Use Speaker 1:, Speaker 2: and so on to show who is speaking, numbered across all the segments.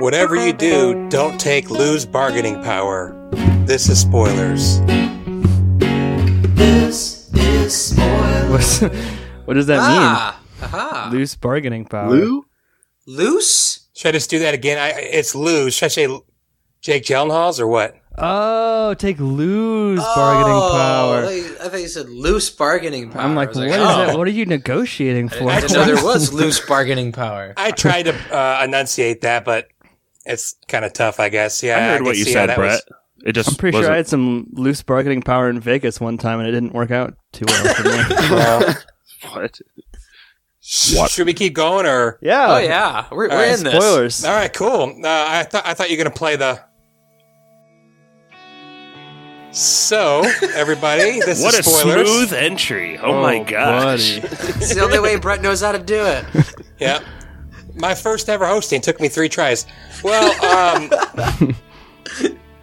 Speaker 1: Whatever you do, don't take Lou's bargaining power. This is spoilers.
Speaker 2: This is spoilers.
Speaker 3: What does that
Speaker 2: Ah, aha.
Speaker 3: mean? Loose bargaining power.
Speaker 4: Lou?
Speaker 2: Loose?
Speaker 1: Should I just do that again? I, it's Lou's. Should I say Jake Gyllenhaal's or what?
Speaker 3: Oh, take Lou's bargaining
Speaker 2: Oh, I
Speaker 3: power.
Speaker 2: I thought you said loose bargaining power.
Speaker 3: I'm
Speaker 2: I
Speaker 3: like,
Speaker 2: was
Speaker 3: what is
Speaker 2: oh.
Speaker 3: that? What are you negotiating for?
Speaker 2: I didn't know there was loose bargaining power.
Speaker 1: I tried to uh, enunciate that, but it's kind of tough, I guess. Yeah,
Speaker 5: I heard
Speaker 1: can
Speaker 5: what you
Speaker 1: see
Speaker 5: said,
Speaker 1: that
Speaker 5: Brett.
Speaker 1: was-
Speaker 5: It just
Speaker 3: I'm pretty
Speaker 5: wasn't-
Speaker 3: sure I had some loose bargaining power in Vegas one time, and it didn't work out too well for me.
Speaker 1: Well,
Speaker 5: What?
Speaker 1: sh- Should we keep going or?
Speaker 3: yeah.
Speaker 2: Oh yeah, we're, we're
Speaker 1: right,
Speaker 2: in this.
Speaker 3: Spoilers.
Speaker 1: All right, cool. Uh, I thought I thought you were gonna play the. So, everybody, this
Speaker 5: What a smooth entry! Oh, my gosh!
Speaker 3: buddy.
Speaker 2: It's the only way Brett knows how to do it.
Speaker 1: Yeah. My first ever hosting took me three tries. Well, um,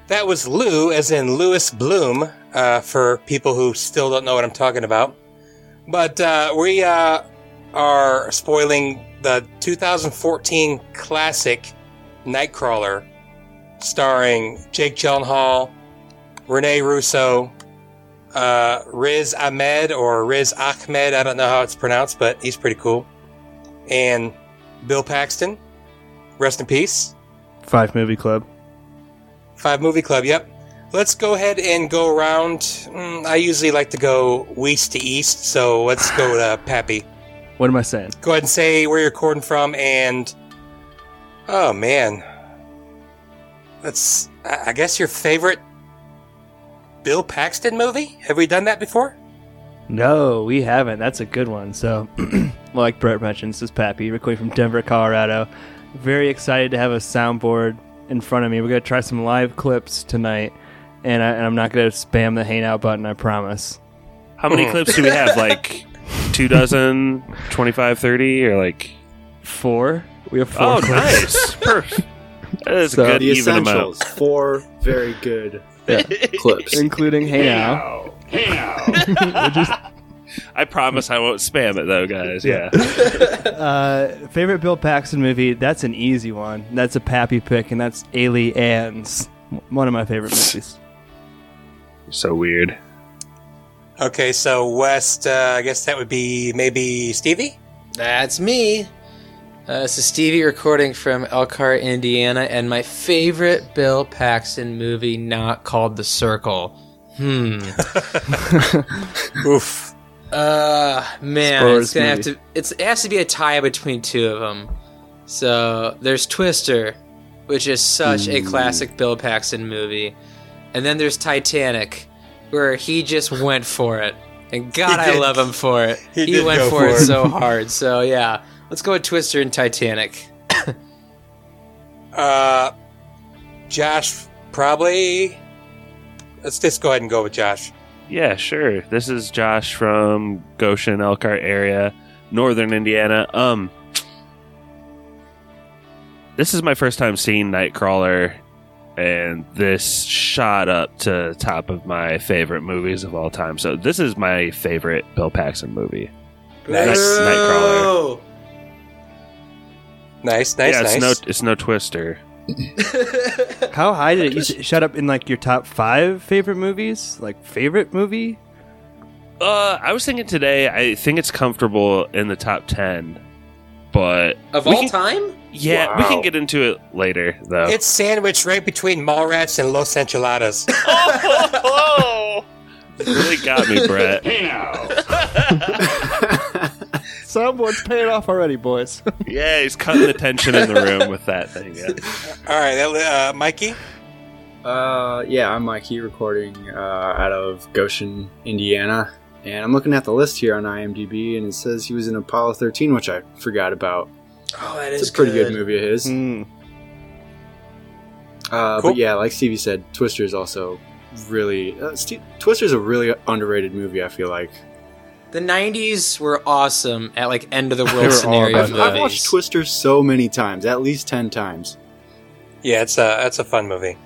Speaker 1: that was Lou, as in Lewis Bloom, uh, for people who still don't know what I'm talking about. But uh, we uh, are spoiling the 2014 classic Nightcrawler, starring Jake Gyllenhaal, Rene Russo, uh, Riz Ahmed or Riz Ahmed. I don't know how it's pronounced, but he's pretty cool. And Bill Paxton, rest in peace.
Speaker 3: Five movie club.
Speaker 1: Five Movie Club, yep. Let's go ahead and go around. Mm, I usually like to go west to east, so let's go to Pappy.
Speaker 3: What am I saying?
Speaker 1: Go ahead and say where you're recording from, and oh man, that's I I guess your favorite Bill Paxton movie. Have we done that before?
Speaker 3: No, we haven't. That's a good one. So, like Brett mentioned, this is Pappy, recording from Denver, Colorado. Very excited to have a soundboard in front of me. We're going to try some live clips tonight, and, I, and I'm not going to spam the hangout button, I promise.
Speaker 5: How many clips do we have? Like two dozen, 25, 30, or like?
Speaker 3: Four? We have four
Speaker 5: Oh,
Speaker 3: clips.
Speaker 5: nice! Perfect. That is
Speaker 3: So-
Speaker 5: a good
Speaker 4: The
Speaker 5: even
Speaker 4: essentials.
Speaker 5: amount.
Speaker 4: Four very good clips.
Speaker 3: Including Hey Now.
Speaker 5: I promise I won't spam it though, guys. Yeah.
Speaker 3: Uh, favorite Bill Paxton movie? That's an easy one. That's a Pappy pick, and that's Aliens. One of my favorite movies.
Speaker 5: so weird.
Speaker 1: Okay, so West. Uh, I guess that would be maybe Stevie.
Speaker 2: That's me. Uh, this is Stevie recording from Elkhart, Indiana, and my favorite Bill Paxton movie, not called The Circle. Hmm.
Speaker 1: Oof.
Speaker 2: Uh, man,
Speaker 3: Spoilers
Speaker 2: it's gonna have to. It's, it has to be a tie between two of them. So there's Twister, which is such a classic Bill Paxton movie, and then there's Titanic, where he just went for it, and God, I love him for it.
Speaker 1: He
Speaker 2: He, went for
Speaker 1: for
Speaker 2: it
Speaker 1: it.
Speaker 2: so hard. So yeah, let's go with Twister and Titanic.
Speaker 1: Uh, Josh, probably. Let's just go ahead and go with Josh.
Speaker 5: Yeah, sure. This is Josh from Goshen, Elkhart area, northern Indiana. Um, this is my first time seeing Nightcrawler, and this shot up to top of my favorite movies of all time. So this is my favorite Bill Paxton movie.
Speaker 1: Nice.
Speaker 5: Nightcrawler.
Speaker 1: Nice, nice,
Speaker 5: yeah, it's
Speaker 1: nice.
Speaker 5: no, it's no Twister.
Speaker 3: How high did it? You s- shut up in like your top five favorite movies? Like favorite movie?
Speaker 5: Uh, I was thinking today. I think it's comfortable in the top ten, but
Speaker 2: Of all
Speaker 5: can-
Speaker 2: time?
Speaker 5: Yeah, we can get into it later, though.
Speaker 1: It's sandwiched right between Mallrats and Los Enchiladas.
Speaker 5: oh really got me, Brett.
Speaker 3: Someone's paying off already, boys.
Speaker 5: Yeah, he's cutting the tension in the room with that thing. Yeah.
Speaker 1: All right, uh, Mikey.
Speaker 4: Uh, yeah, I'm Mikey, recording uh, out of Goshen, Indiana, and I'm looking at the list here on IMDb, and it says he was in Apollo 13, which I forgot about.
Speaker 2: Oh, that
Speaker 4: It's a pretty good, movie of his.
Speaker 3: Hmm.
Speaker 4: Uh,
Speaker 1: Cool.
Speaker 4: But yeah, like Stevie said, Twister is also really. Uh, Ste Twister's a really underrated movie. I feel like
Speaker 2: The '90s were awesome at like end of the world
Speaker 3: all
Speaker 2: scenario
Speaker 4: I've,
Speaker 2: movies.
Speaker 4: I've watched Twister so many times, at least ten times.
Speaker 1: Yeah, it's a it's a fun movie,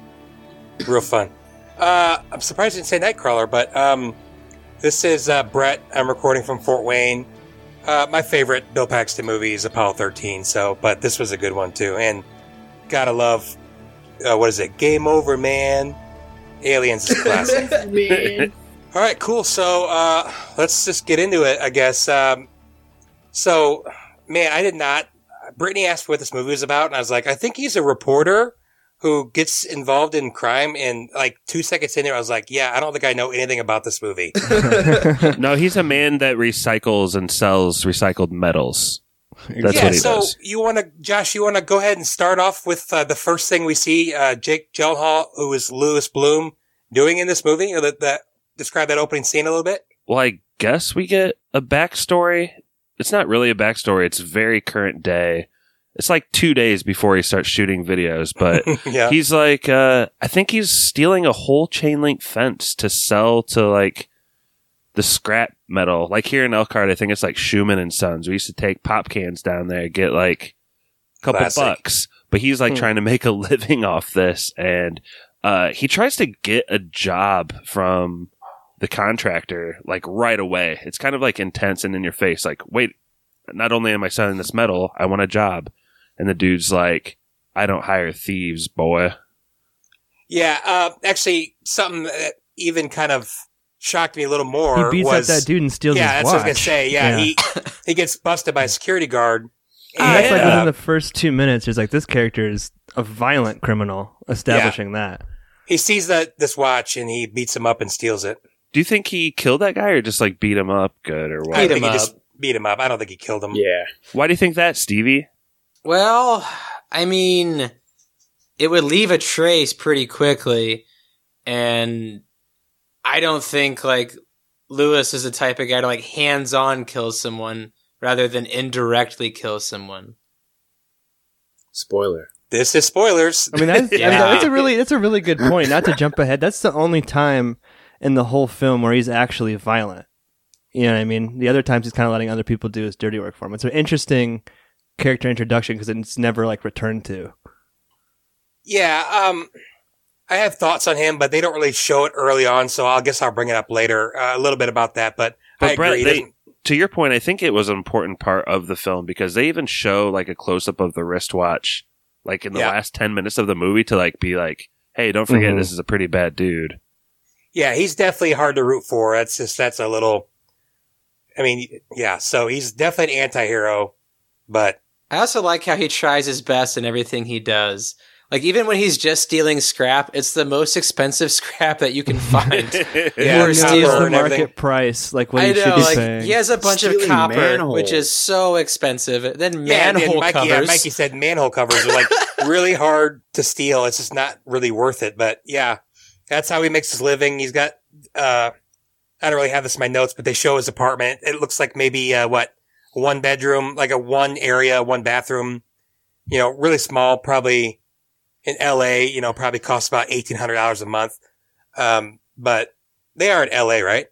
Speaker 1: real fun. Uh, I'm surprised you didn't say Nightcrawler, but um, this is uh, Brett. I'm recording from Fort Wayne. Uh, my favorite Bill Paxton movie is Apollo 13. So, but this was a good one too, and gotta love. Uh, what is it? Game Over, man. Aliens is classic.
Speaker 4: Man.
Speaker 1: All right, cool. So uh, let's just get into it, I guess. Um, so, man, I did not. Brittany asked what this movie was about, and I was like, I think he's a reporter who gets involved in crime. And like two seconds in there, I was like, yeah, I don't think I know anything about this movie.
Speaker 5: no, he's a man that recycles and sells recycled metals. That's
Speaker 1: yeah.
Speaker 5: what he
Speaker 1: so
Speaker 5: does.
Speaker 1: you want to, Josh? You want to go ahead and start off with uh, the first thing we see uh, Jake Gyllenhaal, who is Lewis Bloom, doing in this movie, or that, that describe that opening scene a little bit.
Speaker 5: Well, I guess we get a backstory. It's not really a backstory. It's very current day. It's like two days before he starts shooting videos, but
Speaker 1: yeah.
Speaker 5: he's like, uh, I think he's stealing a whole chain link fence to sell to like the scrap metal. Like here in Elkhart, I think it's like Schumann and Sons. We used to take pop cans down there, get like a couple
Speaker 1: Classic.
Speaker 5: bucks, but he's like
Speaker 3: Hmm.
Speaker 5: trying to make a living off this. And, uh, he tries to get a job from the contractor like right away. It's kind of like intense and in your face. Like, wait, not only am I selling this metal, I want a job. And the dude's like, I don't hire thieves, boy.
Speaker 1: Yeah, uh, actually, something that even kind of shocked me a little more
Speaker 3: he beats
Speaker 1: was
Speaker 3: up that dude and steals
Speaker 1: yeah,
Speaker 3: his
Speaker 1: that's what I was gonna say. Yeah,
Speaker 3: Yeah.
Speaker 1: he he gets busted by a security guard.
Speaker 3: And that's like
Speaker 1: and,
Speaker 3: within the first two minutes. There's like this character is a violent criminal, establishing that.
Speaker 1: he sees that this watch and he beats him up and steals it.
Speaker 5: Do you think he killed that guy or just like beat him up good or what?
Speaker 1: I
Speaker 2: Beat
Speaker 1: think
Speaker 2: him
Speaker 1: he
Speaker 2: up.
Speaker 1: just beat him up. I don't think he killed him.
Speaker 4: Yeah.
Speaker 5: Why do you think that, Stevie?
Speaker 2: Well, I mean, it would leave a trace pretty quickly, and I don't think like Lewis is the type of guy to like hands-on kill someone rather than indirectly kill someone.
Speaker 4: Spoiler.
Speaker 1: This is spoilers.
Speaker 3: I mean, that's, I mean,
Speaker 2: Yeah.
Speaker 3: that's a really that's a really good point. Not to jump ahead, that's the only time in the whole film where he's actually violent. You know what I mean? The other times he's kind of letting other people do his dirty work for him. It's an interesting character introduction because it's never like returned to.
Speaker 1: yeah, um, I have thoughts on him, but they don't really show it early on, so I guess I'll bring it up later. Uh, a little bit about that, but,
Speaker 5: But
Speaker 1: I
Speaker 5: Brett,
Speaker 1: agree.
Speaker 5: They- To your point, I think it was an important part of the film because they even show like a close up of the wristwatch, like in the
Speaker 1: Yeah.
Speaker 5: last 10 minutes of the movie to like be like, hey, don't forget
Speaker 3: Mhm.
Speaker 5: this is a pretty bad dude.
Speaker 1: Yeah, he's definitely hard to root for. That's just that's a little. I mean, yeah. So he's definitely an anti-hero, but
Speaker 2: I also like how he tries his best in everything he does. Like even when he's just stealing scrap, it's the most expensive scrap that you can find.
Speaker 1: Yeah,
Speaker 2: Or
Speaker 3: He
Speaker 2: steal
Speaker 3: the market
Speaker 1: everything.
Speaker 3: price, like what
Speaker 2: I
Speaker 3: he should
Speaker 2: know,
Speaker 3: be
Speaker 2: like
Speaker 3: paying.
Speaker 2: he has a bunch of copper,
Speaker 4: manholes.
Speaker 2: which is so expensive. Then
Speaker 1: yeah, and
Speaker 2: manhole
Speaker 1: Mikey,
Speaker 2: covers.
Speaker 1: yeah, Mikey said manhole covers are like really hard to steal. It's just not really worth it. But yeah, that's how he makes his living. He's got. uh I don't really have this in my notes, but they show his apartment. It looks like maybe uh, what one bedroom, like a one area, one bathroom. You know, really small. Probably in L.A. You know, probably costs about eighteen hundred dollars a month. Um, but they are in L.A., right?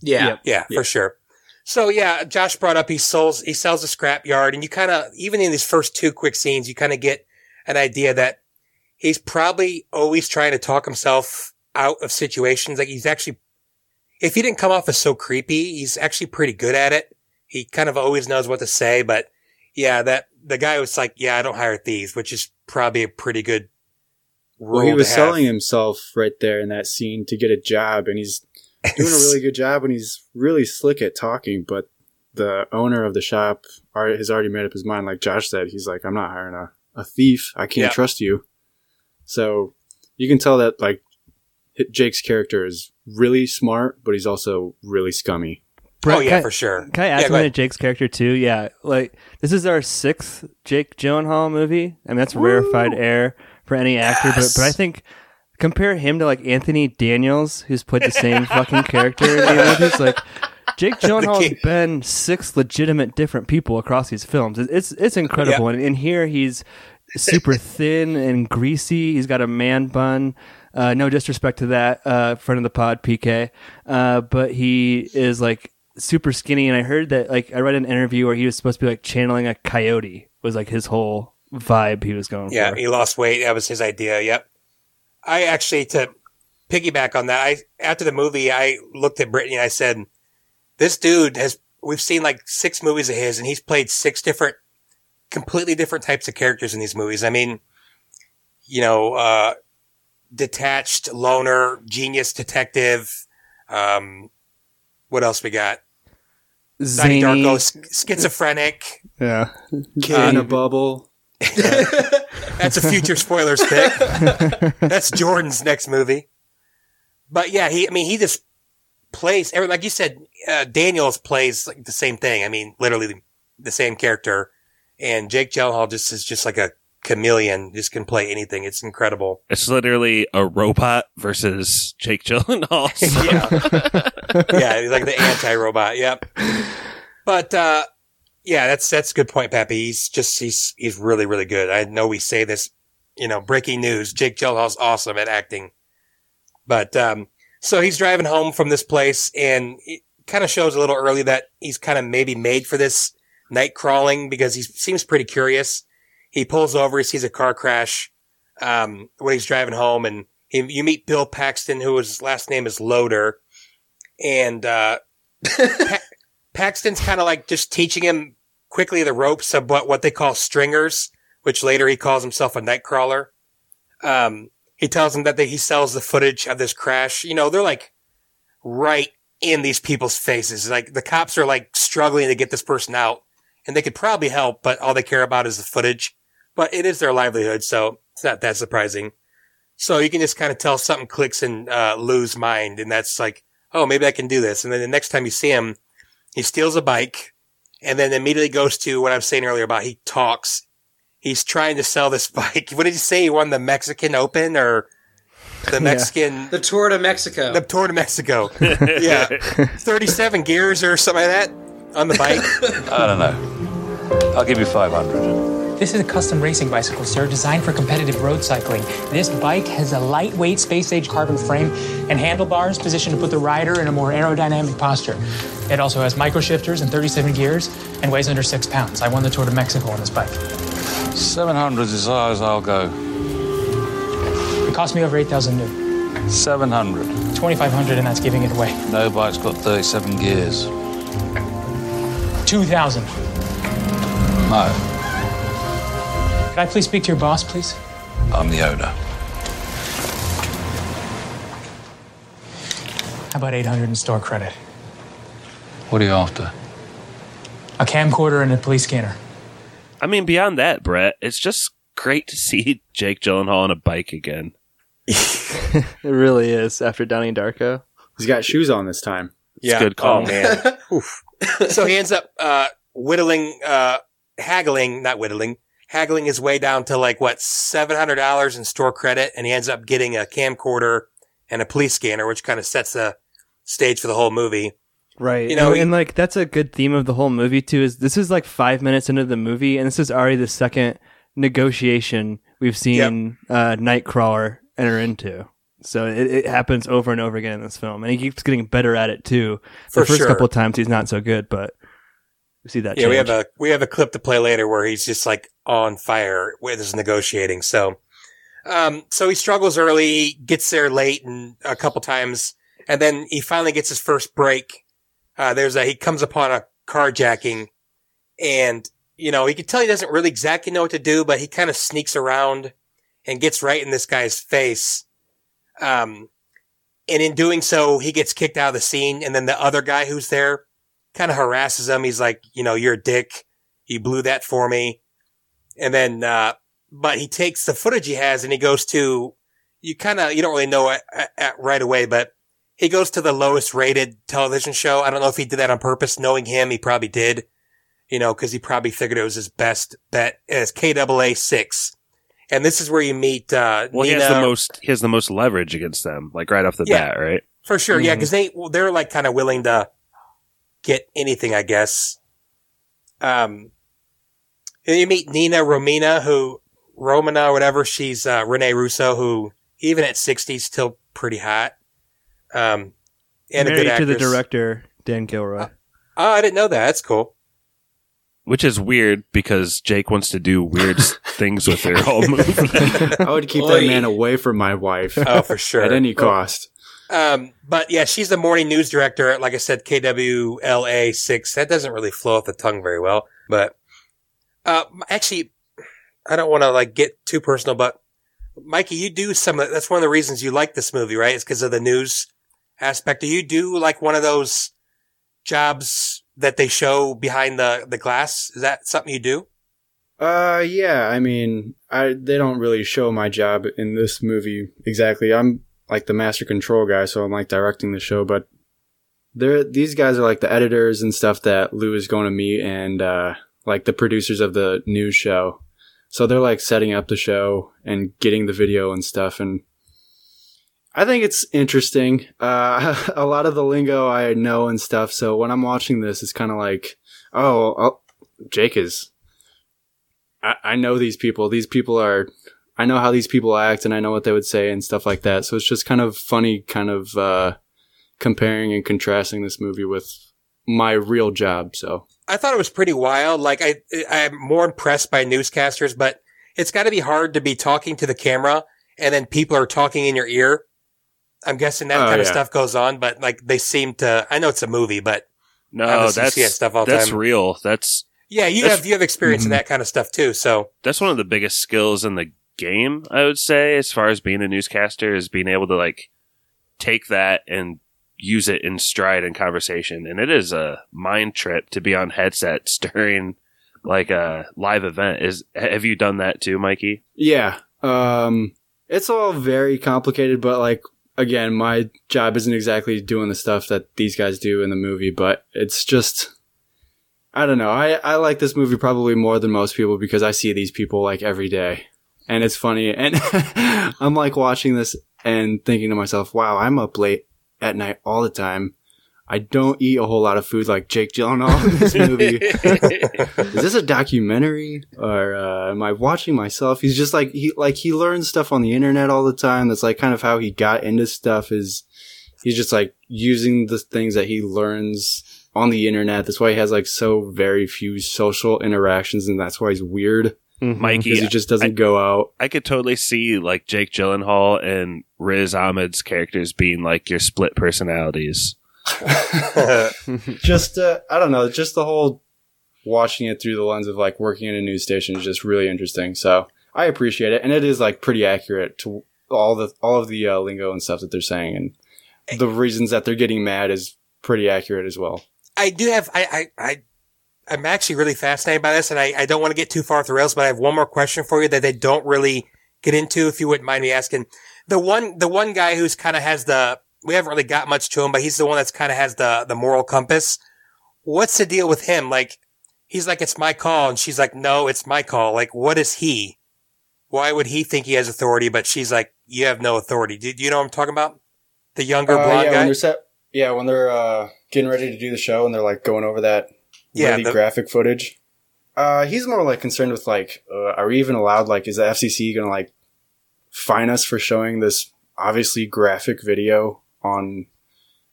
Speaker 2: yeah.
Speaker 3: Yep.
Speaker 1: Yeah,
Speaker 4: Yeah.
Speaker 1: for sure. So yeah, Josh brought up he sells he sells a scrap yard, and you kind of even in these first two quick scenes, you kind of get an idea that he's probably always trying to talk himself out of situations. Like he's actually, if he didn't come off as so creepy, he's actually pretty good at it. He kind of always knows what to say, but yeah, that the guy was like, yeah, I don't hire thieves, which is probably a pretty good.
Speaker 4: Well, he was selling himself right there in that scene to get a job, and he's doing a really good job, and he's really slick at talking. But the owner of the shop has already made up his mind. Like Josh said, he's like, "I'm not hiring a, a thief. I can't
Speaker 1: Yeah.
Speaker 4: trust you." So you can tell that like Jake's character is really smart, but he's also really scummy.
Speaker 3: Brett,
Speaker 1: oh yeah,
Speaker 3: I-
Speaker 1: for sure.
Speaker 3: Can I
Speaker 1: Yeah,
Speaker 3: add
Speaker 1: go
Speaker 3: something to
Speaker 1: ahead.
Speaker 3: Jake's character too? Yeah, like this is our sixth Jake Gyllenhaal movie. I mean, that's rarefied air for any actor. But but I think compare him to like Anthony Daniels, who's played the same fucking character in the movies. Like Jake Gyllenhaal's been six legitimate different people across these films. It- It's it's incredible. And, in here he's super thin and greasy. He's got a man bun. Uh, no disrespect to that uh, friend of the pod, PK, uh, but he is like super skinny. And I heard that like I read an interview where he was supposed to be like channeling a coyote. Was like his whole vibe he was going
Speaker 1: Yeah,
Speaker 3: for.
Speaker 1: he lost weight. That was his idea. Yep. I actually to piggyback on that. I after the movie, I looked at Brittany and I said, "This dude has." We've seen like six movies of his, and he's played six different, completely different types of characters in these movies. I mean, you know, uh, detached loner, genius detective. Um, what else we got? Donnie
Speaker 3: Zany.
Speaker 1: Darko, s- schizophrenic.
Speaker 3: Yeah.
Speaker 4: Kid in a bubble.
Speaker 1: That's a future spoilers pick. That's Jordan's next movie. But yeah, he, I mean, he just plays, every- like you said, uh, Daniels plays like the same thing. I mean, literally the, the same character. And Jake Gyllenhaal just is just like a chameleon, just can play anything. It's incredible.
Speaker 5: It's literally a robot versus Jake Gyllenhaal.
Speaker 1: yeah. yeah, he's like the anti-robot. Yep. But, uh, yeah, that's, that's a good point, Pappy. He's just, he's, he's really, really good. I know we say this, you know, breaking news. Jake Gyllenhaal's awesome at acting. But, um, so he's driving home from this place and it kind of shows a little early that he's kind of maybe made for this night crawling because he seems pretty curious. He pulls over, he sees a car crash, um, when he's driving home and he, you meet Bill Paxton, who his last name is Loader. And, uh, pa- Paxton's kind of like just teaching him quickly the ropes of what, what they call stringers, which later he calls himself a nightcrawler. Um, he tells him that they, he sells the footage of this crash. You know, they're like right in these people's faces. Like the cops are like struggling to get this person out and they could probably help, but all they care about is the footage. But it is their livelihood, so it's not that surprising. So you can just kind of tell something clicks in uh, Lou's mind, and that's like, oh, maybe I can do this. And then the next time you see him, he steals a bike, and then immediately goes to what I was saying earlier about he talks. He's trying to sell this bike. What did he say? He won the Mexican Open or the Mexican
Speaker 2: The Tour to Mexico.
Speaker 1: the Tour to Mexico? yeah, thirty-seven gears or something like that on the bike.
Speaker 6: I don't know. I'll give you 500.
Speaker 7: This is a custom racing bicycle, sir, designed for competitive road cycling. This bike has a lightweight space age carbon frame and handlebars positioned to put the rider in a more aerodynamic posture. It also has micro shifters and 37 gears and weighs under six pounds. I won the Tour de Mexico on this bike.
Speaker 6: 700 is as high as I'll go.
Speaker 7: It cost me over 8,000 new.
Speaker 6: 700.
Speaker 7: 2,500 and that's giving it away.
Speaker 6: No bike's got 37 gears.
Speaker 7: 2,000.
Speaker 6: No,
Speaker 7: Could I please speak to your boss, please?
Speaker 6: I'm the owner.
Speaker 7: How about 800 in store credit?
Speaker 6: What are you after?
Speaker 7: A camcorder and a police scanner.
Speaker 5: I mean, beyond that, Brett, it's just great to see Jake Gyllenhaal on a bike again.
Speaker 3: It really is after Donnie Darko.
Speaker 4: He's got shoes on this time.
Speaker 1: Yeah.
Speaker 5: good call.
Speaker 1: Oh man. So he ends up uh, whittling, uh, haggling, not whittling, haggling his way down to like what seven hundred dollars in store credit, and he ends up getting a camcorder and a police scanner, which kind of sets the stage for the whole movie.
Speaker 3: Right.
Speaker 1: You know,
Speaker 3: and, and like that's a good theme of the whole movie too. Is this is like five minutes into the movie, and this is already the second negotiation we've seen uh, Nightcrawler enter into. So it, it happens over and over again in this film, and he keeps getting better at it too.
Speaker 1: For
Speaker 3: the first
Speaker 1: sure.
Speaker 3: couple of times he's not so good, but we see that.
Speaker 1: Yeah, we have a we have a clip to play later where he's just like on fire with his negotiating. So, um, so he struggles early, gets there late, and a couple times, and then he finally gets his first break. Uh, there's a he comes upon a carjacking, and you know he can tell he doesn't really exactly know what to do, but he kind of sneaks around and gets right in this guy's face. Um, and in doing so, he gets kicked out of the scene, and then the other guy who's there kind of harasses him. He's like, you know, you're a dick. You blew that for me. And then, uh, but he takes the footage he has and he goes to, you kind of, you don't really know it at, at right away, but he goes to the lowest rated television show. I don't know if he did that on purpose. Knowing him, he probably did, you know, cause he probably figured it was his best bet as KAA six. And this is where you meet, uh,
Speaker 5: Well, he has the most. He has the most leverage against them, like right off the
Speaker 1: Yeah.
Speaker 5: bat, right?
Speaker 1: For sure, yeah,
Speaker 3: Mhm.
Speaker 1: because they well, they're like kind of willing to get anything, I guess. Um, you meet Nina Romina, who Romana, whatever. She's uh, Rene Russo, who even at sixty, still pretty hot. Um, and a
Speaker 3: married
Speaker 1: good
Speaker 3: to the director Dan Gilroy.
Speaker 1: Oh, I didn't know that. That's cool.
Speaker 5: Which is weird because Jake wants to do weird things with her whole movie.
Speaker 4: I would keep
Speaker 2: Oy.
Speaker 4: that man away from my wife
Speaker 1: Oh, for sure.
Speaker 4: at any cost.
Speaker 1: Um, but yeah, she's the morning news director. at, Like I said, KWLA six. That doesn't really flow off the tongue very well. But uh, actually, I don't want to like get too personal, but Mikey, you do some. That's one of the reasons you like this movie, right? It's because of the news aspect. Do you do like one of those jobs that they show behind the the glass? Is that something you do?
Speaker 4: Uh, yeah. I mean, I they don't really show my job in this movie exactly. I'm like the master control guy, so I'm like directing the show. But they're these guys are like the editors and stuff that Lou is going to meet, and uh, like the producers of the news show. So they're like setting up the show and getting the video and stuff, and I think it's interesting. Uh, a lot of the lingo I know and stuff. So when I'm watching this, it's kind of like, oh, oh, Jake is. I, I know these people. These people are. I know how these people act, and I know what they would say and stuff like that. So it's just kind of funny, kind of uh, comparing and contrasting this movie with my real job. So
Speaker 1: I thought it was pretty wild. Like I, I'm more impressed by newscasters, but it's got to be hard to be talking to the camera and then people are talking in your ear. I'm guessing that
Speaker 4: Oh,
Speaker 1: kind of stuff goes on, but like they seem to. I know it's a movie, but
Speaker 5: No, that's
Speaker 1: see that stuff all
Speaker 5: that's
Speaker 1: time.
Speaker 5: real. That's
Speaker 1: yeah, you
Speaker 5: That's-
Speaker 1: have you have experience in mm-hmm. that kind of stuff too. So
Speaker 5: that's one of the biggest skills in the game. I would say, as far as being a newscaster, is being able to like take that and use it in stride in conversation. And it is a mind trip to be on headsets during like a live event. Is have you done that too, Mikey?
Speaker 4: Yeah. Um it's all very complicated, but like again, my job isn't exactly doing the stuff that these guys do in the movie, but it's just I don't know. I, I like this movie probably more than most people because I see these people like every day. And it's funny. And I'm like watching this and thinking to myself, wow, I'm up late at night all the time. I don't eat a whole lot of food like Jake Gyllenhaal in this movie is this a documentary or uh, am I watching myself? He's just like he like he learns stuff on the internet all the time. That's like kind of how he got into stuff. Is he's just like using the things that he learns on the internet. That's why he has like so very few social interactions, and that's why he's weird
Speaker 5: Mikey,
Speaker 4: he just doesn't
Speaker 5: I-
Speaker 4: go out.
Speaker 5: I could totally see like Jake Gyllenhaal and Riz Ahmed's characters being like your split personalities.
Speaker 4: just uh, I don't know, just the whole watching it through the lens of like working in a news station is just really interesting. So I appreciate it, and it is like pretty accurate to all the all of the uh, lingo and stuff that they're saying, and the reasons that they're getting mad is pretty accurate as well.
Speaker 1: I do have I I. I I'm actually really fascinated by this, and I, I don't want to get too far off the rails, but I have one more question for you that they don't really get into, if you wouldn't mind me asking. The one, the one guy who's kind of has the, we haven't really got much to him, but he's the one that's kind of has the, the moral compass. What's the deal with him? Like, he's like, it's my call. And she's like, no, it's my call. Like, what is he? Why would he think he has authority? But she's like, you have no authority. Do, do you know what I'm talking about? The younger
Speaker 4: Uh,
Speaker 1: blonde
Speaker 4: yeah,
Speaker 1: guy?
Speaker 4: when they're set, yeah, when they're uh, getting ready to do the show and they're like going over that
Speaker 1: Yeah,
Speaker 4: really
Speaker 1: the-
Speaker 4: graphic footage. Uh, he's more like concerned with like, uh, are we even allowed? Like, is the FCC gonna like fine us for showing this obviously graphic video on?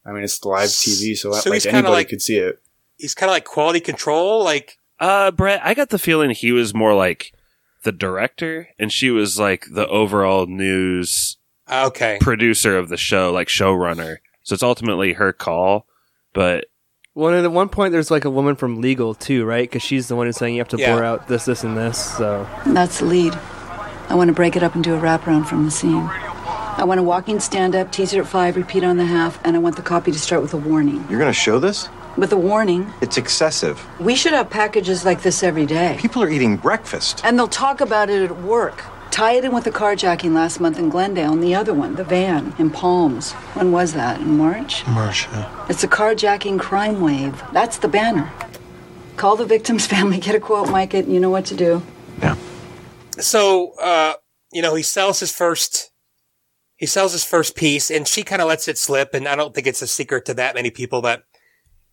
Speaker 4: I mean, it's live TV, so,
Speaker 1: So
Speaker 4: like
Speaker 1: he's
Speaker 4: anybody
Speaker 1: like-
Speaker 4: could see it.
Speaker 1: He's kind of like quality control. Like,
Speaker 5: Uh, Brett, I got the feeling he was more like the director, and she was like the overall news
Speaker 1: okay.
Speaker 5: producer of the show, like showrunner. So it's ultimately her call. But
Speaker 3: Well, and at one point, there's like a woman from legal too, right? Because she's the one who's saying you have to
Speaker 1: Yeah.
Speaker 3: blur out this, this, and this. So
Speaker 8: That's the lead. I want to break it up and do a wraparound from the scene. I want a walking stand up, teaser at five, repeat on the half, and I want the copy to start with a warning.
Speaker 9: You're gonna show this?
Speaker 8: With a warning,
Speaker 9: It's excessive.
Speaker 8: we should have packages like this every day.
Speaker 9: People are eating breakfast.
Speaker 8: And they'll talk about it at work. Tie it in with the carjacking last month in Glendale and the other one, the van in Palms. When was that? In March?
Speaker 9: Marcia.
Speaker 8: It's a carjacking crime wave. That's the banner. Call the victim's family, get a quote, mic it, and you know what to do.
Speaker 9: Yeah.
Speaker 1: so uh you know he sells his first he sells his first piece and she kind of lets it slip and i don't think it's a secret to that many people that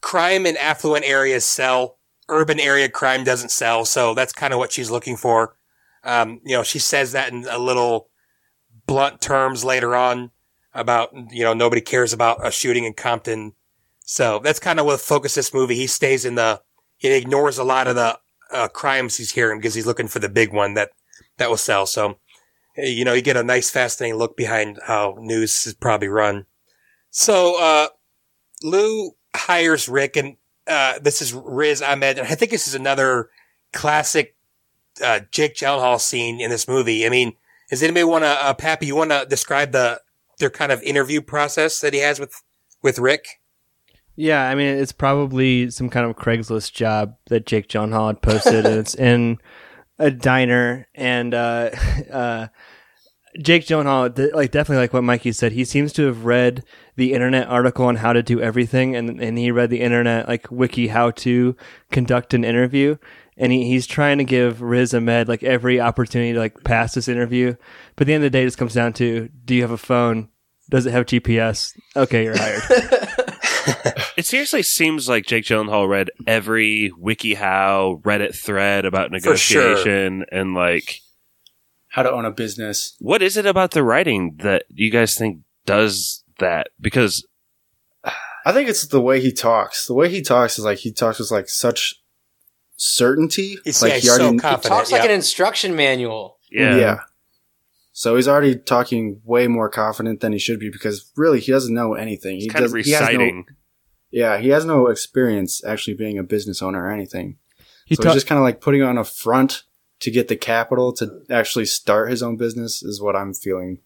Speaker 1: crime in affluent areas sell urban area crime doesn't sell so that's kind of what she's looking for um you know she says that in a little blunt terms later on about you know nobody cares about a shooting in compton so that's kind of what focus this movie he stays in the he ignores a lot of the uh, crimes he's hearing because he's looking for the big one that that will sell. So, you know, you get a nice, fascinating look behind how news is probably run. So, uh, Lou hires Rick, and uh, this is Riz Ahmed, and I think this is another classic uh, Jake Gyllenhaal scene in this movie. I mean, Does anybody want to, uh, Pappy? You want to describe the their kind of interview process that he has with with Rick?
Speaker 3: Yeah, I mean, it's probably some kind of Craigslist job that Jake Gyllenhaal had posted, and it's in a diner. And uh, uh, Jake Gyllenhaal, like definitely like what Mikey said, he seems to have read the internet article on how to do everything, and and he read the internet like wiki how to conduct an interview. And he, he's trying to give Riz Ahmed like every opportunity to like pass this interview, but at the end of the day, it just comes down to: Do you have a phone? Does it have GPS? Okay, you're hired.
Speaker 5: It seriously seems like Jake Gyllenhaal read every WikiHow Reddit thread about
Speaker 1: For sure.
Speaker 5: negotiation and like
Speaker 4: How to own a business.
Speaker 5: what is it about the writing that you guys think does that? Because
Speaker 4: I think it's the way he talks. The way he talks is like he talks with like such certainty.
Speaker 1: He's,
Speaker 4: like
Speaker 1: yeah,
Speaker 4: he
Speaker 1: he's so
Speaker 4: already
Speaker 1: confident.
Speaker 2: Talks like
Speaker 1: yeah.
Speaker 2: an instruction manual.
Speaker 5: yeah, yeah.
Speaker 4: So he's already talking way more confident than he should be because really he doesn't know anything. He
Speaker 5: it's kind of
Speaker 4: does, he has no-
Speaker 5: reciting.
Speaker 4: yeah, he has no experience actually being a business owner or anything.
Speaker 3: He
Speaker 4: so
Speaker 3: ta-
Speaker 4: he's just kind of like putting on a front to get the capital to actually start his own business is what I'm feeling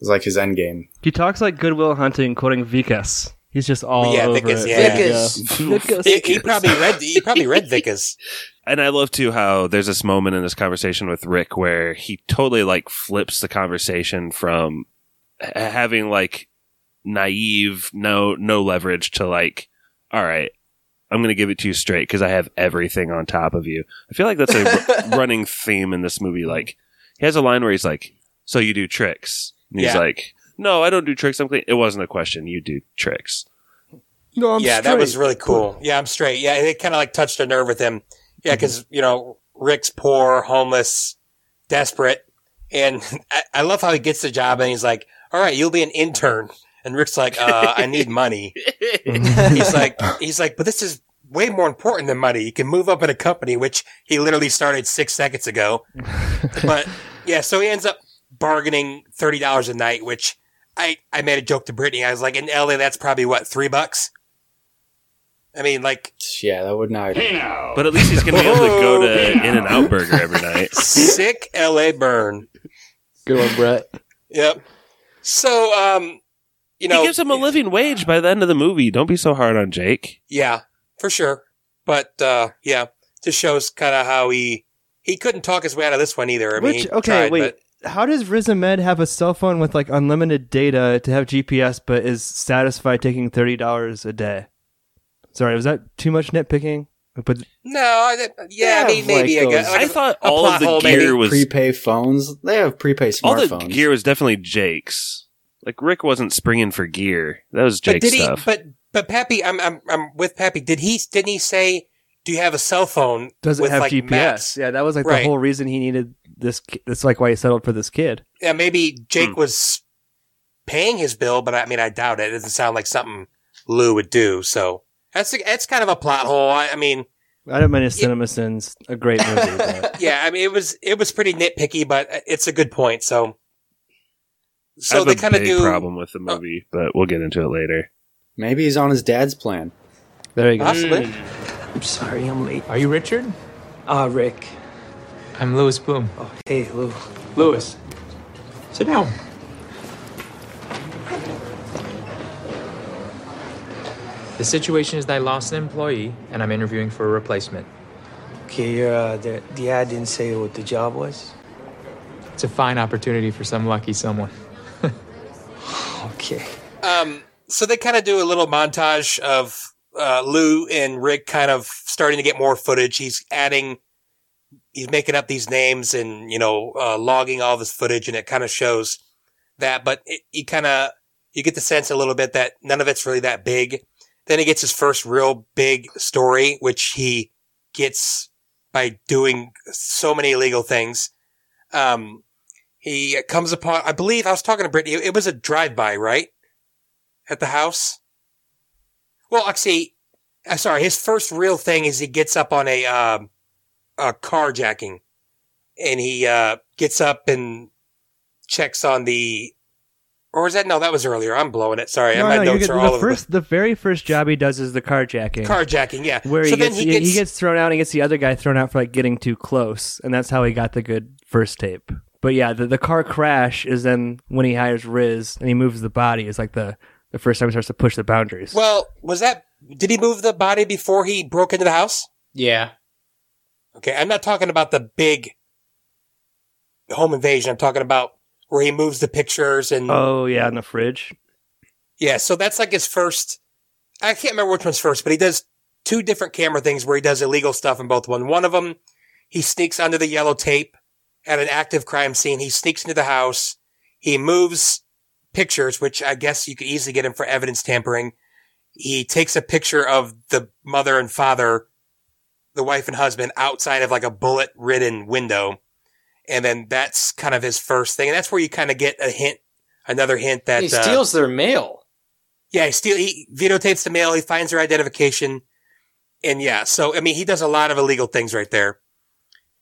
Speaker 4: is like his end game.
Speaker 3: He talks like Good Will Hunting, quoting Vickers. He's just all
Speaker 1: Yeah,
Speaker 3: over
Speaker 1: Vickers,
Speaker 3: it.
Speaker 1: yeah.
Speaker 2: Vickers.
Speaker 3: Vickers.
Speaker 1: He, he probably read. He probably read Vickers.
Speaker 5: And I love too how there's this moment in this conversation with Rick where he totally like flips the conversation from h- having like naive, no no leverage to like, all right, I'm going to give it to you straight because I have everything on top of you. I feel like that's a r- running theme in this movie. Like he has a line where he's like, "So you do tricks?" And he's
Speaker 1: Yeah.
Speaker 5: like, "No, I don't do tricks. I'm clean." It wasn't a question. You do tricks.
Speaker 3: No, I'm
Speaker 1: yeah, that was really cool. Yeah, I'm straight. Yeah, it kind of like touched a nerve with him. Yeah, because you know Rick's poor, homeless, desperate, and I, I love how he gets the job and he's like, "All right, you'll be an intern," and Rick's like, uh, "I need money." he's like, he's like, but this is way more important than money. You can move up in a company, which he literally started six seconds ago. but yeah, so he ends up bargaining thirty dollars a night, which I I made a joke to Brittany. I was like, in LA, that's probably what three bucks. I mean, like
Speaker 4: Yeah, that would not.
Speaker 5: But at least he's going to be able to go to In-N-Out Burger every night.
Speaker 1: sick LA burn.
Speaker 2: Good one, Brett.
Speaker 1: Yep. So, um, you know,
Speaker 5: he gives him a living wage by the end of the movie. Don't be so hard on Jake.
Speaker 1: yeah, for sure. But uh, yeah, just shows kind of how he he couldn't talk his way out of this one either. I mean,
Speaker 3: Which
Speaker 1: he
Speaker 3: okay,
Speaker 1: tried,
Speaker 3: wait. How does Riz Ahmed have a cell phone with like unlimited data to have GPS, but is satisfied taking thirty dollars a day? Sorry, was that too much nitpicking? But
Speaker 1: No, I, yeah, I mean, maybe
Speaker 4: like
Speaker 1: a,
Speaker 4: those-
Speaker 1: like
Speaker 5: I
Speaker 1: a-
Speaker 5: thought
Speaker 1: a
Speaker 5: all of the gear
Speaker 1: maybe.
Speaker 5: was
Speaker 4: prepay phones. They have prepay
Speaker 5: all the
Speaker 4: smartphones.
Speaker 5: gear was definitely Jake's. Like Rick wasn't springing for gear. That was
Speaker 1: But
Speaker 5: Jake's
Speaker 1: did he?
Speaker 5: stuff.
Speaker 1: But but Pappy, I'm I'm I'm with Pappy. Did he? Didn't he say? Do you have a cell phone?
Speaker 3: does it have
Speaker 1: like,
Speaker 3: GPS?
Speaker 1: maps?
Speaker 3: Yeah, that was like
Speaker 1: Right.
Speaker 3: the whole reason he needed this. ki- That's like why he settled for this kid.
Speaker 1: Yeah, maybe Jake
Speaker 5: Hmm.
Speaker 1: was paying his bill, but I mean, I doubt it. It doesn't sound like something Lou would do. So that's that's kind of a plot hole. I, I mean,
Speaker 3: I don't mind his Cinema Sins, a great movie. But
Speaker 1: yeah, I mean, it was it was pretty nitpicky, but it's a good point. So,
Speaker 5: I
Speaker 1: so
Speaker 5: have
Speaker 1: they kind of do.
Speaker 5: problem with the movie, but we'll get into it later.
Speaker 4: Maybe he's on his dad's plan.
Speaker 3: there you go.
Speaker 1: Possibly.
Speaker 10: I'm sorry, I'm late.
Speaker 7: Are you Richard?
Speaker 10: Ah, Rick.
Speaker 7: I'm Louis Bloom.
Speaker 10: Oh, hey, Lou.
Speaker 7: Louis. Sit down. The situation is that I lost an employee and I'm interviewing for a replacement.
Speaker 10: Okay, your, uh, the, the ad didn't say what the job was?
Speaker 7: It's a fine opportunity for some lucky someone.
Speaker 10: Okay.
Speaker 1: Um, so they kind of do a little montage of uh, Lou and Rick kind of starting to get more footage. He's adding, he's making up these names and you know uh, logging all this footage, and it kind of shows that. But it, you kind of you get the sense a little bit that none of it's really that big. Then he gets his first real big story, which he gets by doing so many illegal things. Um, he comes upon, I believe I was talking to Brittany, it was a drive-by, right? At the house? Well, actually, uh, sorry, his first real thing is he gets up on a, um, a carjacking and he, uh, gets up and checks on the, or is that, no, that was earlier. I'm blowing it. Sorry.
Speaker 3: No,
Speaker 1: my
Speaker 3: no,
Speaker 1: notes are all
Speaker 3: the
Speaker 1: over
Speaker 3: first, the very first job he does is the carjacking.
Speaker 1: carjacking. Yeah.
Speaker 3: where
Speaker 1: so
Speaker 3: he
Speaker 1: then
Speaker 3: gets,
Speaker 1: he
Speaker 3: he
Speaker 1: gets,
Speaker 3: gets thrown out and he gets the other guy thrown out for like getting too close, and that's how he got the good first tape. But yeah, the, the car crash is then when he hires Riz and he moves the body is like the, the first time he starts to push the boundaries.
Speaker 1: Well, was that? Did he move the body before he broke into the house?
Speaker 2: Yeah.
Speaker 1: Okay, I'm not talking about the big home invasion. I'm talking about where he moves the pictures and
Speaker 3: oh yeah, in the fridge.
Speaker 1: yeah. So that's like his first. I can't remember which one's first, but he does two different camera things where he does illegal stuff in both one. One of them, he sneaks under the yellow tape at an active crime scene. He sneaks into the house. He moves pictures, which I guess you could easily get him for evidence tampering. He takes a picture of the mother and father, the wife and husband outside of like a bullet ridden window. And then that's kind of his first thing. And that's where you kind of get a hint, another hint that
Speaker 2: he
Speaker 1: uh,
Speaker 2: steals their mail.
Speaker 1: yeah, he steal he videotapes the mail, he finds their identification. And yeah, so I mean he does a lot of illegal things right there.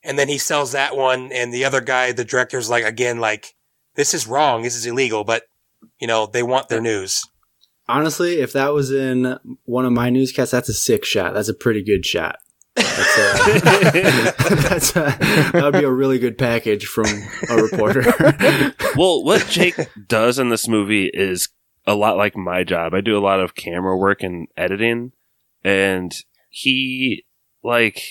Speaker 1: And then he sells that one and the other guy, the director's like again like this is wrong, this is illegal, but you know, they want their news.
Speaker 4: Honestly, if that was in one of my newscasts, that's a sick shot. That's a pretty good shot. That's a, that's a, that would be a really good package from a reporter.
Speaker 5: well, what Jake does in this movie is a lot like my job. I do a lot of camera work and editing, and he like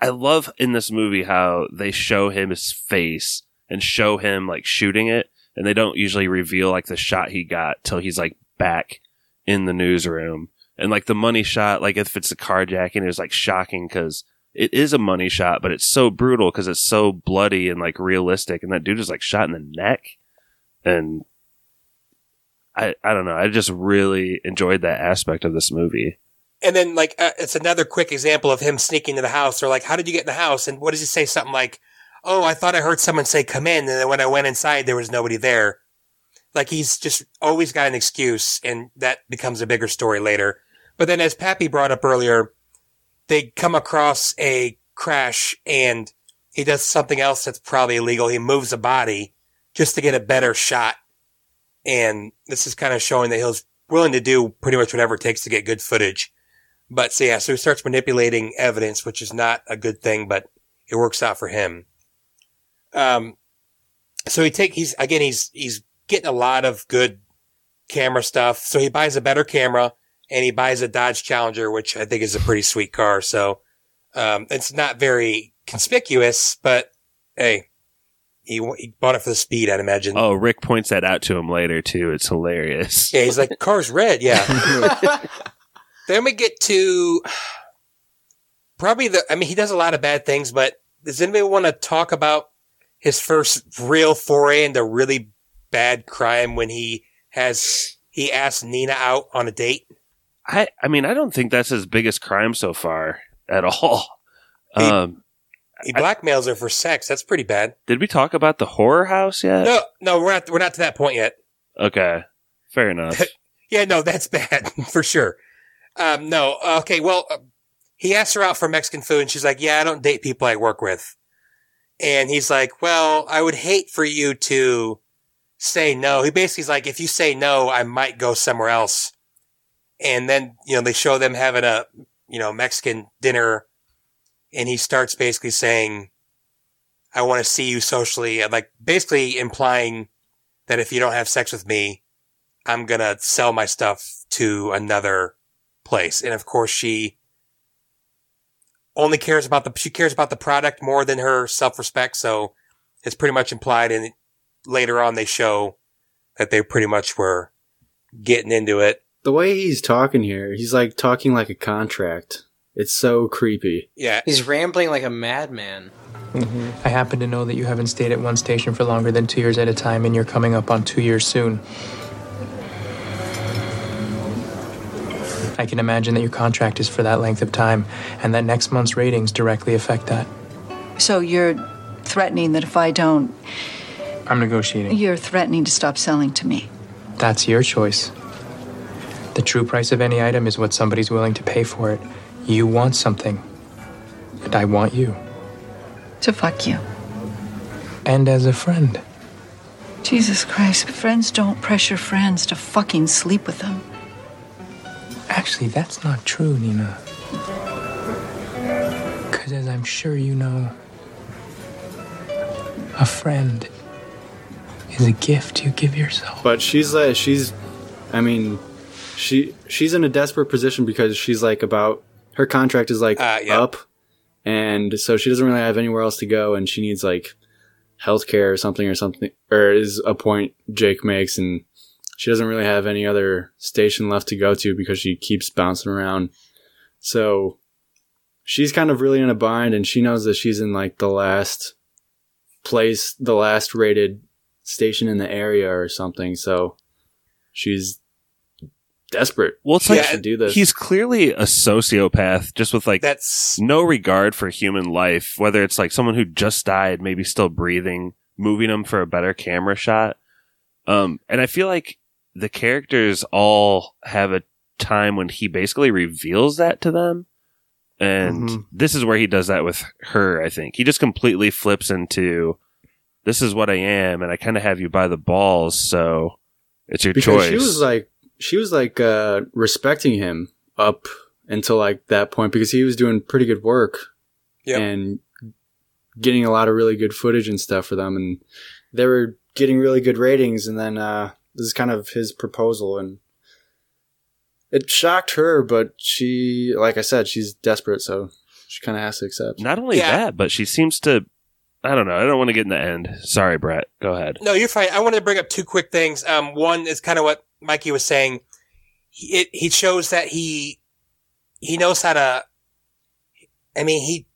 Speaker 5: I love in this movie how they show him his face and show him like shooting it, and they don't usually reveal like the shot he got till he's like back in the newsroom. And like the money shot, like if it's a carjacking, it's like shocking because it is a money shot, but it's so brutal because it's so bloody and like realistic. And that dude is like shot in the neck. And I, I don't know. I just really enjoyed that aspect of this movie.
Speaker 1: And then like uh, it's another quick example of him sneaking to the house. They're like, "How did you get in the house?" And what does he say? Something like, "Oh, I thought I heard someone say come in," and then when I went inside, there was nobody there. Like he's just always got an excuse, and that becomes a bigger story later. But then, as Pappy brought up earlier, they come across a crash, and he does something else that's probably illegal. He moves a body just to get a better shot, and this is kind of showing that he's willing to do pretty much whatever it takes to get good footage. But so yeah, so he starts manipulating evidence, which is not a good thing, but it works out for him. Um, so he take, he's, again, he's, he's getting a lot of good camera stuff. So he buys a better camera and he buys a Dodge Challenger, which I think is a pretty sweet car. So, um, it's not very conspicuous, but hey, he, he bought it for the speed, I'd imagine.
Speaker 5: Oh, Rick points that out to him later too. It's hilarious.
Speaker 1: Yeah, he's like, car's red. Yeah. then we get to probably the, I mean, he does a lot of bad things, but does anybody want to talk about his first real foray into really bad crime when he has, he asked Nina out on a date?
Speaker 5: I, I mean, I don't think that's his biggest crime so far at all.
Speaker 1: He-
Speaker 5: Um,
Speaker 1: He blackmails her for sex. That's pretty bad.
Speaker 5: did we talk about the horror house yet?
Speaker 1: No, no, we're not, we're not to that point yet.
Speaker 5: Okay, fair enough.
Speaker 1: Yeah, no, that's bad for sure. Um, no, okay, well, uh, he asked her out for Mexican food, and she's like, "Yeah, I don't date people I work with." And he's like, "Well, I would hate for you to say no." He basically's like, "If you say no, I might go somewhere else." And then you know they show them having a you know Mexican dinner, and he starts basically saying, "I want to see you socially," like basically implying that if you don't have sex with me, I'm gonna sell my stuff to another place. And of course, she only cares about the she cares about the product more than her self respect. So it's pretty much implied. And later on, they show that they pretty much were getting into it.
Speaker 4: the way he's talking here, he's like talking like a contract. It's so creepy.
Speaker 1: Yeah,
Speaker 2: He's rambling like a madman. Mm-hmm.
Speaker 7: I happen to know that you haven't stayed at one station for longer than two years at a time, and you're coming up on two years soon. I can imagine that your contract is for that length of time, and that next month's ratings directly affect that.
Speaker 8: So you're threatening that if I don't,
Speaker 7: I'm negotiating.
Speaker 8: you're threatening to stop selling to me.
Speaker 7: That's your choice. The true price of any item is what somebody's willing to pay for it. You want something, and I want you.
Speaker 8: To fuck you.
Speaker 7: And as a friend,
Speaker 8: Jesus Christ, friends don't pressure friends to fucking sleep with them.
Speaker 7: Actually, that's not true, Nina. Because as I'm sure you know, a friend is a gift you give yourself.
Speaker 4: But she's like she's I mean she she's in a desperate position because she's like about her contract is like
Speaker 1: Uh, yeah.
Speaker 4: up and so she doesn't really have anywhere else to go and she needs like healthcare or something or something or is a point Jake makes and she doesn't really have any other station left to go to because she keeps bouncing around. So she's kind of really in a bind and she knows that she's in like the last place, the last rated station in the area or something. So she's desperate.
Speaker 5: Well, it's
Speaker 4: She
Speaker 5: like
Speaker 4: has do this.
Speaker 5: he's clearly a sociopath, just with like
Speaker 1: That's
Speaker 5: no regard for human life. Whether it's like someone who just died, maybe still breathing, moving them for a better camera shot. Um, and I feel like the characters all have a time when he basically reveals that to them. And
Speaker 3: Mhm.
Speaker 5: this is where he does that with her, I think. He just completely flips into this is what I am, and I kind of have you by the balls, so it's your
Speaker 4: because
Speaker 5: choice.
Speaker 4: she was like she was like uh respecting him up until like that point because he was doing pretty good work
Speaker 1: Yep.
Speaker 4: and getting a lot of really good footage and stuff for them and they were getting really good ratings and then uh this is kind of his proposal and it shocked her but she like i said she's desperate so she kind of has to accept
Speaker 5: Not only
Speaker 1: Yeah.
Speaker 5: that, but she seems to. I don't know. I don't want to get in the end. Sorry, Brett. Go ahead.
Speaker 1: No, you're fine. I wanted to bring up two quick things. Um, one is kind of what Mikey was saying. He, it, he shows that he he knows how to. I mean, he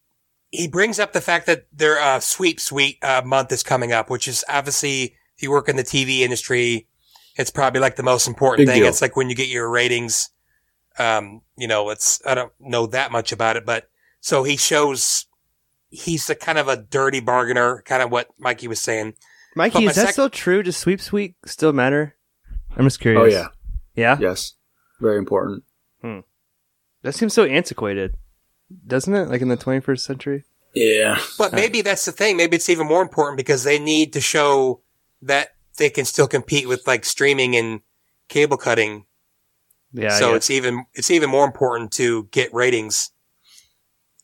Speaker 1: he brings up the fact that their uh, sweep sweet uh, month is coming up, which is obviously if you work in the TV industry, it's probably like the most important
Speaker 4: Big
Speaker 1: thing.
Speaker 4: deal.
Speaker 1: It's like when you get your ratings. Um, you know, it's I don't know that much about it, but so he shows he's a kind of a dirty bargainer, kind of what Mikey was saying.
Speaker 3: Mikey, is that
Speaker 1: sec-
Speaker 3: still true? Does sweep sweep still matter? I'm just curious.
Speaker 4: oh yeah
Speaker 3: Yeah?
Speaker 4: yes very important Hmm.
Speaker 3: That seems so antiquated. Doesn't it? Like in the 21st century?
Speaker 4: yeah
Speaker 1: But maybe that's the thing. Maybe it's even more important because they need to show that they can still compete with like streaming and cable cutting.
Speaker 3: Yeah.
Speaker 1: so it's even it's even more important to get ratings.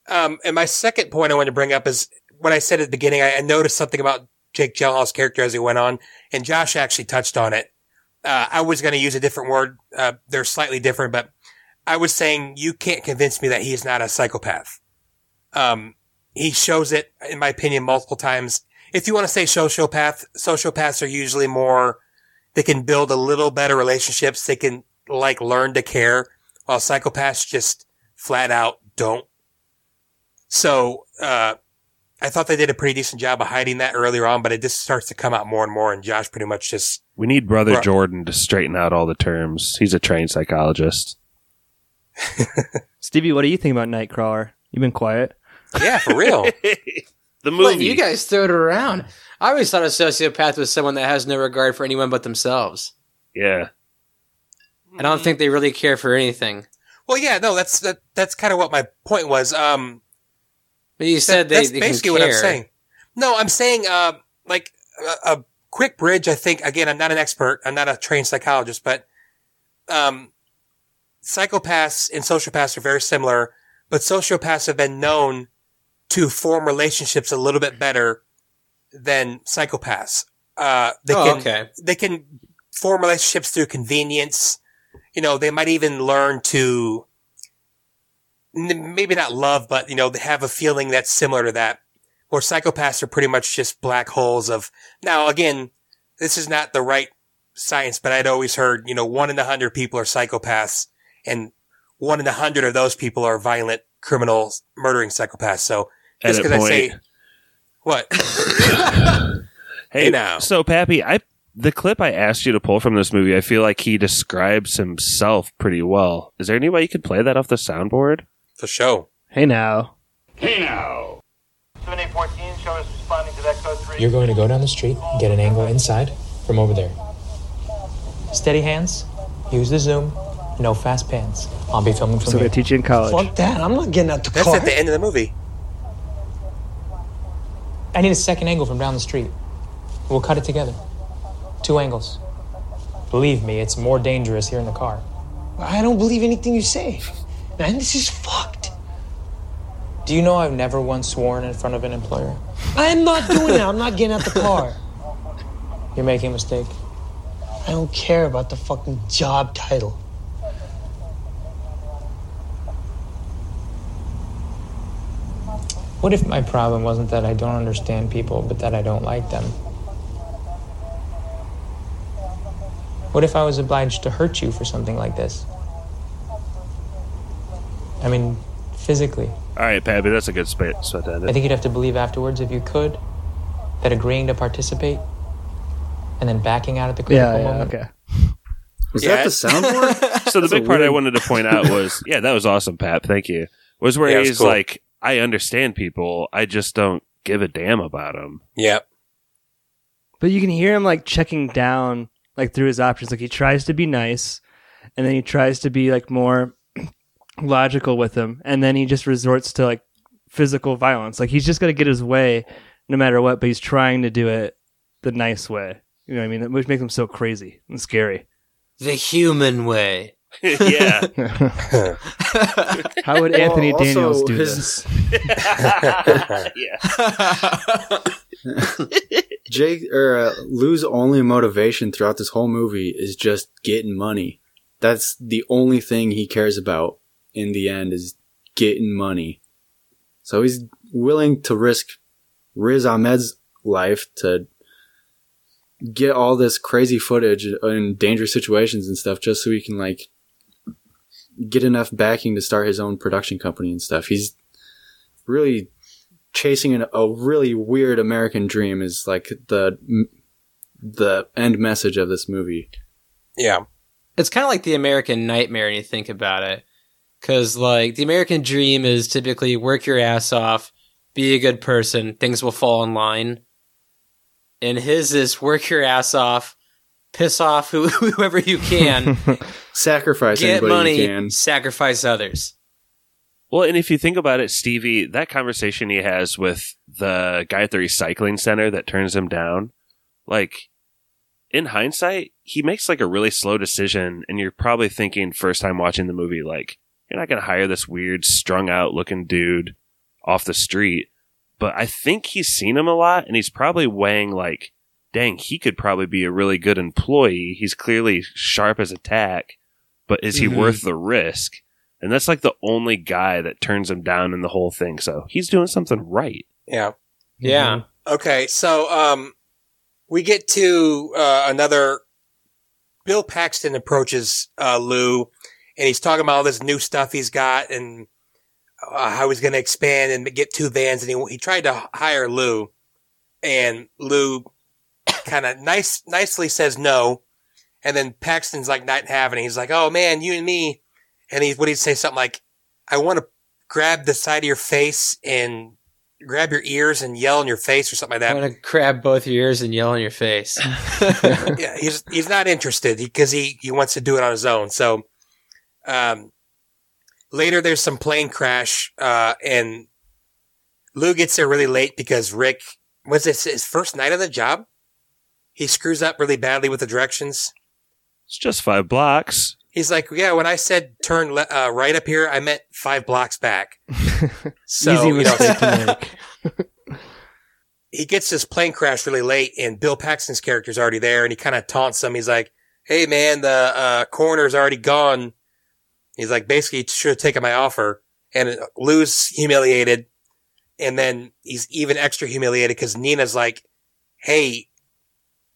Speaker 1: Um, and my second point I want to bring up is what I said at the beginning. I, I noticed something about Jake Gyllenhaal's character as he went on, and Josh actually touched on it. Uh, I was going to use a different word. Uh, they're slightly different, but I was saying you can't convince me that he's not a psychopath. Um, he shows it, in my opinion, multiple times. If you want to say sociopath, sociopaths are usually more, they can build a little better relationships. They can like learn to care while psychopaths just flat out don't. So, uh, I thought they did a pretty decent job of hiding that earlier on, but it just starts to come out more and more and Josh pretty much just,
Speaker 5: We need Brother
Speaker 1: Right.
Speaker 5: Jordan to straighten out all the terms. He's a trained psychologist.
Speaker 3: Stevie, what do you think about Nightcrawler? You've been quiet.
Speaker 1: yeah, for real.
Speaker 5: The
Speaker 2: Letting
Speaker 5: movie.
Speaker 2: you guys throw it around. I always thought a sociopath was someone that has no regard for anyone but themselves.
Speaker 5: yeah.
Speaker 2: I don't think they really care for anything.
Speaker 1: well, yeah, no, that's, that, that's kind of what my point was. Um,
Speaker 2: But you said they,
Speaker 1: that's
Speaker 2: they
Speaker 1: basically
Speaker 2: can
Speaker 1: what I'm saying. No, I'm saying, uh, like a, a quick bridge. I think again, I'm not an expert. I'm not a trained psychologist, but um, psychopaths and sociopaths are very similar. But sociopaths have been known to form relationships a little bit better than psychopaths. Uh, they
Speaker 2: Oh,
Speaker 1: can
Speaker 2: okay.
Speaker 1: they can form relationships through convenience. You know, they might even learn to maybe not love, but you know, they have a feeling that's similar to that. Where psychopaths are pretty much just black holes of. Now, again, this is not the right science, but I'd always heard, you know, one in a hundred people are psychopaths, and one in a hundred of those people are violent criminals, murdering psychopaths. So just
Speaker 5: Edit
Speaker 1: because I
Speaker 5: point.
Speaker 1: say what?
Speaker 5: Hey,
Speaker 1: Hey, now.
Speaker 5: So, Pappy, I the clip I asked you to pull from this movie, I feel like he describes himself pretty well. Is there any way you could play that off the soundboard?
Speaker 1: the show.
Speaker 3: Hey now. Hey now.
Speaker 7: You're going to go down the street, get an angle inside from over there. Steady hands, use the zoom, no fast pans. I'll be filming from
Speaker 3: So
Speaker 7: here.
Speaker 3: they teach you in college.
Speaker 10: Fuck that. I'm not getting out the
Speaker 1: That's
Speaker 10: car.
Speaker 1: at the end of the movie.
Speaker 7: I need a second angle from down the street. We'll cut it together. Two angles. Believe me, it's more dangerous here in the car.
Speaker 10: I don't believe anything you say. Man, this is fucked.
Speaker 7: Do you know I've never once sworn in front of an employer?
Speaker 10: I'm not doing that. I'm not getting out the car.
Speaker 7: You're making a mistake. I don't care about the fucking job title. What if my problem wasn't that I don't understand people, but that I don't like them? What if I was obliged to hurt you for something like this? I mean, physically.
Speaker 5: All right, Pappy, that's a good spot spot to end
Speaker 7: I think you'd have to believe afterwards, if you could, that agreeing to participate and then backing out at the critical
Speaker 3: Yeah, yeah,
Speaker 7: moment.
Speaker 3: okay.
Speaker 4: Was
Speaker 1: Yeah.
Speaker 4: that the soundboard?
Speaker 5: So the
Speaker 4: That's
Speaker 5: big part I wanted to point out was, yeah, that was awesome, Pap. Thank you. Was where
Speaker 1: Yeah, it was
Speaker 5: he's
Speaker 1: cool.
Speaker 5: like, I understand people, I just don't give a damn about them.
Speaker 1: Yep.
Speaker 3: But you can hear him like checking down like through his options. Like he tries to be nice, and then he tries to be like more logical with him, and then he just resorts to like physical violence. Like he's just gonna get his way no matter what, but he's trying to do it the nice way. You know what I mean? Which makes him so crazy and scary.
Speaker 2: The human way.
Speaker 5: yeah.
Speaker 3: How would Anthony
Speaker 4: Well, also,
Speaker 3: Daniels do
Speaker 4: his-
Speaker 3: this?
Speaker 5: yeah.
Speaker 4: Jake or uh, Lou's only motivation throughout this whole movie is just getting money. That's the only thing he cares about in the end is getting money. So he's willing to risk Riz Ahmed's life to get all this crazy footage in dangerous situations and stuff just so he can like get enough backing to start his own production company and stuff. He's really chasing an, a really weird American dream is like the the end message of this movie.
Speaker 1: Yeah.
Speaker 2: It's kind of like the American nightmare when you think about it. Because, like, the American dream is typically work your ass off, be a good person, things will fall in line. And his is work your ass off, piss off whoever you can,
Speaker 4: Sacrifice
Speaker 2: get
Speaker 4: anybody
Speaker 2: money,
Speaker 4: you can.
Speaker 2: sacrifice others.
Speaker 5: Well, and if you think about it, Stevie, that conversation he has with the guy at the recycling center that turns him down, like in hindsight, he makes like a really slow decision, and you're probably thinking first time watching the movie, like you're not going to hire this weird, strung out looking dude off the street. But I think he's seen him a lot, and he's probably weighing like, dang, he could probably be a really good employee. He's clearly sharp as a tack, but is he
Speaker 2: Mhm.
Speaker 5: worth the risk? And that's like the only guy that turns him down in the whole thing. So he's doing something right.
Speaker 1: Yeah.
Speaker 2: Yeah.
Speaker 1: Okay, so um, we get to uh, another. Bill Paxton approaches uh, Lou, and he's talking about all this new stuff he's got and uh, how he's going to expand and get two vans. And he he tried to hire Lou, and Lou kind of nice nicely says no, and then Paxton's like not having it. He's like, "Oh man, you and me," and he what he'd say something like, "I want to grab the side of your face and." Grab your ears and yell in your face or something like that.
Speaker 2: I'm going to grab both your ears and yell in your face.
Speaker 1: yeah, he's he's not interested because he, he wants to do it on his own. So, um, later there's some plane crash, uh, and Lou gets there really late because Rick was this his first night on the job. He screws up really badly with the directions.
Speaker 5: It's just five blocks.
Speaker 1: He's like, "Yeah, when I said turn le- uh, right up here, I meant five blocks back." So
Speaker 3: Easy
Speaker 1: you know, he gets this plane crash really late and Bill Paxton's character's already there and he kind of taunts him. He's like, Hey man, the, uh, coroner's already gone. He's like, basically, should have taken my offer and Lou's humiliated. And then he's even extra humiliated because Nina's like, Hey,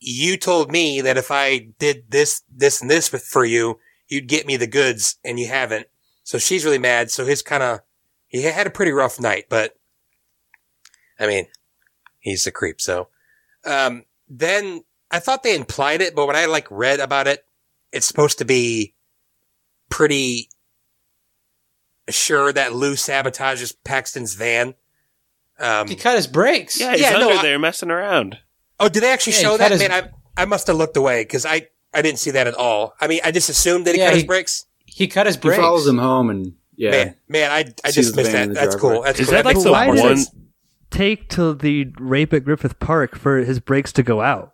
Speaker 1: you told me that if I did this, this and this for you, you'd get me the goods and you haven't. So she's really mad. So his kind of, he had a pretty rough night, but I mean, he's a creep. So, um, then I thought they implied it, but when I like read about it, it's supposed to be pretty sure that Lou sabotages Paxton's van. Um,
Speaker 2: he cut his brakes.
Speaker 5: Yeah, he's
Speaker 1: Yeah, no,
Speaker 5: under
Speaker 1: I-
Speaker 5: there messing around.
Speaker 1: Oh, did they actually
Speaker 2: Yeah,
Speaker 1: show that?
Speaker 2: his-
Speaker 1: Man, I, I must have looked away because I, I didn't see that at all. I mean, I just assumed that he
Speaker 2: Yeah,
Speaker 1: cut his brakes.
Speaker 2: He cut his brakes.
Speaker 4: He
Speaker 2: brakes.
Speaker 4: follows him home and yeah.
Speaker 1: Man, man, I, I just missed that. That's cool. That's
Speaker 5: Is
Speaker 1: cool.
Speaker 5: that like
Speaker 1: makes
Speaker 5: the
Speaker 3: Why
Speaker 5: one?
Speaker 3: it take till the rape at Griffith Park for his brakes to go out?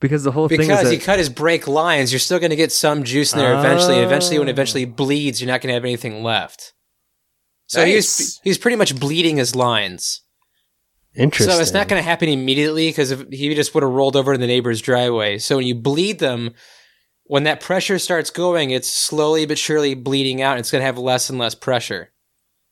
Speaker 3: Because the whole thing is
Speaker 2: Because
Speaker 3: that
Speaker 2: he cut his brake lines, you're still going to get some juice in there eventually. And eventually, when it
Speaker 3: Oh.
Speaker 2: eventually bleeds, you're not going to have anything left. So
Speaker 1: Nice.
Speaker 2: he's he's pretty much bleeding his lines.
Speaker 3: Interesting.
Speaker 2: So it's not going to happen immediately because he just would have rolled over in the neighbor's driveway. So when you bleed them, when that pressure starts going, it's slowly but surely bleeding out. And it's going to have less and less pressure,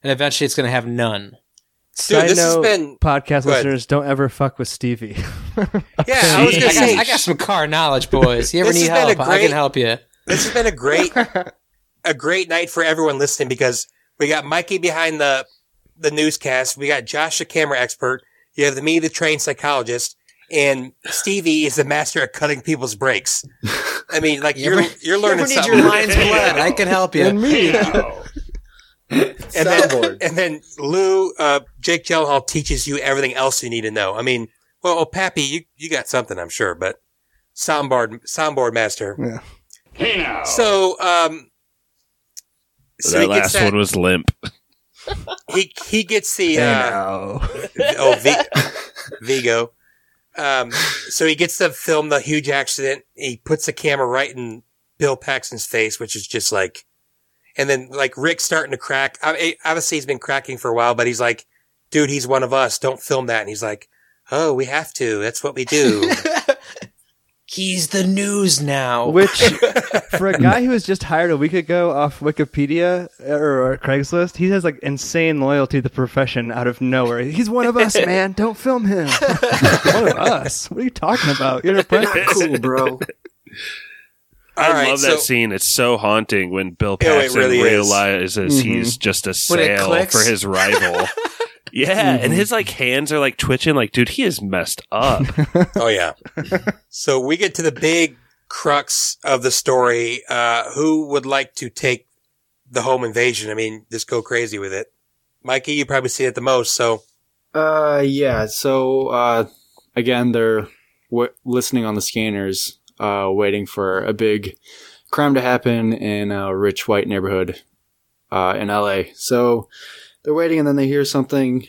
Speaker 2: and eventually it's going to have none.
Speaker 1: Dude,
Speaker 3: Side
Speaker 1: this has been-
Speaker 3: podcast listeners don't ever fuck with Stevie.
Speaker 1: Yeah, I was gonna say
Speaker 2: got, I got some car knowledge, boys. You ever
Speaker 1: This
Speaker 2: need
Speaker 1: has been
Speaker 2: help?
Speaker 1: a
Speaker 2: I can help you.
Speaker 1: this has been a great a great night for everyone listening because we got Mikey behind the the newscast, we got Josh the camera expert, you have the me the trained psychologist, and Stevie is the master at cutting people's brakes. I mean, like
Speaker 2: You
Speaker 1: you're
Speaker 2: ever-
Speaker 1: you're learning
Speaker 2: ever need
Speaker 1: something.
Speaker 2: your lines bled? I can help you.
Speaker 3: and me.
Speaker 1: and then, and then Lou, uh, Jake Gyllenhaal teaches you everything else you need to know. I mean, well, oh, Pappy, you, you got something, I'm sure, but soundboard, soundboard master.
Speaker 3: Yeah.
Speaker 6: Hey now.
Speaker 1: So, um, so
Speaker 5: that last
Speaker 1: that,
Speaker 5: one was limp.
Speaker 1: He, he gets the, uh, oh, v- Vigo. Um, so he gets to film the huge accident. He puts the camera right in Bill Paxton's face, which is just like, and then like Rick's starting to crack. I, I- obviously he's been cracking for a while, but he's like, dude, he's one of us. Don't film that. And he's like, oh, we have to. That's what we do.
Speaker 2: He's the news now.
Speaker 3: Which, for a guy who was just hired a week ago off Wikipedia or, or Craigslist, he has like insane loyalty to the profession out of nowhere. He's one of us, man. Don't film him. one of us. What are you talking about? You're an apprentice.
Speaker 4: cool, bro.
Speaker 5: I
Speaker 1: All right,
Speaker 5: love
Speaker 1: so-
Speaker 5: that scene. It's so haunting when Bill
Speaker 1: Yeah, it
Speaker 5: Paxton
Speaker 1: really is.
Speaker 5: realizes
Speaker 3: Mhm.
Speaker 5: he's just a sale for his rival. Yeah, and his like hands are like twitching. Like, dude, he is messed up.
Speaker 1: oh yeah. so we get to the big crux of the story. Uh, who would like to take the home invasion? I mean, just go crazy with it. Mikey, you probably see it the most. So
Speaker 4: Uh, yeah. So, uh, again, they're w- listening on the scanners, uh, waiting for a big crime to happen in a rich white neighborhood, uh, in LA. So they're waiting and then they hear something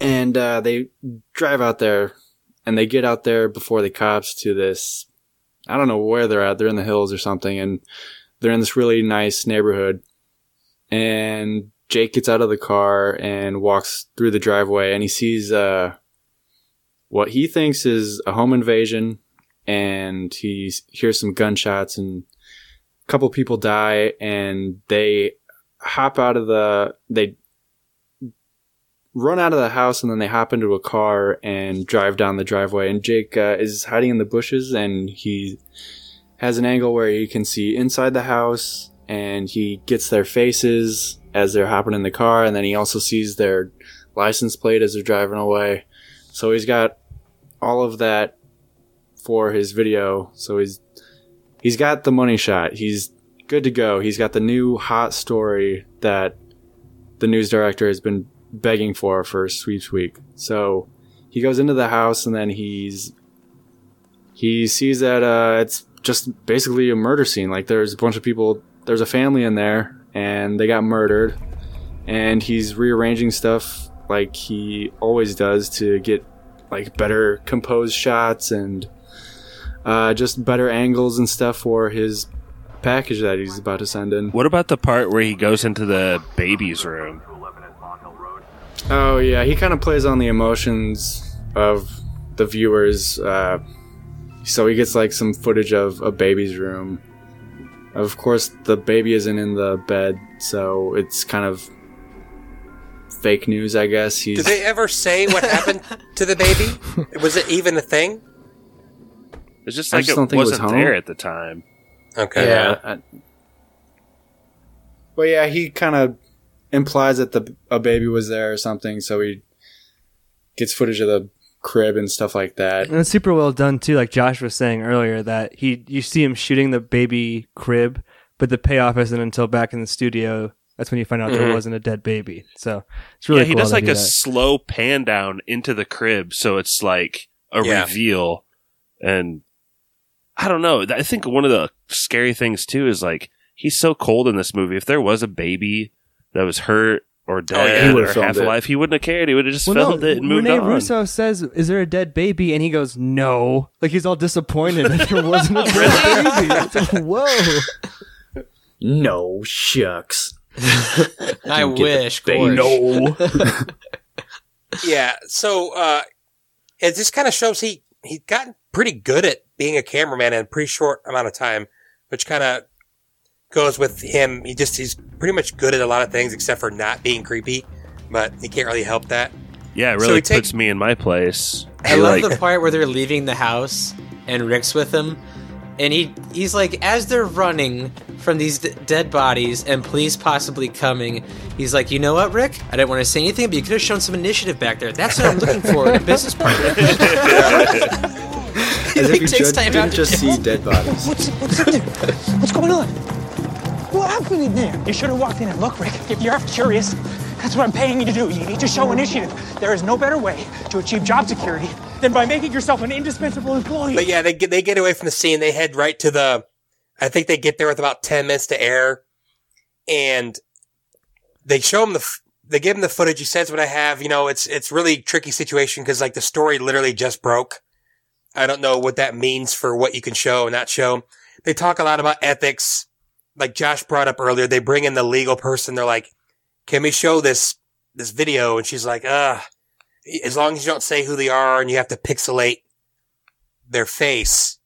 Speaker 4: and, uh, they drive out there and they get out there before the cops to this, I don't know where they're at. They're in the hills or something and they're in this really nice neighborhood and Jake gets out of the car and walks through the driveway and he sees uh, what he thinks is a home invasion and he hears some gunshots and a couple people die and they hop out of the they run out of the house and then they hop into a car and drive down the driveway. And Jake uh, is hiding in the bushes and he has an angle where he can see inside the house and he gets their faces as they're hopping in the car and then he also sees their license plate as they're driving away. So he's got all of that for his video. So he's he's got the money shot. He's good to go. He's got the new hot story that the news director has been begging for for sweeps week so he goes into the house and then he's he sees that uh, it's just basically a murder scene. Like there's a bunch of people, there's a family in there, and they got murdered. And he's rearranging stuff like he always does to get like better composed shots and uh, just better angles and stuff for his package that he's about to send in.
Speaker 5: what about the part where he goes into the baby's room?
Speaker 4: Oh yeah, he kind of plays on the emotions of the viewers. Uh, so he gets like some footage of a baby's room. Of course, the baby isn't in the bed, so it's kind of fake news, I guess. He's
Speaker 1: did they ever say what happened to the baby? Was it even a thing?
Speaker 5: It's just
Speaker 4: I
Speaker 5: like
Speaker 4: just
Speaker 5: it
Speaker 4: don't think it was
Speaker 5: wasn't
Speaker 4: home.
Speaker 5: there at the time.
Speaker 1: Okay.
Speaker 4: yeah. I- but yeah, he kind of implies that the a baby was there or something, so he gets footage of the crib and stuff like that.
Speaker 3: And it's super well done too. Like Josh was saying earlier, that he you see him shooting the baby crib, but the payoff isn't until back in the studio. That's when you find out there
Speaker 1: Mhm.
Speaker 3: wasn't a dead baby. So it's really
Speaker 5: yeah, he
Speaker 3: cool
Speaker 5: does like
Speaker 3: they
Speaker 5: a
Speaker 3: that.
Speaker 5: slow pan down into the crib, so it's like a
Speaker 1: Yeah.
Speaker 5: reveal. And I don't know. I think one of the scary things too is like he's so cold in this movie. If there was a baby that was hurt or
Speaker 1: yeah.
Speaker 5: dead
Speaker 4: He
Speaker 5: or half
Speaker 4: it.
Speaker 5: alive, he wouldn't have cared. He would have just
Speaker 3: Well,
Speaker 5: filmed it and moved
Speaker 3: Rene
Speaker 5: on.
Speaker 3: Russo says, "Is there a dead baby?" And he goes, "No." Like he's all disappointed that there wasn't a dead baby. It's like, whoa.
Speaker 4: No shucks.
Speaker 2: I
Speaker 4: Didn't get the
Speaker 2: wish.
Speaker 4: baby.
Speaker 2: Gorge.
Speaker 1: Yeah. So uh, it just kind of shows he he gotten pretty good at being a cameraman in a pretty short amount of time, which kind of goes with him. He just he's pretty much good at a lot of things except for not being creepy, but he can't really help that.
Speaker 5: Yeah, it
Speaker 1: So
Speaker 5: really
Speaker 1: take-
Speaker 5: puts me in my place.
Speaker 2: I love
Speaker 5: like,
Speaker 2: the part where they're leaving the house and Rick's with them, and he he's like, as they're running from these d- dead bodies and police possibly coming, he's like, you know what, Rick? I didn't want to say anything, but you could have shown some initiative back there. That's what I'm looking for in a business partner.
Speaker 4: As if you
Speaker 2: takes
Speaker 4: judge,
Speaker 2: time
Speaker 4: didn't
Speaker 2: out
Speaker 4: just
Speaker 2: do
Speaker 4: see dead bodies.
Speaker 7: What's, what's in there? What's going on? What happened in there? You should have walked in and looked, Rick. If you're curious, that's what I'm paying you to do. You need to show initiative. There is no better way to achieve job security than by making yourself an indispensable employee.
Speaker 1: But yeah, they get they get away from the scene. They head right to the. I think they get there with about ten minutes to air, and they show him the. They give him the footage. He says, "What I have, you know, it's it's really tricky situation because like the story literally just broke. I don't know what that means for what you can show and not show. They talk a lot about ethics, like Josh brought up earlier. They bring in the legal person. They're like, "Can we show this this video?" And she's like, "Uh, as long as you don't say who they are and you have to pixelate their face."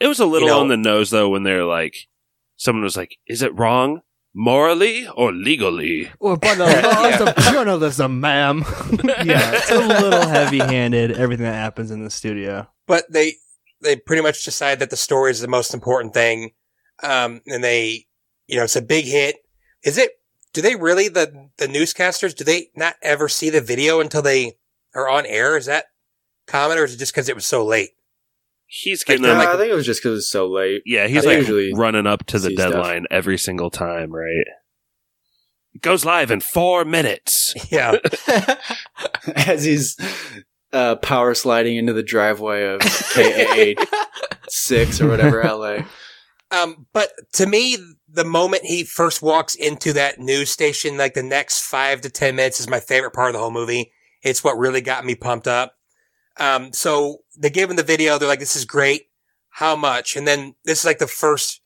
Speaker 5: it was a little
Speaker 1: you know-
Speaker 5: on the nose though when they're like, someone was like, "Is it wrong, morally or legally?"
Speaker 3: Or by the laws of journalism, ma'am. yeah, it's a little heavy-handed. Everything that happens in the studio.
Speaker 1: but they they pretty much decide that the story is the most important thing um and they you know it's a big hit is it do they really the the newscasters do they not ever see the video until they are on air is that common or is it just because it was so late
Speaker 5: He's
Speaker 1: Like,
Speaker 5: getting
Speaker 1: they're
Speaker 5: them.
Speaker 4: Nah, I think it was just because it's so late.
Speaker 5: yeah, he's
Speaker 4: I
Speaker 5: like
Speaker 4: usually
Speaker 5: running up to the
Speaker 4: see stuff.
Speaker 5: deadline every single time, right? It goes live in four minutes.
Speaker 1: yeah
Speaker 4: As he's uh, power sliding into the driveway of KA six or whatever LA.
Speaker 1: um but to me the moment he first walks into that news station like the next five to ten minutes is my favorite part of the whole movie it's what really got me pumped up Um, so they give him the video. They're like, this is great. How much? And then this is like the first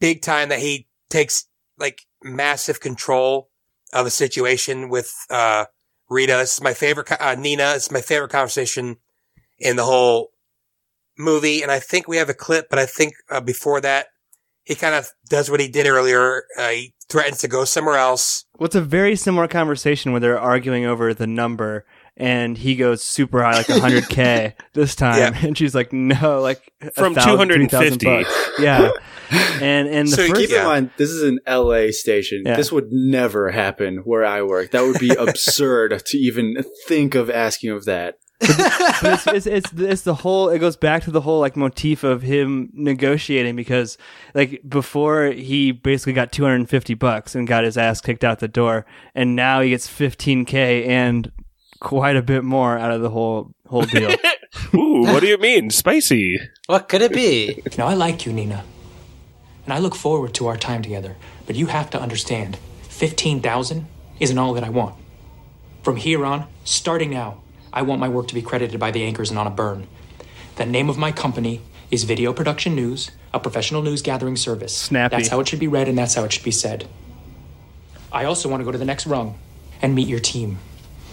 Speaker 1: big time that he takes like massive control of a situation with, uh, Rita. This is my favorite, uh, Nina. It's my favorite conversation in the whole movie. And I think we have a clip, but I think, uh, before that, he kind of does what he did earlier. Uh, he threatens to go somewhere else.
Speaker 3: Well, it's a very similar conversation where they're arguing over the number, and he goes super high, like 100k this time,
Speaker 1: Yeah.
Speaker 3: and she's like, "No, like
Speaker 5: From 250.
Speaker 3: Yeah, and and the
Speaker 1: So
Speaker 3: first,
Speaker 4: Keep in mind, this is an LA station.
Speaker 3: Yeah.
Speaker 4: This would never happen where I work. That would be absurd to even think of asking of that.
Speaker 3: But it's, it's it's it's the whole. It goes back to the whole like motif of him negotiating because like before he basically got 250 bucks and got his ass kicked out the door, and now he gets 15k and quite a bit more out of the whole whole deal.
Speaker 5: Ooh, what do you mean? Spicy.
Speaker 2: What could it be?
Speaker 7: Now, I like you, Nina. And I look forward to our time together. But you have to understand 15,000 isn't all that I want. From here on, starting now, I want my work to be credited by the anchors and on a burn. The name of my company is Video Production News, a professional news gathering service.
Speaker 3: Snappy.
Speaker 7: That's how it should be read and that's how it should be said. I also want to go to the next rung and meet your team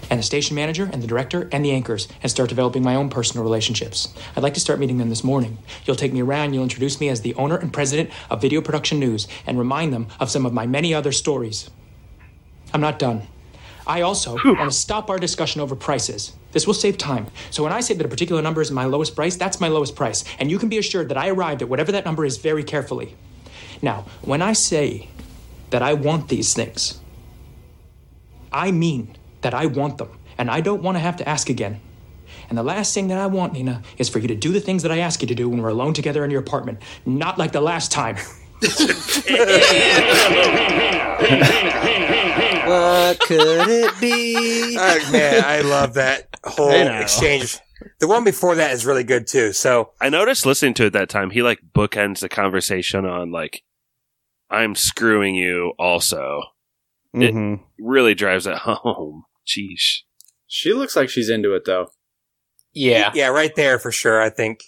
Speaker 7: and the station manager and the director and the anchors and start developing my own personal relationships. I'd like to start meeting them this morning. You'll take me around, you'll introduce me as the owner and president of Video Production News and remind them of some of my many other stories. I'm not done. I also want to stop our discussion over prices. This will save time. So when I say that a particular number is my lowest price, that's my lowest price. And you can be assured that I arrived at whatever that number is very carefully. Now, when I say that I want these things, I mean that I want them, and I don't want to have to ask again. And the last thing that I want, Nina, is for you to do the things that I ask you to do when we're alone together in your apartment. Not like the last time.
Speaker 2: What could it be?
Speaker 1: Oh, man, I love that whole
Speaker 3: I know.
Speaker 1: exchange. The one before that is really good too. So
Speaker 5: I noticed listening to it that time, he like bookends the conversation on like, I'm screwing you also. It-
Speaker 3: Mhm.
Speaker 5: Really drives it home. Sheesh.
Speaker 4: She looks like she's into it though.
Speaker 2: Yeah.
Speaker 1: yeah, right there for sure. I think.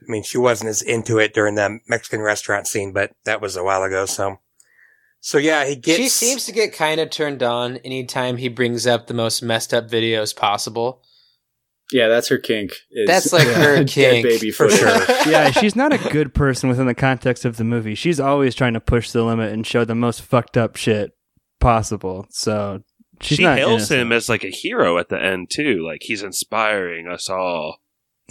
Speaker 1: I mean, she wasn't as into it during the Mexican restaurant scene, but that was a while ago. So, so yeah, he gets.
Speaker 2: She seems to get kind of turned on anytime he brings up the most messed up videos possible.
Speaker 4: Yeah, that's her kink. is-
Speaker 2: That's like her
Speaker 4: dead
Speaker 2: kink,
Speaker 4: baby
Speaker 1: for sure.
Speaker 3: yeah, she's not a good person within the context of the movie. She's always trying to push the limit and show the most fucked up shit possible. So she's
Speaker 5: she
Speaker 3: not
Speaker 5: hails
Speaker 3: innocent.
Speaker 5: him as like a hero at the end too. Like he's inspiring us all.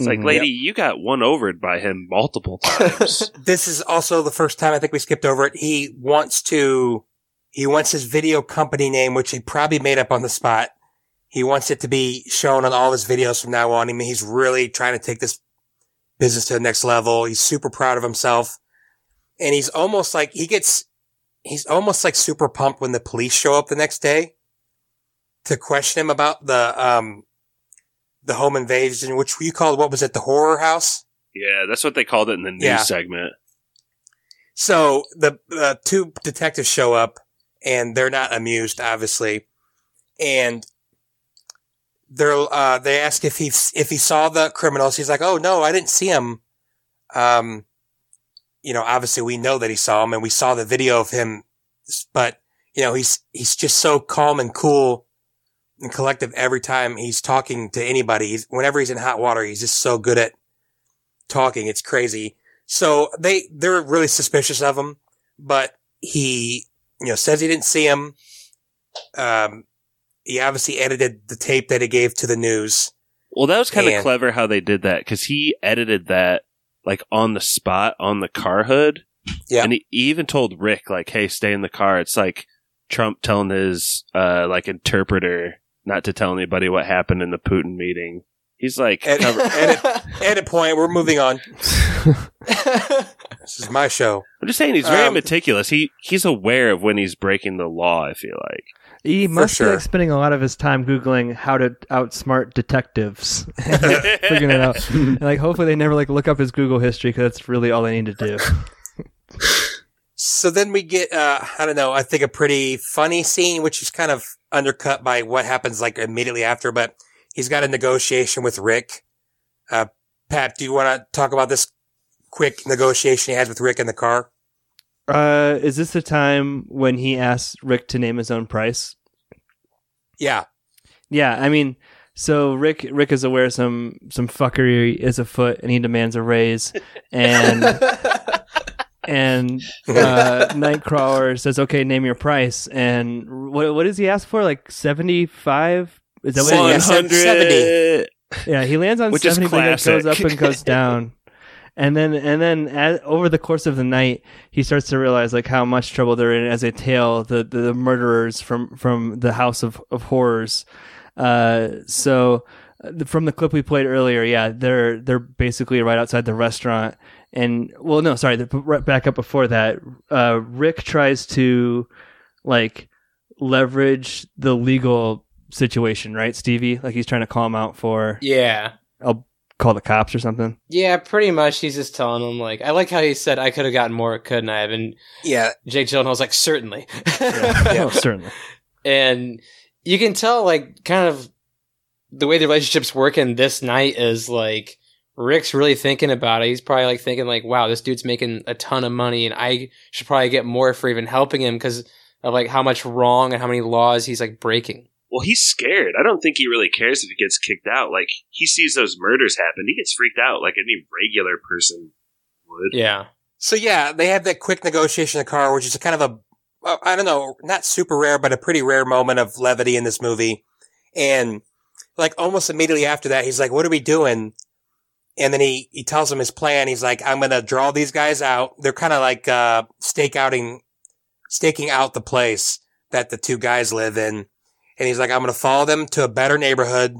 Speaker 5: It's like,
Speaker 3: Mhm.
Speaker 5: lady, you got won over by him multiple times.
Speaker 1: This is also the first time I think we skipped over it. He wants to, he wants his video company name, which he probably made up on the spot. He wants it to be shown on all his videos from now on. I mean, he's really trying to take this business to the next level. He's super proud of himself. And he's almost like, he gets, he's almost like super pumped when the police show up the next day to question him about the, um, the home invasion, which you called, what was it, the horror house?
Speaker 5: yeah, that's what they called it in the news
Speaker 1: Yeah.
Speaker 5: segment.
Speaker 1: So the uh, two detectives show up and they're not amused, obviously. And they're, uh, they ask if he, if he saw the criminals. He's like, Oh, no, I didn't see him. Um, you know, obviously we know that he saw him and we saw the video of him, but you know, he's, he's just so calm and cool collective every time he's talking to anybody. He's, whenever he's in hot water, he's just so good at talking. It's crazy. So they, they're really suspicious of him, but he, you know, says he didn't see him. Um, he obviously edited the tape that he gave to the news.
Speaker 5: Well, that was kind of clever how they did that because he edited that like on the spot on the car hood.
Speaker 1: Yeah.
Speaker 5: and he, he even told Rick like, "Hey, stay in the car." It's like Trump telling his uh like interpreter not to tell anybody what happened in the Putin meeting. He's like,
Speaker 1: Ed-
Speaker 5: cover-
Speaker 1: edit, edit point. We're moving on. this is my show.
Speaker 5: I'm just saying he's very
Speaker 1: Um,
Speaker 5: meticulous. He he's aware of when he's breaking the law. I feel like.
Speaker 3: He must be
Speaker 1: sure.
Speaker 3: like spending a lot of his time googling how to outsmart detectives, figuring it out. And like, hopefully, they never like look up his Google history because that's really all they need to do.
Speaker 1: So then we get, uh, I don't know, I think a pretty funny scene, which is kind of undercut by what happens like immediately after, but he's got a negotiation with Rick. Uh, Pat, do you want to talk about this quick negotiation he has with Rick in the car?
Speaker 3: Uh, is this the time when he asks Rick to name his own price?
Speaker 1: Yeah.
Speaker 3: Yeah, I mean, so Rick Rick is aware some some fuckery is afoot, and he demands a raise, and and uh, Nightcrawler says, "Okay, name your price." And what what does he ask for? Like seventy five? Is that what?
Speaker 1: One
Speaker 3: He,
Speaker 1: hundred.
Speaker 5: 170.
Speaker 3: yeah, he lands on
Speaker 5: Which
Speaker 3: seventy, but it goes up and goes down. And then, and then, as, over the course of the night, he starts to realize like how much trouble they're in as they tail the, the, the murderers from from the House of of Horrors. Uh, so uh, from the clip we played earlier, yeah, they're they're basically right outside the restaurant. And well, no, sorry, the, right back up before that, uh, Rick tries to like leverage the legal situation, right, Stevie? Like he's trying to call him out for
Speaker 2: yeah.
Speaker 3: I'll call the cops or something.
Speaker 2: Yeah, pretty much. He's just telling him like, I like how he said, "I could have gotten more, couldn't I?" have?" And
Speaker 1: Yeah.
Speaker 2: Jake Gyllenhaal's like, "Certainly."
Speaker 3: Oh, certainly.
Speaker 2: and you can tell like kind of the way the relationships work in this night is like Rick's really thinking about it. He's probably like thinking like, "Wow, this dude's making a ton of money, and I should probably get more for even helping him because of like how much wrong and how many laws he's like breaking."
Speaker 5: Well, he's scared. I don't think he really cares if he gets kicked out. Like he sees those murders happen, he gets freaked out like any regular person would.
Speaker 2: Yeah,
Speaker 1: So yeah, they have that quick negotiation in the car, which is a kind of a I don't know, not super rare, but a pretty rare moment of levity in this movie. And like almost immediately after that, he's like, what are we doing? And then he, he tells him his plan. He's like, I'm going to draw these guys out. They're kind of like, uh, stakeouting, staking out the place that the two guys live in. And he's like, I'm going to follow them to a better neighborhood.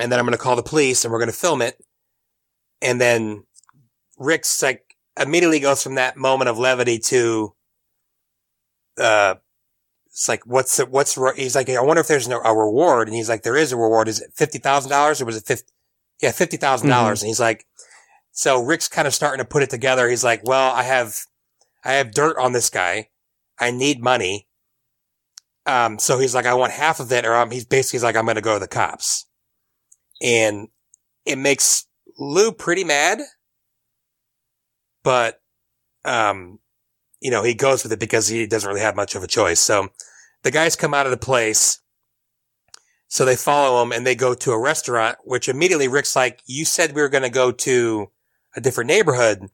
Speaker 1: And then I'm going to call the police and we're going to film it. And then Rick's like immediately goes from that moment of levity to, uh, it's like, what's the, what's, he's like, I wonder if there's no, a reward. And he's like, there is a reward. Is it $50,000 or was it 50? Yeah, $50,000. dollars And he's like, so Rick's kind of starting to put it together. He's like, well, I have, I have dirt on this guy. I need money. Um, so he's like, I want half of it, or um, he's basically like, I'm going to go to the cops. And it makes Lou pretty mad, but, um, you know, he goes with it because he doesn't really have much of a choice. So the guys come out of the place. So they follow him and they go to a restaurant, which immediately Rick's like, you said we were going to go to a different neighborhood.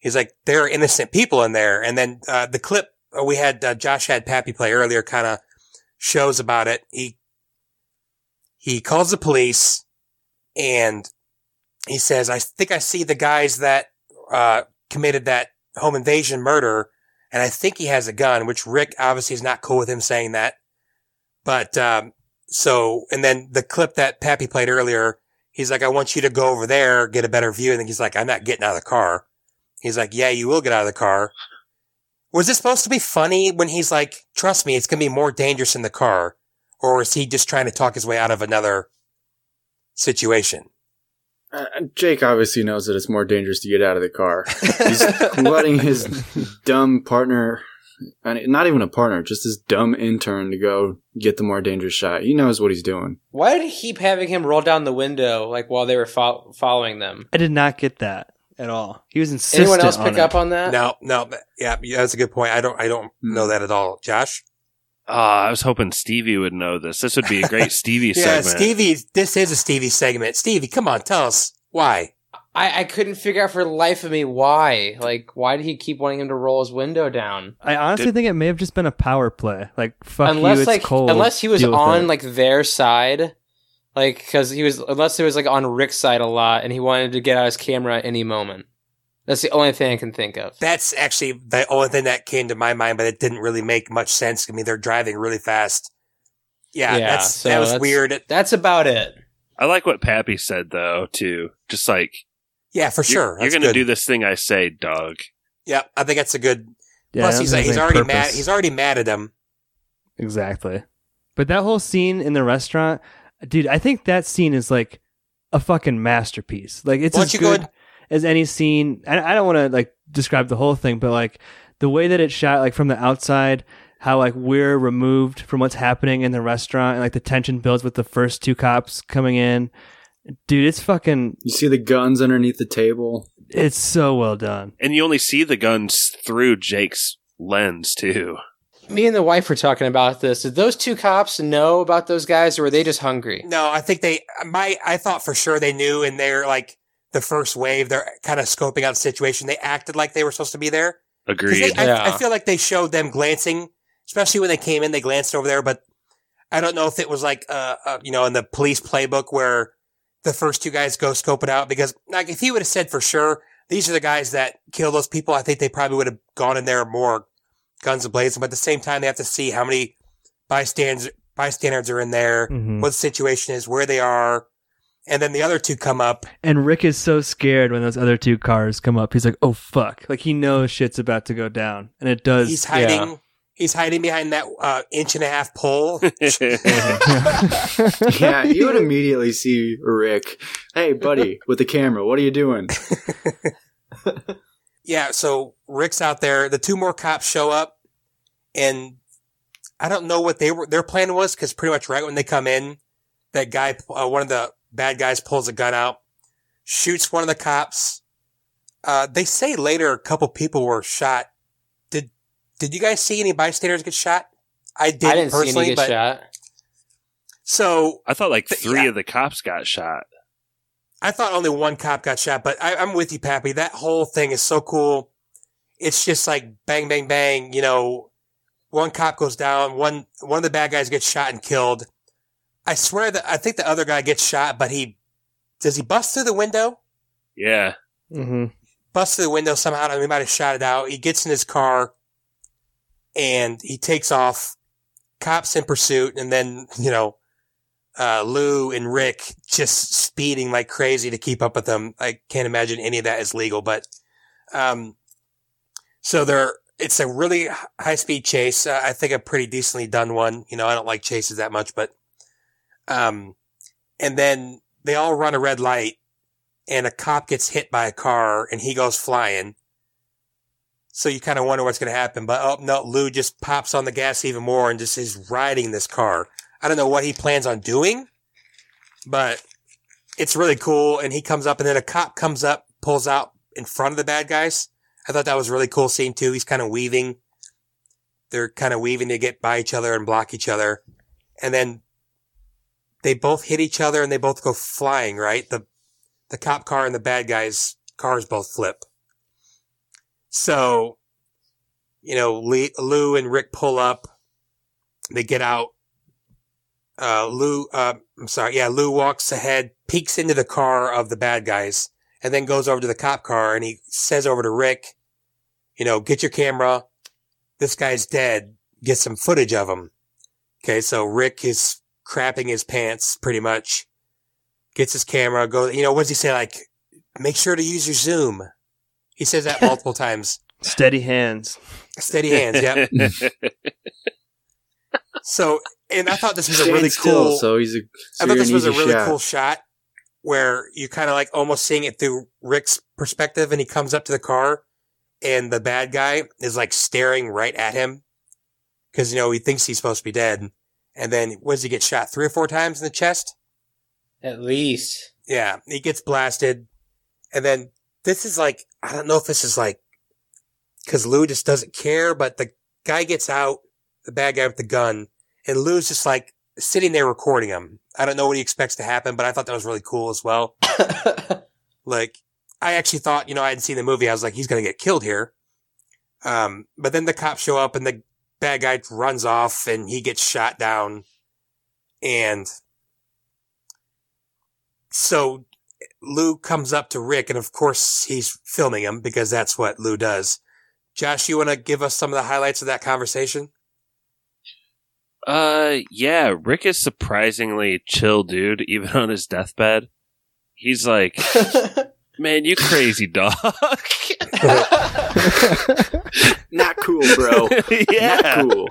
Speaker 1: He's like, there are innocent people in there. And then, uh, the clip uh, we had, uh, Josh had Pappy play earlier kind of shows about it. He, he calls the police and he says, I think I see the guys that, uh, committed that home invasion murder. And I think he has a gun, which Rick obviously is not cool with him saying that. But, um, so, and then the clip that Pappy played earlier, he's like, I want you to go over there, get a better view. And then he's like, I'm not getting out of the car. He's like, yeah, you will get out of the car. Was this supposed to be funny when he's like, trust me, it's going to be more dangerous in the car? Or is he just trying to talk his way out of another situation?
Speaker 4: Uh, Jake obviously knows that it's more dangerous to get out of the car. He's letting his dumb partner, and not even a partner, just this dumb intern to go get the more dangerous shot. He knows what he's doing.
Speaker 2: Why did he keep having him roll down the window like while they were fo- following them?
Speaker 3: I did not get that at all. He was insistent.
Speaker 2: Anyone else
Speaker 3: on
Speaker 2: pick
Speaker 3: it.
Speaker 2: up on that?
Speaker 1: No, no, yeah, yeah, that's a good point. I don't, I don't know that at all. Josh?
Speaker 5: Ah, I was hoping Stevie would know this. This would be a great Stevie
Speaker 1: Yeah,
Speaker 5: segment.
Speaker 1: Stevie, this is a Stevie segment. Stevie, come on, tell us why.
Speaker 2: I, I couldn't figure out for the life of me why. Like, why did he keep wanting him to roll his window down?
Speaker 3: I honestly think it may have just been a power play. Like fuck
Speaker 2: unless
Speaker 3: you, it's
Speaker 2: like
Speaker 3: cold.
Speaker 2: unless he was
Speaker 3: Deal with
Speaker 2: on
Speaker 3: it.
Speaker 2: like their side, like because he was unless it was like on Rick's side a lot, and he wanted to get out his camera at any moment. That's the only thing I can think of.
Speaker 1: That's actually the only thing that came to my mind, but it didn't really make much sense. I mean, they're driving really fast. Yeah,
Speaker 2: Yeah,
Speaker 1: that's,
Speaker 2: so
Speaker 1: that was
Speaker 2: that's-
Speaker 1: weird.
Speaker 2: That's about it.
Speaker 5: I like what Pappy said though, too. Just like
Speaker 1: Yeah, for
Speaker 5: you're-
Speaker 1: sure.
Speaker 5: you're, gonna do this thing I say, dog.
Speaker 1: Yeah, I think that's a good.
Speaker 3: Yeah,
Speaker 1: Plus, he's
Speaker 3: has
Speaker 1: he's already
Speaker 3: purpose.
Speaker 1: mad. He's already mad at him.
Speaker 3: Exactly. But that whole scene in the restaurant, dude, I think that scene is like a fucking masterpiece. Like it's
Speaker 1: Why
Speaker 3: as
Speaker 1: don't you go
Speaker 3: good
Speaker 1: and-
Speaker 3: as any scene. I, I don't want to like describe the whole thing, but like the way that it's shot, like from the outside, how like we're removed from what's happening in the restaurant, and like the tension builds with the first two cops coming in. Dude, it's fucking.
Speaker 4: You see the guns underneath the table.
Speaker 3: It's so well done.
Speaker 5: And you only see the guns through Jake's lens too.
Speaker 2: Me and the wife were talking about this. Did those two cops know about those guys, or were they just hungry?
Speaker 1: No, I think they. My, I thought for sure they knew, and they're like the first wave. They're kind of scoping out the situation. They acted like they were supposed to be there.
Speaker 5: Agreed.
Speaker 1: They, I,
Speaker 2: Yeah.
Speaker 1: I feel like they showed them glancing, especially when they came in. They glanced over there, but I don't know if it was like, uh, uh you know, in the police playbook where the first two guys go scope it out. Because like, if he would have said for sure these are the guys that kill those people, I think they probably would have gone in there more guns blazing. But at the same time, they have to see how many bystanders bystanders are in there,
Speaker 3: Mhm.
Speaker 1: what the situation is, where they are, and then the other two come up.
Speaker 3: And Rick is so scared when those other two cars come up. He's like, "Oh fuck!" Like he knows shit's about to go down, and it does.
Speaker 1: He's hiding. He's hiding behind that uh, inch and a half pole.
Speaker 4: Yeah, you would immediately see Rick. Hey, buddy, with the camera, what are you doing?
Speaker 1: Yeah, so Rick's out there. The two more cops show up, and I don't know what they were. Their plan was because pretty much right when they come in, that guy, uh, one of the bad guys, pulls a gun out, shoots one of the cops. Uh, they say later a couple people were shot. Did Did you guys see any bystanders get shot? I didn't,
Speaker 2: I didn't see
Speaker 1: personally,
Speaker 2: any get
Speaker 1: but
Speaker 2: shot.
Speaker 1: so
Speaker 5: I thought like three
Speaker 1: yeah.
Speaker 5: of the cops got shot.
Speaker 1: I thought only one cop got shot, but I, I'm with you, Pappy. That whole thing is so cool. It's just like bang, bang, bang. You know, one cop goes down, one one of the bad guys gets shot and killed. I swear that I think the other guy gets shot, but he does he bust through the window?
Speaker 5: Yeah.
Speaker 3: hmm
Speaker 1: Busts through the window somehow. I mean, he might have shot it out. He gets in his car and he takes off. Cops in pursuit, and then you know uh, Lou and Rick just speeding like crazy to keep up with them. I can't imagine any of that is legal, but, um, so they're, it's a really high speed chase. Uh, I think a pretty decently done one. You know, I don't like chases that much, but, um, and then they all run a red light and a cop gets hit by a car and he goes flying. So you kind of wonder what's going to happen, but oh no, Lou just pops on the gas even more and just is riding this car. I don't know what he plans on doing, but it's really cool. And he comes up and then a cop comes up, pulls out in front of the bad guys. I thought that was really cool scene too. He's kind of weaving. They're kind of weaving to get by each other and block each other. And then they both hit each other and they both go flying. Right, the the cop car and the bad guys' cars both flip. So, you know, Lee, Lou and Rick pull up. They get out. Uh, Lou, uh, I'm sorry. Yeah, Lou walks ahead, peeks into the car of the bad guys, and then goes over to the cop car and he says over to Rick, you know, get your camera. This guy's dead. Get some footage of him. Okay. So Rick is crapping his pants pretty much. Gets his camera, go, you know, what does he say? Like, make sure to use your zoom. He says that multiple times.
Speaker 3: Steady hands.
Speaker 1: Steady hands. Yep. so, and I thought this was a really
Speaker 4: still,
Speaker 1: cool.
Speaker 4: So he's a.
Speaker 1: I
Speaker 4: So
Speaker 1: thought this was a really
Speaker 4: shot.
Speaker 1: cool shot where you kind of like almost seeing it through Rick's perspective and he comes up to the car and the bad guy is like staring right at him because, you know, he thinks he's supposed to be dead. And then, what does he get shot three or four times in the chest?
Speaker 2: At least.
Speaker 1: Yeah, he gets blasted. And then this is like, I don't know if this is like, cause Lou just doesn't care, but the guy gets out, the bad guy with the gun, and Lou's just like sitting there recording him. I don't know what he expects to happen, but I thought that was really cool as well. like, I actually thought, you know, I hadn't seen the movie. I was like, he's going to get killed here. Um, but then the cops show up and the bad guy runs off and he gets shot down. And so Lou comes up to Rick, and of course he's filming him because that's what Lou does. Josh, you want to give us some of the highlights of that conversation?
Speaker 5: Uh, yeah, Rick is surprisingly chill, dude, even on his deathbed. He's like, man, you crazy dog.
Speaker 4: Not cool, bro.
Speaker 5: yeah.
Speaker 4: Not cool.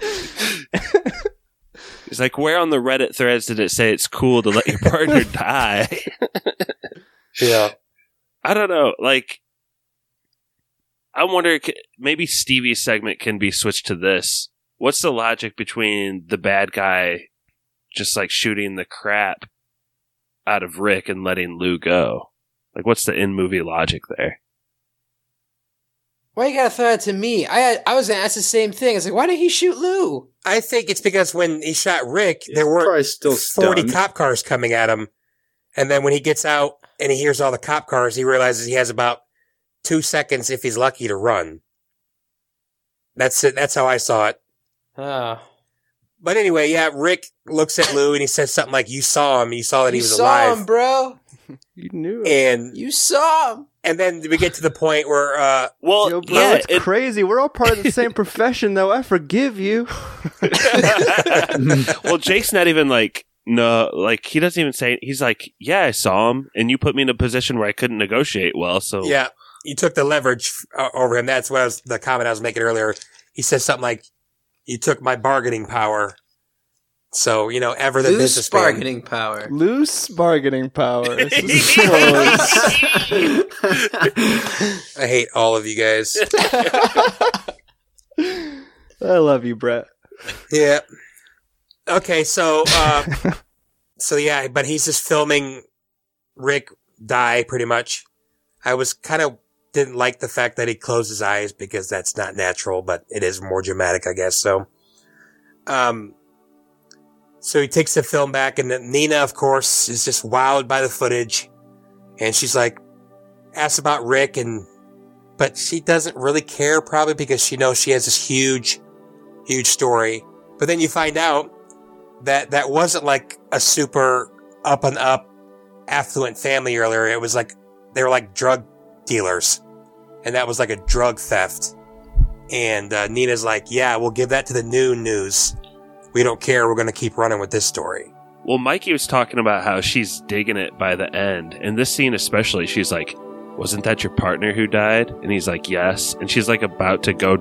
Speaker 5: He's like, where on the Reddit threads did it say it's cool to let your partner die?
Speaker 1: Yeah.
Speaker 5: I don't know. Like, I wonder, maybe Stevie's segment can be switched to this. What's the logic between the bad guy just like shooting the crap out of Rick and letting Lou go? Like, what's the in movie logic there?
Speaker 2: Why you gotta throw that to me? I I was gonna ask the same thing. It's like, why did he shoot Lou?
Speaker 1: I think it's because when he shot Rick, there were
Speaker 4: Probably still
Speaker 1: 40
Speaker 4: stunned.
Speaker 1: cop cars coming at him. And then when he gets out and he hears all the cop cars, he realizes he has about two seconds, if he's lucky, to run. That's it. That's how I saw it.
Speaker 2: Oh.
Speaker 1: But anyway, yeah, Rick looks at Lou and he says something like, you saw him. You saw that he was
Speaker 2: saw
Speaker 1: alive.
Speaker 2: him, bro.
Speaker 3: You knew it.
Speaker 1: And,
Speaker 2: You saw him.
Speaker 1: And then we get to the point where, uh,
Speaker 5: Well,
Speaker 3: Yo, bro,
Speaker 5: yeah,
Speaker 3: it's
Speaker 5: it-
Speaker 3: crazy. We're all part of the same profession, though. I forgive you.
Speaker 5: well, Jake's not even like no, like he doesn't even say. He's like, yeah, I saw him, and you put me in a position where I couldn't negotiate well. So
Speaker 1: yeah, you took the leverage uh, over him. That's what I was, the comment I was making earlier. He says something like, you took my bargaining power. So, you know, ever the
Speaker 2: Loose
Speaker 1: business
Speaker 2: bargaining power.
Speaker 3: Loose bargaining power. This is close.
Speaker 1: I hate all of you guys.
Speaker 3: I love you, Brett.
Speaker 1: Yeah. Okay, so uh so yeah, but he's just filming Rick die pretty much. I was kind of didn't like the fact that he closed his eyes because that's not natural, but it is more dramatic, I guess. So um so he takes the film back and Nina of course is just wowed by the footage and she's like asks about Rick and but she doesn't really care probably because she knows she has this huge huge story. But then you find out that that wasn't like a super up and up affluent family earlier. It was like they were like drug dealers, and that was like a drug theft. And uh, Nina's like, "Yeah, we'll give that to the new news. We don't care. We're going to keep running with this story."
Speaker 5: Well, Mikey was talking about how she's digging it by the end. In this scene, especially, she's like, Wasn't that your partner who died? And he's like, Yes. And she's like about to go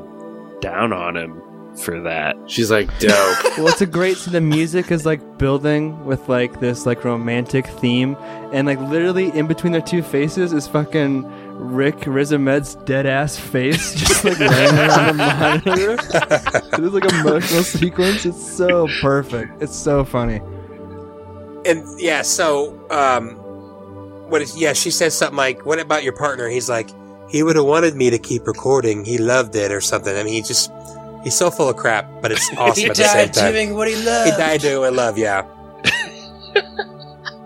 Speaker 5: down on him for that.
Speaker 4: She's like, dope.
Speaker 3: well, it's a great scene. The music is like building with like this like romantic theme, and like literally in between their two faces is fucking Rick Riz Ahmed's dead ass face, just like laying there on the monitor. It's like a emotional sequence. It's so perfect. It's so funny.
Speaker 1: And yeah, so um, what is? Yeah, she says something like, "What about your partner?" He's like, "He would have wanted me to keep recording. He loved it, or something." I mean, he just he's so full of crap, but it's awesome
Speaker 2: he
Speaker 1: at the same
Speaker 2: died
Speaker 1: time.
Speaker 2: doing what he loved.
Speaker 1: He died doing love, yeah.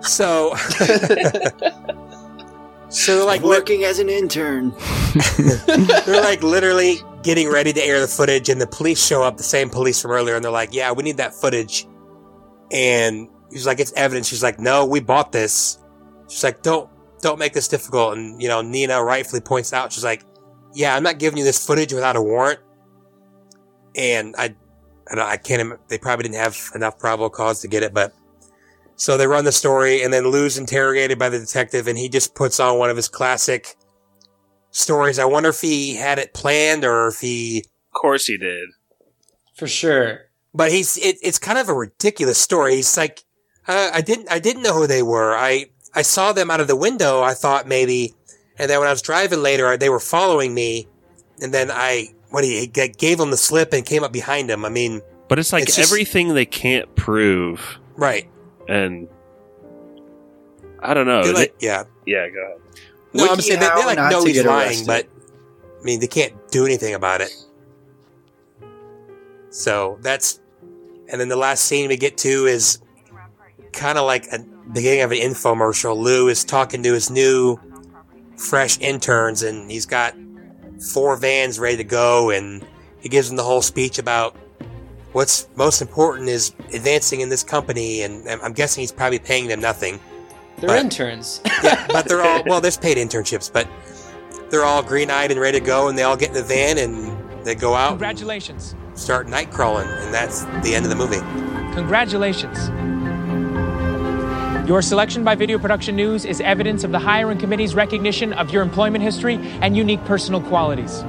Speaker 1: So, so like li-
Speaker 4: Working as an intern.
Speaker 1: they're like literally getting ready to air the footage, and the police show up, the same police from earlier, and they're like, "Yeah, we need that footage." And he's like, "It's evidence." She's like, "No, we bought this." She's like, "Don't don't make this difficult." And you know, Nina rightfully points out, she's like, "Yeah, I'm not giving you this footage without a warrant." And I, I, don't, I can't. They probably didn't have enough probable cause to get it, but so they run the story, and then Lou's interrogated by the detective, and he just puts on one of his classic stories. I wonder if he had it planned or if he.
Speaker 5: Of course he did.
Speaker 2: For sure.
Speaker 1: But he's it, it's kind of a ridiculous story. He's like, uh, I didn't I didn't know who they were. I I saw them out of the window. I thought maybe, and then when I was driving later, they were following me, and then I when he g- gave them the slip and came up behind him. I mean,
Speaker 5: But it's like
Speaker 1: It's just-
Speaker 5: everything they can't prove,
Speaker 1: right?
Speaker 5: And I don't know.
Speaker 1: They're
Speaker 5: They-
Speaker 1: like, yeah.
Speaker 5: yeah, go ahead.
Speaker 1: No, I'm saying they, they like know he's lying,
Speaker 4: arrested.
Speaker 1: but I mean they can't do anything about it. So that's, and then the last scene we get to is kind of like a beginning of an infomercial. Lou is talking to his new, fresh interns, and he's got four vans ready to go, and he gives them the whole speech about what's most important is advancing in this company, and I'm I'm guessing he's probably paying them nothing
Speaker 2: They're
Speaker 1: But-
Speaker 2: interns.
Speaker 1: yeah, but they're all well. There's paid internships, but they're all green-eyed and ready to go, and they all get in the van and they go out,
Speaker 7: Congratulations.
Speaker 1: start night crawling, and that's the end of the movie.
Speaker 7: Congratulations. Your selection by Video Production News is evidence of the hiring committee's recognition of your employment history and unique personal qualities.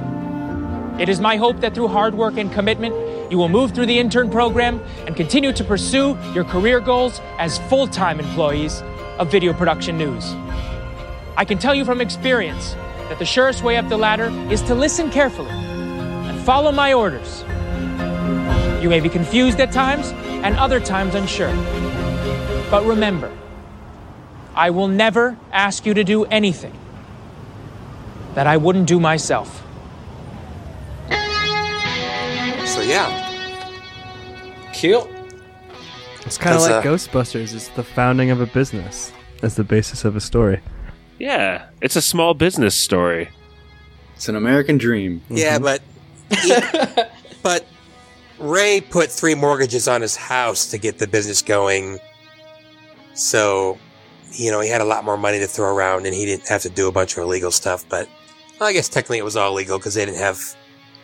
Speaker 7: It is my hope that through hard work and commitment, you will move through the intern program and continue to pursue your career goals as full time employees of Video Production News. I can tell you from experience that the surest way up the ladder is to listen carefully and follow my orders. You may be confused at times and other times unsure. But remember, I will never ask you to do anything that I wouldn't do myself.
Speaker 1: Yeah,
Speaker 2: Cute.
Speaker 3: It's kind of like
Speaker 1: uh,
Speaker 3: Ghostbusters. It's the founding of a business as the basis of a story.
Speaker 5: Yeah, it's a small business story.
Speaker 4: It's an American dream.
Speaker 1: yeah, but he- but Ray put three mortgages on his house to get the business going, so you know he had a lot more money to throw around, and he didn't have to do a bunch of illegal stuff. But well, I guess technically it was all legal because they didn't have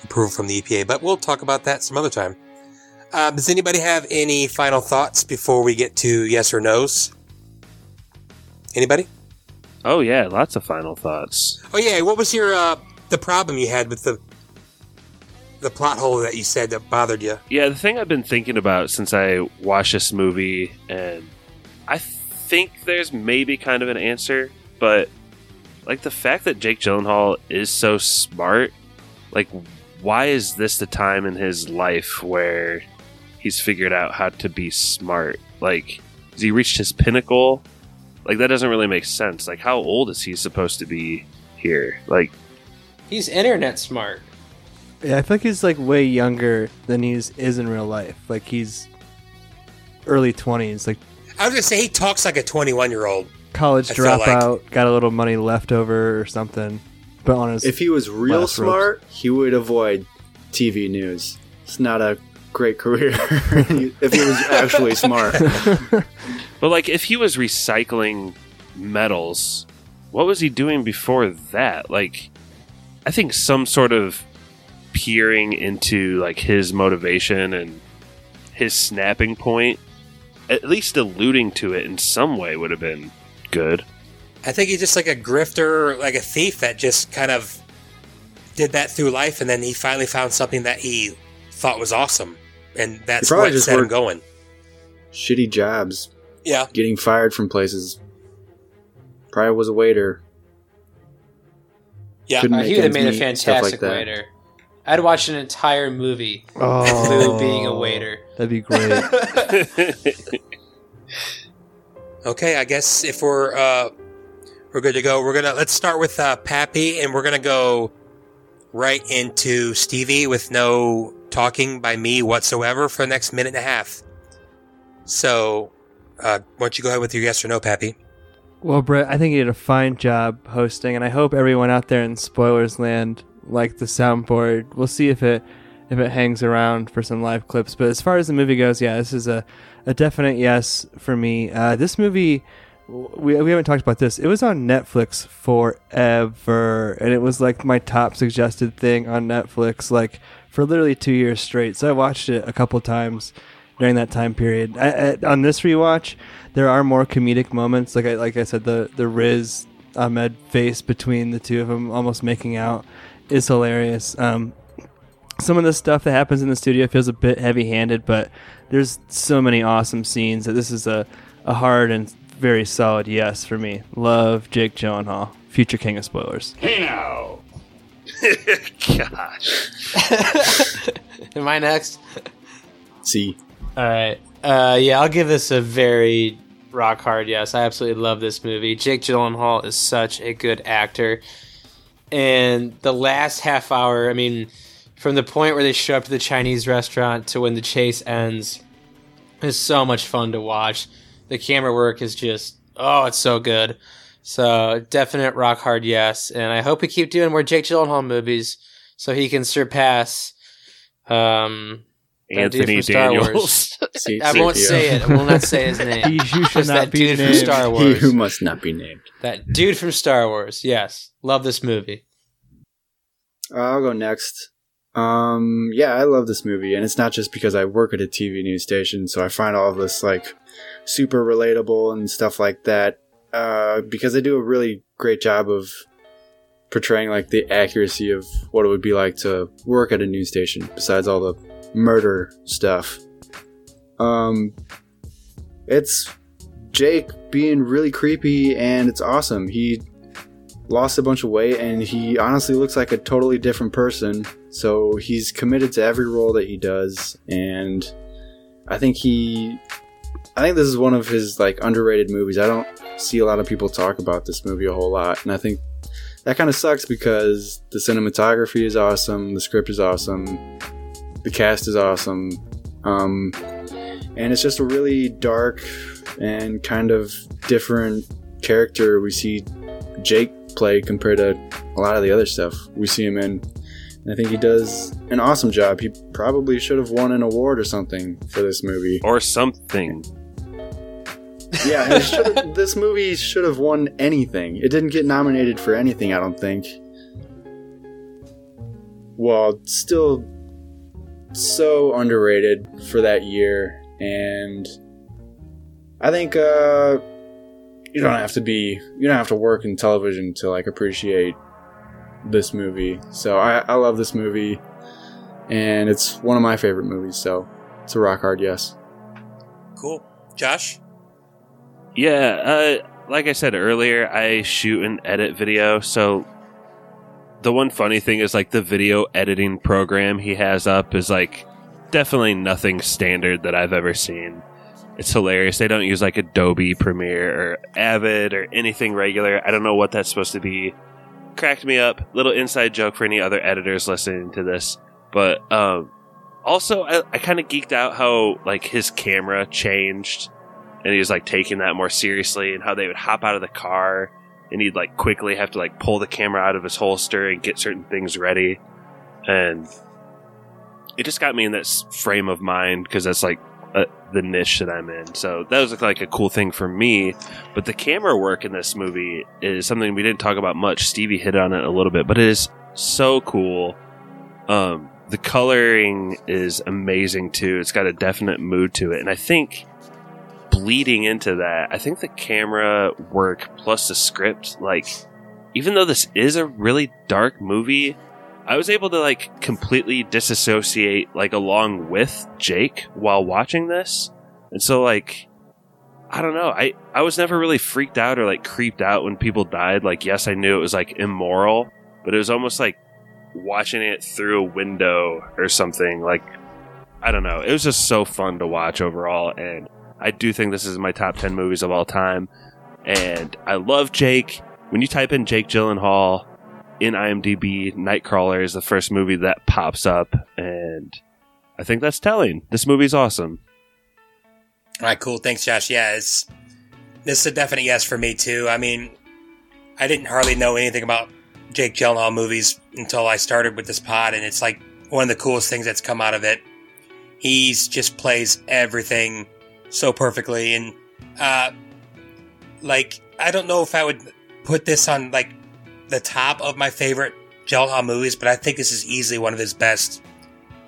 Speaker 1: approval from the EPA. But we'll talk about that some other time. Um, does anybody have any final thoughts before we get to yes or no's? Anybody?
Speaker 5: Oh yeah, lots of final thoughts.
Speaker 1: Oh yeah, what was your uh, the problem you had with the the plot hole that you said that bothered you?
Speaker 5: Yeah, the thing I've been thinking about since I watched this movie, and I think there's maybe kind of an answer, but like the fact that Jake Gyllenhaal is so smart, like why is this the time in his life where he's figured out how to be smart? Like, has he reached his pinnacle? Like that doesn't really make sense. Like, how old is he supposed to be here? Like,
Speaker 2: He's internet smart.
Speaker 3: Yeah, I feel like he's like way younger than he's is in real life. Like he's early twenties, like
Speaker 1: I was gonna say he talks like a 21 year old.
Speaker 3: college
Speaker 1: I feel like-
Speaker 3: dropout, got a little money left over or something. But on his
Speaker 4: If he was real
Speaker 3: last ropes.
Speaker 4: smart, he would avoid TV news. It's not a great career if he was actually smart.
Speaker 5: But like, if he was recycling metals, what was he doing before that? Like, I think some sort of peering into like his motivation and his snapping point, at least alluding to it in some way, would have been good.
Speaker 1: I think he's just like a grifter, like a thief that just kind of did that through life, and then he finally found something that he thought was awesome, and that's
Speaker 4: probably
Speaker 1: what
Speaker 4: just
Speaker 1: set him going.
Speaker 4: Shitty jobs,
Speaker 1: Yeah,
Speaker 4: getting fired from places. Probably was a waiter.
Speaker 1: yeah.
Speaker 2: Uh, he would have
Speaker 4: ends
Speaker 2: made a
Speaker 4: meet, stuff
Speaker 2: fantastic
Speaker 4: like
Speaker 2: waiter. I'd watch an entire movie
Speaker 3: oh,
Speaker 2: Lou being a waiter.
Speaker 3: That'd be great.
Speaker 1: Okay, I guess if we're uh, we're good to go, we're gonna let's start with uh, Pappy, and we're gonna go right into Stevie with no talking by me whatsoever for the next minute and a half. So, Uh, why don't you go ahead with your yes or no, Pappy?
Speaker 3: Well, Brett, I think you did a fine job hosting, and I hope everyone out there in spoilers land liked the soundboard. We'll see if it if it hangs around for some live clips. But as far as the movie goes, yeah, this is a, a definite yes for me. Uh, this movie, we, we haven't talked about this. It was on Netflix forever, and it was like my top suggested thing on Netflix, like for literally two years straight. So I watched it a couple times during that time period. I, I, on this rewatch, there are more comedic moments. Like I like I said, the the Riz Ahmed face between the two of them, almost making out, is hilarious. Um, some of the stuff that happens in the studio feels a bit heavy handed, but there's so many awesome scenes that this is a, a hard and very solid yes for me. Love Jake Gyllenhaal, future king of spoilers.
Speaker 11: Hey now.
Speaker 5: Gosh.
Speaker 2: Am I next?
Speaker 4: See.
Speaker 2: All right. Uh, yeah, I'll give this a very rock hard yes. I absolutely love this movie. Jake Gyllenhaal is such a good actor. And the last half hour, I mean, from the point where they show up to the Chinese restaurant to when the chase ends, is so much fun to watch. The camera work is just, oh, it's so good. So definite rock hard yes. And I hope we keep doing more Jake Gyllenhaal movies so he can surpass um,
Speaker 5: Anthony
Speaker 2: from Star
Speaker 5: Daniels.
Speaker 2: Wars.
Speaker 4: See-
Speaker 2: I won't
Speaker 4: see-
Speaker 2: say it. I will not say his name.
Speaker 3: He who should not be
Speaker 2: dude from
Speaker 3: named.
Speaker 2: Star
Speaker 4: He who must not be named.
Speaker 2: That dude from Star Wars. Yes, love this movie.
Speaker 4: Uh, I'll go next. Um, yeah, I love this movie, and it's not just because I work at a TV news station, so I find all of this like super relatable and stuff like that. Uh, because they do a really great job of portraying like the accuracy of what it would be like to work at a news station. Besides all the murder stuff, um, it's Jake being really creepy, and it's awesome. He lost a bunch of weight and he honestly looks like a totally different person. So he's committed to every role that he does and I think he I think this is one of his like underrated movies. I don't see a lot of people talk about this movie a whole lot and I think that kind of sucks because the cinematography is awesome, the script is awesome, the cast is awesome. Um and it's just a really dark and kind of different character we see Jake play compared to a lot of the other stuff we see him in. And I think he does an awesome job. He probably should have won an award or something for this movie.
Speaker 5: or something.
Speaker 4: Yeah, this movie should have won anything. It didn't get nominated for anything, I don't think. Well, still so underrated for that year, and I think uh, you don't have to be you don't have to work in television to like appreciate this movie. So I, I love this movie, and it's one of my favorite movies. So it's a rock hard yes.
Speaker 1: Cool. Josh?
Speaker 5: Yeah, uh, like I said earlier, I shoot and edit video, so the one funny thing is like the video editing program he has up is like definitely nothing standard that I've ever seen. It's hilarious. They don't use like Adobe Premiere or Avid or anything regular. I don't know what that's supposed to be. Cracked me up. Little inside joke for any other editors listening to this. But um also I, I kind of geeked out how like his camera changed and he was like taking that more seriously and how they would hop out of the car and he'd like quickly have to like pull the camera out of his holster and get certain things ready. And it just got me in this frame of mind because that's like uh, the niche that i'm in. So that was like a cool thing for me. But the camera work in this movie is something we didn't talk about much. Stevie hit on it a little bit but it is so cool. Um the coloring is amazing too. It's got a definite mood to it. And i think bleeding into that, I think the camera work plus the script, like, even though this is a really dark movie, I was able to like completely disassociate like along with Jake while watching this. And so like I don't know, I I was never really freaked out or like creeped out when people died. Like yes, I knew it was like immoral, but it was almost like watching it through a window or something like I don't know. It was just so fun to watch overall and I do think this is my top 10 movies of all time. And I love Jake. When you type in Jake Gyllenhaal in IMDb, Nightcrawler is the first movie that pops up. And I think that's telling. This movie's awesome.
Speaker 1: All right, cool. Thanks, Josh. Yeah, it's this is a definite yes for me too. I mean, I didn't hardly know anything about Jake Gyllenhaal movies until I started with this pod, and it's like one of the coolest things that's come out of it. He's just plays everything so perfectly, and uh, like I don't know if I would put this on like the top of my favorite Gyllenhaal movies, but I think this is easily one of his best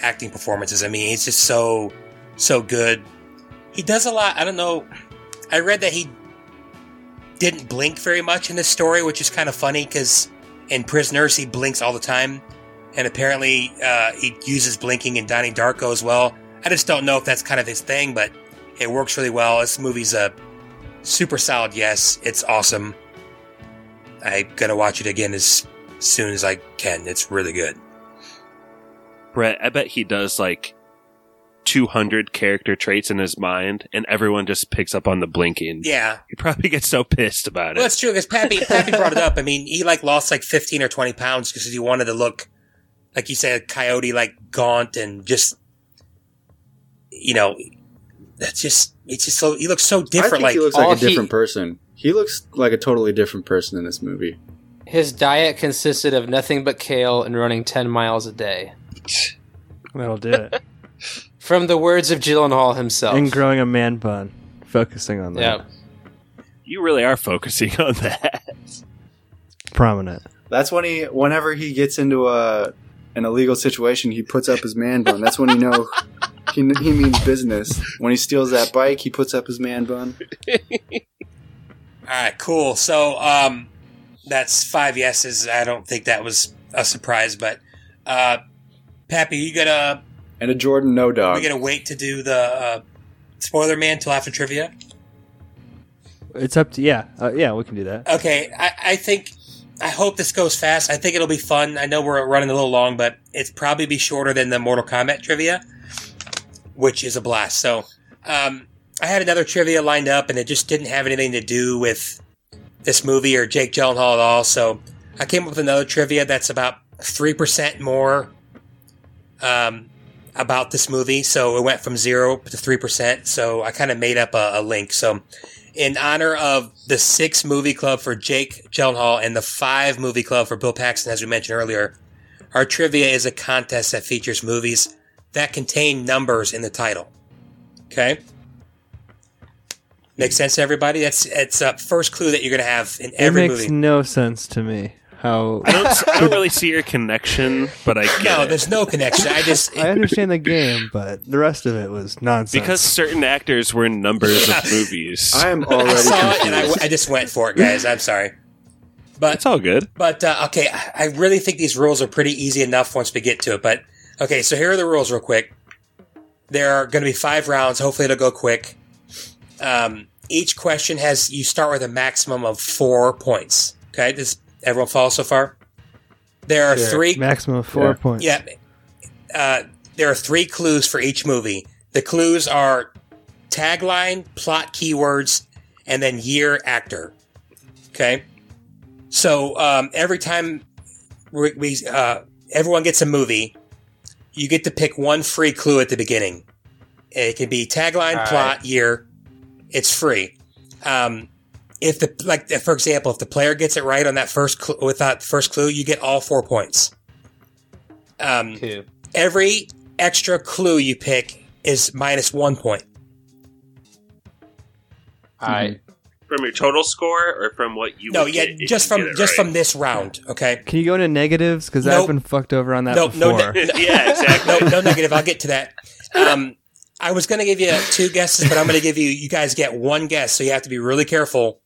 Speaker 1: acting performances. I mean, he's just so so good. He does a lot. I don't know. I read that he didn't blink very much in this story, which is kind of funny because in Prisoners he blinks all the time, and apparently uh, he uses blinking in Donnie Darko as well. I just don't know if that's kind of his thing, but it works really well. This movie's a super solid yes. It's awesome. I'm gonna watch it again as soon as I can. It's really good.
Speaker 5: Brett, I bet he does like 200 character traits in his mind, and everyone just picks up on the blinking.
Speaker 1: Yeah,
Speaker 5: He probably gets so pissed about it.
Speaker 1: Well, that's true because Pappy Pappy brought it up. I mean, he like lost like fifteen or twenty pounds because he wanted to look like you said, a coyote, like gaunt and just you know, that's just it's just so he looks so
Speaker 4: I
Speaker 1: different.
Speaker 4: think
Speaker 1: Like
Speaker 4: he looks like a
Speaker 2: he-
Speaker 4: different person. He looks like a totally different person in this movie.
Speaker 2: His diet consisted of nothing but kale and running 10 miles a day.
Speaker 3: That'll do it.
Speaker 2: From the words of Gyllenhaal himself.
Speaker 3: and growing a man bun. Focusing on that.
Speaker 2: Yep.
Speaker 5: You really are focusing on that.
Speaker 3: Prominent.
Speaker 4: That's when he, whenever he gets into a an illegal situation, he puts up his man bun. That's when you know he, he means business. When he steals that bike, he puts up his man bun.
Speaker 1: all right, cool. So um, that's five yeses. I don't think that was a surprise, but uh, Pappy, you gonna
Speaker 4: And a Jordan no dog.
Speaker 1: we gonna wait to do the uh, spoiler man till after trivia?
Speaker 3: It's up to yeah, uh, yeah. We can do that.
Speaker 1: Okay, I, I think I hope this goes fast. I think it'll be fun. I know we're running a little long, but it's probably be shorter than the Mortal Kombat trivia, which is a blast. So, um, I had another trivia lined up, and it just didn't have anything to do with this movie or Jake Gyllenhaal at all. So, I came up with another trivia that's about three percent more um, about this movie. So it went from zero to three percent. So I kind of made up a, a link. So in honor of the six movie club for Jake Gyllenhaal and the five movie club for Bill Paxton, as we mentioned earlier, our trivia is a contest that features movies that contain numbers in the title. Okay. Makes sense to everybody. That's it's a first clue that you're going to have in
Speaker 3: It
Speaker 1: every
Speaker 3: makes
Speaker 1: movie.
Speaker 3: no sense to me how.
Speaker 5: I don't, I don't really see your connection, but I get
Speaker 1: no,
Speaker 5: it.
Speaker 1: there's no connection. I just
Speaker 3: I understand the game, but the rest of it was nonsense.
Speaker 5: Because certain actors were in numbers of movies.
Speaker 4: I am
Speaker 1: I
Speaker 4: already
Speaker 1: saw it and I,
Speaker 4: confused.
Speaker 1: I just went for it, guys. I'm sorry. But
Speaker 5: it's all good.
Speaker 1: But uh, okay, I I really think these rules are pretty easy enough once we get to it. But okay, so here are the rules, real quick. There are going to be five rounds. Hopefully, it'll go quick. Um, each question has you start with a maximum of four points. Okay, does everyone follow so far? There are three.
Speaker 3: maximum of four
Speaker 4: Yeah.
Speaker 3: points.
Speaker 1: Yeah, uh, there are three clues for each movie. The clues are tagline, plot keywords, and then year, actor. Okay, so um, every time we, we uh, everyone gets a movie, you get to pick one free clue at the beginning. It can be tagline,
Speaker 2: All
Speaker 1: plot, year. It's free. Um, if the like, for example, if the player gets it right on that first cl- with that first clue, you get all four points. Um,
Speaker 2: Two.
Speaker 1: every extra clue you pick is minus one point.
Speaker 2: All right.
Speaker 5: From your total score, or from what you?
Speaker 1: No,
Speaker 5: would
Speaker 1: yeah,
Speaker 5: get if
Speaker 1: just
Speaker 5: you
Speaker 1: from
Speaker 5: get it
Speaker 1: just
Speaker 5: right?
Speaker 1: from this round. Okay.
Speaker 3: Can you go into negatives? Because
Speaker 1: Nope.
Speaker 3: I've been fucked over on that
Speaker 1: No, no,
Speaker 3: before.
Speaker 1: ne-
Speaker 5: yeah, exactly.
Speaker 1: no, no negative. I'll get to that. Um, I was going to give you two guesses, but I'm going to give you. You guys get one guess, so you have to be really careful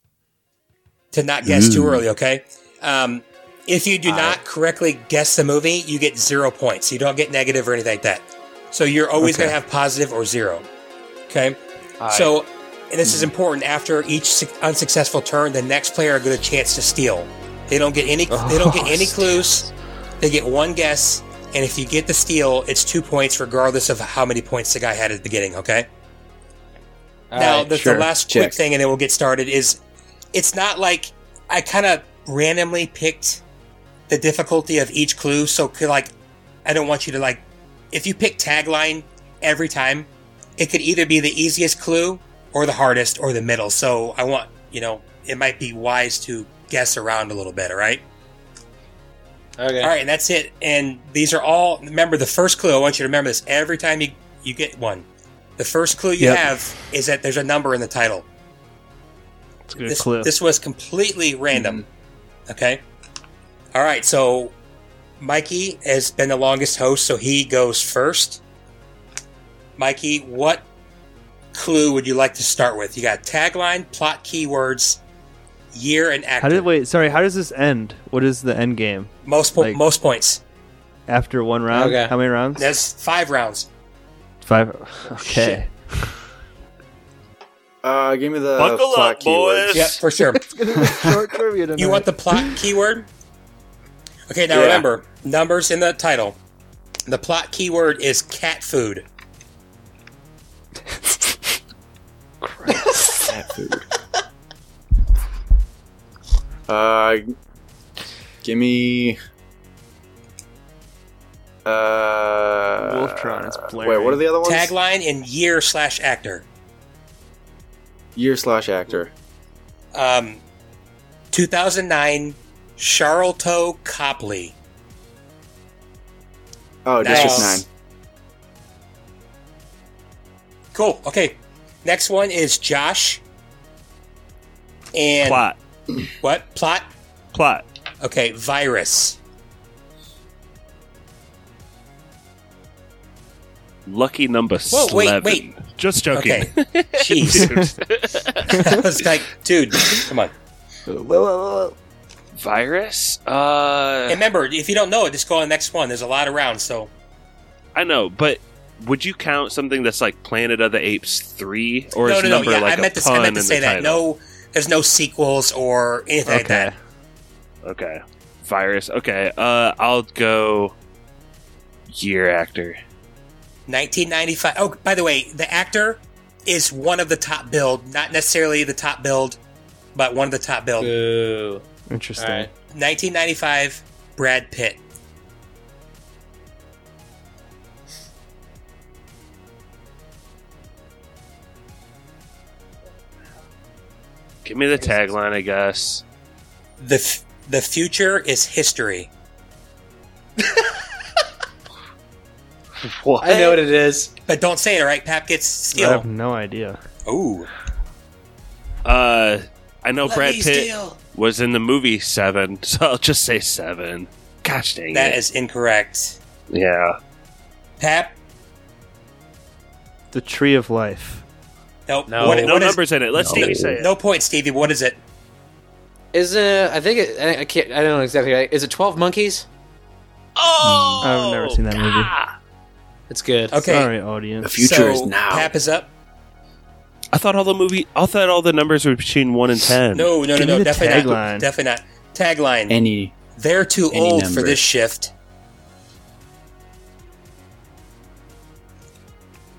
Speaker 1: to not guess too early. Okay. Um, if you do not correctly guess the movie, you get zero points. You don't get negative or anything like that. So you're always
Speaker 3: Okay.
Speaker 1: going to have positive or zero. Okay. So, and this is important. After each su- unsuccessful turn, the next player get a chance to steal. They don't get any. they don't get
Speaker 3: Oh,
Speaker 1: any clues. They get one guess, and if you get the steal, it's two points, regardless of how many points the guy had at the beginning. Okay.
Speaker 2: All
Speaker 1: now,
Speaker 2: right.
Speaker 1: the,
Speaker 4: sure.
Speaker 1: the last
Speaker 4: Check.
Speaker 1: quick thing, and then we'll get started. Is it's not like I kind of randomly picked the difficulty of each clue. So, could, like, I don't want you to like, if you pick tagline every time, it could either be the easiest clue or the hardest, or the middle. So I want, you know, it might be wise to guess around a little bit, all right?
Speaker 2: Okay.
Speaker 1: All right, and that's it. And these are all, remember the first clue, I want you to remember this every time you, you get one. The first clue you
Speaker 3: Yep.
Speaker 1: have is that there's a number in the title.
Speaker 3: It's a good
Speaker 1: This,
Speaker 3: clue.
Speaker 1: this was completely random. Okay? All right, so Mikey has been the longest host, so he goes first. Mikey, what clue would you like to start with? You got tagline, plot keywords, year, and actor.
Speaker 3: How did wait? Sorry, how does this end? What is the end game
Speaker 1: most po-
Speaker 3: like-
Speaker 1: most points.
Speaker 3: after one round?
Speaker 2: Okay.
Speaker 3: How many rounds?
Speaker 1: That's five rounds.
Speaker 3: Five. Okay.
Speaker 4: Uh, give me the
Speaker 5: Buckle
Speaker 4: plot
Speaker 5: up, boys.
Speaker 4: keywords.
Speaker 1: Yep, for sure.
Speaker 3: Short trivia tonight.
Speaker 1: you want the plot keyword? Okay, now
Speaker 4: Yeah.
Speaker 1: remember numbers in the title. The plot keyword is cat food.
Speaker 4: Cat food. uh, give me. Uh,
Speaker 3: Wolftron, it's
Speaker 4: Wait, what are the other ones?
Speaker 1: Tagline and year slash actor.
Speaker 4: Year slash actor.
Speaker 1: Um, 2009, Sharlto Copley.
Speaker 4: Oh, District
Speaker 1: Nice.
Speaker 4: Nine.
Speaker 1: Cool. Okay. Next one is Josh. And
Speaker 5: Plot.
Speaker 1: what? Plot?
Speaker 5: Plot.
Speaker 1: Okay, virus.
Speaker 5: Lucky number
Speaker 1: Whoa, wait,
Speaker 5: 11.
Speaker 1: wait.
Speaker 5: Just joking.
Speaker 1: Okay. Jeez. I was like, dude, come on.
Speaker 5: Virus? Uh,
Speaker 1: And remember, if you don't know it, just go on the next one. There's a lot of rounds, so
Speaker 5: I know, but would you count something that's like Planet of the Apes 3? Or
Speaker 1: no,
Speaker 5: is
Speaker 1: no, no.
Speaker 5: number
Speaker 1: Yeah,
Speaker 5: like
Speaker 1: I meant
Speaker 5: a
Speaker 1: to, I meant to
Speaker 5: in
Speaker 1: say that.
Speaker 5: title?
Speaker 1: No, there's no sequels or anything like that.
Speaker 5: Okay. Virus. Okay. Uh, I'll go year actor.
Speaker 1: 1995. Oh, by the way, the actor is one of the top build, not necessarily the top build, but one of the top build.
Speaker 2: Boo.
Speaker 3: Interesting.
Speaker 2: All right.
Speaker 1: 1995, Brad Pitt.
Speaker 5: Give me the tagline, I guess.
Speaker 1: The f- the future is history.
Speaker 5: What?
Speaker 2: I know what it is.
Speaker 1: But don't say it, all right? Pap gets
Speaker 3: I have
Speaker 1: steal.
Speaker 3: no idea.
Speaker 1: Ooh.
Speaker 5: Uh, I know
Speaker 1: Let
Speaker 5: Brad
Speaker 1: me
Speaker 5: Pitt
Speaker 1: steal.
Speaker 5: was in the movie Seven, so I'll just say Seven. Gosh dang
Speaker 1: That
Speaker 5: it.
Speaker 1: is incorrect.
Speaker 5: yeah.
Speaker 1: Pap?
Speaker 3: The Tree of Life.
Speaker 1: Nope.
Speaker 2: No.
Speaker 1: What,
Speaker 5: no
Speaker 1: what is-
Speaker 5: numbers in it. Let
Speaker 3: No.
Speaker 5: Stevie say it.
Speaker 1: No point, Stevie. What is it?
Speaker 2: Isn't it, I think it, I I can't. I don't know exactly. Is it Twelve Monkeys?
Speaker 5: Oh,
Speaker 3: I've never seen that movie.
Speaker 2: It's good.
Speaker 1: Okay.
Speaker 3: Sorry, audience.
Speaker 4: The future
Speaker 1: so
Speaker 4: is now.
Speaker 1: Pap is up.
Speaker 5: I thought all the movie. I thought all the numbers were between one and ten.
Speaker 1: No, no, no,
Speaker 3: Give me
Speaker 1: no. Definitely
Speaker 3: tagline.
Speaker 1: not. Definitely not. Tagline.
Speaker 4: Any.
Speaker 1: They're too
Speaker 4: any
Speaker 1: old for this shift.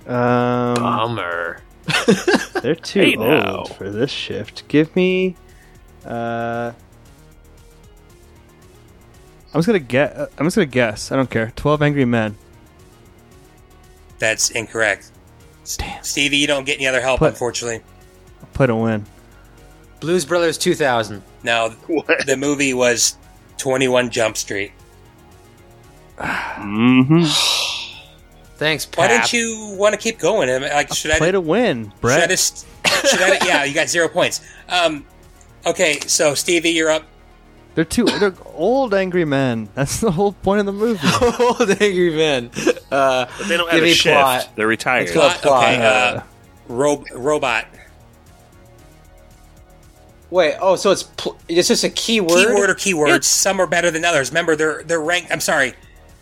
Speaker 3: Um,
Speaker 2: Bummer.
Speaker 3: they're too
Speaker 5: Hey,
Speaker 3: old
Speaker 5: now.
Speaker 3: for this shift. Give me. Uh, I'm just gonna get. I'm just gonna guess. I don't care. Twelve Angry Men.
Speaker 1: That's incorrect. Stevie, you don't get any other help,
Speaker 3: But-
Speaker 1: unfortunately.
Speaker 3: I'll play to win.
Speaker 2: Blues Brothers 2000.
Speaker 1: Now, the movie was 21 Jump Street.
Speaker 5: Mm-hmm.
Speaker 2: Thanks, Pap.
Speaker 1: Why don't you want to keep going? I mean, Like, should I
Speaker 3: Play to win,
Speaker 1: Should I
Speaker 3: Brett.
Speaker 1: just? Should I? Yeah, you got zero points. Um, okay, so Stevie, you're up.
Speaker 3: They're too. They're old Angry Men. That's the whole point of the movie.
Speaker 2: Old Angry Men. Uh,
Speaker 5: But they don't have a
Speaker 2: me
Speaker 5: shift.
Speaker 2: plot.
Speaker 5: They're retired.
Speaker 2: Let's.
Speaker 1: Plot,
Speaker 2: plot.
Speaker 1: okay, uh, ro- robot.
Speaker 2: wait. Oh, so it's pl- it's just a keyword.
Speaker 1: Keyword or keywords. Some are better than others. Remember, they're they're ranked. I'm sorry.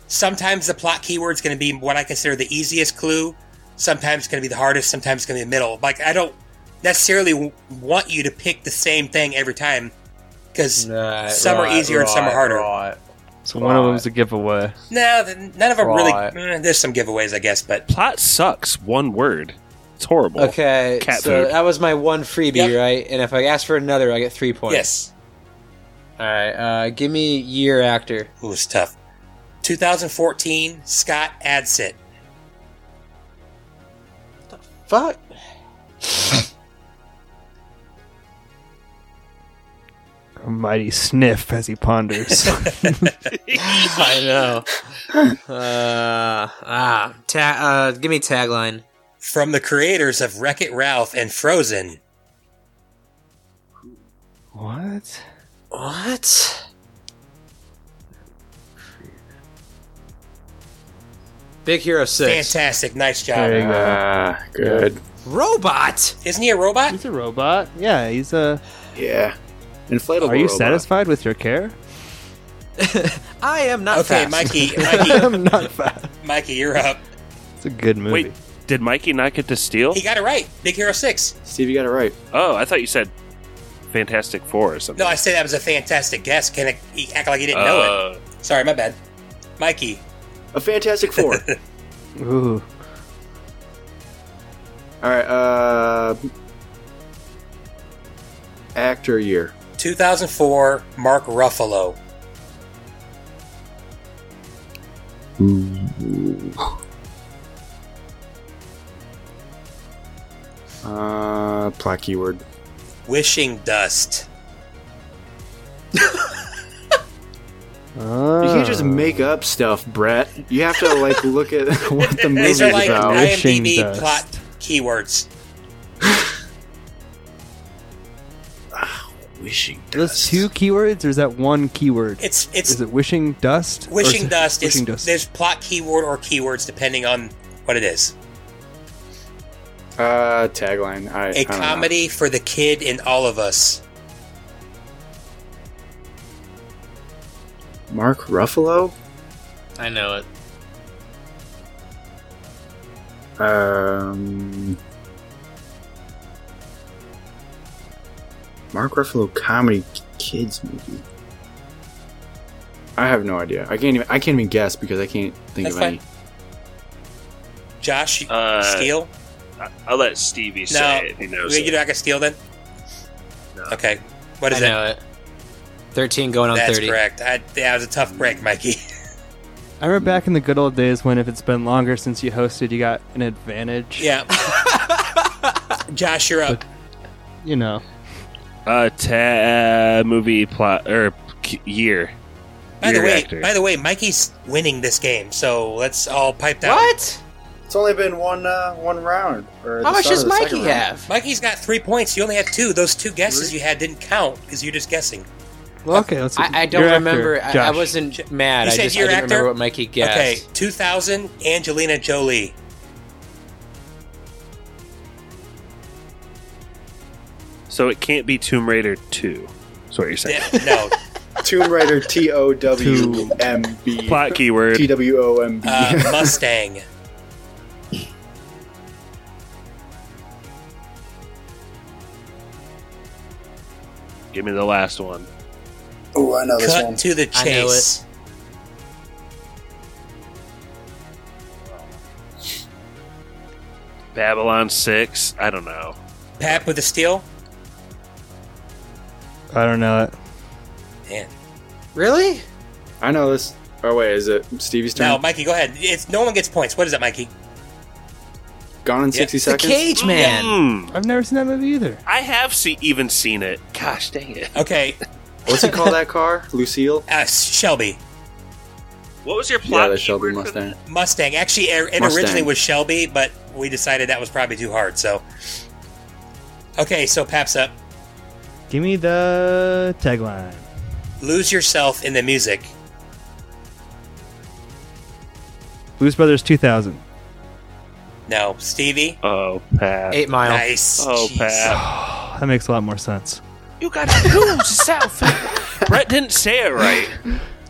Speaker 1: Sometimes the plot keyword's going to be what I consider the easiest clue. Sometimes it's going to be the hardest. Sometimes it's going to be the middle. Like I don't necessarily w- want you to pick the same thing every time because
Speaker 2: Right,
Speaker 1: some are
Speaker 2: right,
Speaker 1: easier and some are harder.
Speaker 2: right.
Speaker 3: So one of them's a giveaway.
Speaker 1: No, none of them
Speaker 2: Right.
Speaker 1: really. eh, there's some giveaways, I guess, but
Speaker 5: Plot sucks. One word. It's horrible.
Speaker 2: Okay,
Speaker 5: Cat
Speaker 2: so
Speaker 5: food.
Speaker 2: that was my one freebie,
Speaker 1: Yep.
Speaker 2: right? And if I ask for another, I get three points.
Speaker 1: yes,
Speaker 2: All right. Uh, give me year actor.
Speaker 1: it was tough. 2014, Scott Adsit.
Speaker 2: Fuck.
Speaker 3: Mighty sniff as he ponders.
Speaker 2: I know. Uh, ah, ta- uh, give me tagline.
Speaker 1: From the creators of Wreck It Ralph and Frozen.
Speaker 3: what?
Speaker 2: What? Big Hero Six.
Speaker 1: Fantastic. Nice job.
Speaker 3: There you go.
Speaker 4: Ah, good.
Speaker 2: Robot.
Speaker 1: Isn't he a robot?
Speaker 3: He's a robot. Yeah, he's a.
Speaker 4: Yeah. Inflatable.
Speaker 3: Are you
Speaker 4: robot.
Speaker 3: satisfied with your care?
Speaker 2: I am not
Speaker 1: Okay,
Speaker 2: fast.
Speaker 1: Mikey. Mikey,
Speaker 3: I'm not fat.
Speaker 1: Mikey, you're up.
Speaker 3: It's a good movie.
Speaker 5: Wait, did Mikey not get to steal?
Speaker 1: He got it right. Big Hero 6.
Speaker 4: Steve, you got it right.
Speaker 5: Oh, I thought you said Fantastic Four or something.
Speaker 1: No, I said that was a fantastic guess. Can it, he act like he didn't know
Speaker 5: Uh,
Speaker 1: it? Sorry, my bad. Mikey.
Speaker 4: A Fantastic Four.
Speaker 3: Ooh.
Speaker 4: All right. Uh, actor year.
Speaker 1: 2004, Mark Ruffalo.
Speaker 4: Uh, plot keyword.
Speaker 1: Wishing Dust.
Speaker 3: Oh.
Speaker 4: You can't just make up stuff, Brett. You have to like look at what the movie's
Speaker 1: These are like
Speaker 4: about.
Speaker 3: Wishing
Speaker 1: IMDb
Speaker 3: Dust.
Speaker 1: plot keywords.
Speaker 4: Wishing
Speaker 3: Those two keywords, or is that one keyword?
Speaker 1: It's it's
Speaker 3: is it wishing dust?
Speaker 1: Wishing
Speaker 3: is it
Speaker 1: Dust is
Speaker 3: Wishing dust.
Speaker 1: there's plot keyword or keywords depending on what it is.
Speaker 4: Uh, tagline. I, I
Speaker 1: A
Speaker 4: don't know.
Speaker 1: comedy for the kid in all of us.
Speaker 4: Mark Ruffalo.
Speaker 2: I know it.
Speaker 4: Um, Mark Ruffalo comedy kids movie. I have no idea. I can't even. I can't even guess because I can't think
Speaker 1: That's
Speaker 4: of any.
Speaker 1: fine. Josh,
Speaker 5: Uh,
Speaker 1: steal?
Speaker 5: I- I'll let Stevie say
Speaker 1: No.
Speaker 5: it if he knows
Speaker 1: You're
Speaker 5: it.
Speaker 1: not gonna steal then?
Speaker 5: No.
Speaker 1: Okay. What is
Speaker 2: I
Speaker 1: it?
Speaker 2: know it. Thirteen going on
Speaker 1: That's
Speaker 2: thirty.
Speaker 1: correct. I, that was a tough break, Mikey.
Speaker 3: I remember back in the good old days when if it's been longer since you hosted, you got an advantage.
Speaker 1: yeah. Josh, you're up.
Speaker 3: You know.
Speaker 5: Uh, ta- movie plot or k- year.
Speaker 1: By the way,
Speaker 5: actor.
Speaker 1: by the way, Mikey's winning this game, so let's all pipe down.
Speaker 2: What?
Speaker 4: It's only been one uh, one round. Or
Speaker 2: How much does Mikey have?
Speaker 1: Mikey's got three points. You only had two. Those two guesses you had didn't count because you're just guessing.
Speaker 3: Well, okay, let's.
Speaker 2: I, I don't
Speaker 3: your
Speaker 2: remember.
Speaker 3: actor,
Speaker 2: I, I wasn't mad.
Speaker 1: You
Speaker 2: I
Speaker 1: said
Speaker 2: just I
Speaker 1: your
Speaker 2: didn't
Speaker 1: actor?
Speaker 2: remember what Mikey guessed.
Speaker 1: Okay, 2000, Angelina Jolie.
Speaker 5: So it can't be Tomb Raider 2. That's what you're saying.
Speaker 1: Yeah, no,
Speaker 4: Tomb Raider T O W M B
Speaker 5: Plot keyword.
Speaker 4: T W O M B.
Speaker 1: uh, Mustang.
Speaker 5: Give me the last one.
Speaker 4: Oh, I know this
Speaker 1: Cut
Speaker 4: one.
Speaker 1: to the
Speaker 2: I know
Speaker 1: chase.
Speaker 5: Babylon 6. I don't know.
Speaker 1: Pat with a steal.
Speaker 3: I don't know it.
Speaker 1: Man.
Speaker 2: Really?
Speaker 4: I know this. Oh wait, is it Stevie's turn?
Speaker 1: No, Mikey, go ahead. It's no one gets points. What is it, Mikey?
Speaker 4: Gone in
Speaker 1: Yeah.
Speaker 4: sixty
Speaker 2: The
Speaker 4: seconds.
Speaker 2: Cage Man.
Speaker 5: Mm,
Speaker 3: I've never seen that movie either.
Speaker 5: I have see- even seen it. Gosh dang it.
Speaker 1: Okay,
Speaker 4: What's he call that car? Lucille.
Speaker 1: uh, Shelby
Speaker 5: What was your
Speaker 4: Yeah,
Speaker 5: plot
Speaker 4: the Shelby
Speaker 5: keyword for
Speaker 4: Mustang.
Speaker 1: Mustang. Actually, it it
Speaker 4: Mustang.
Speaker 1: originally was Shelby, but we decided that was probably too hard. So, okay, so Pap's up.
Speaker 3: Give me the tagline.
Speaker 1: Lose yourself in the music.
Speaker 3: Blues Brothers 2000.
Speaker 1: No, Stevie.
Speaker 5: Oh, Pat.
Speaker 2: Eight Mile.
Speaker 1: Nice.
Speaker 5: Oh,
Speaker 1: Jeez.
Speaker 5: Pat.
Speaker 3: That makes a lot more sense.
Speaker 5: You gotta lose yourself. Brett didn't say it right.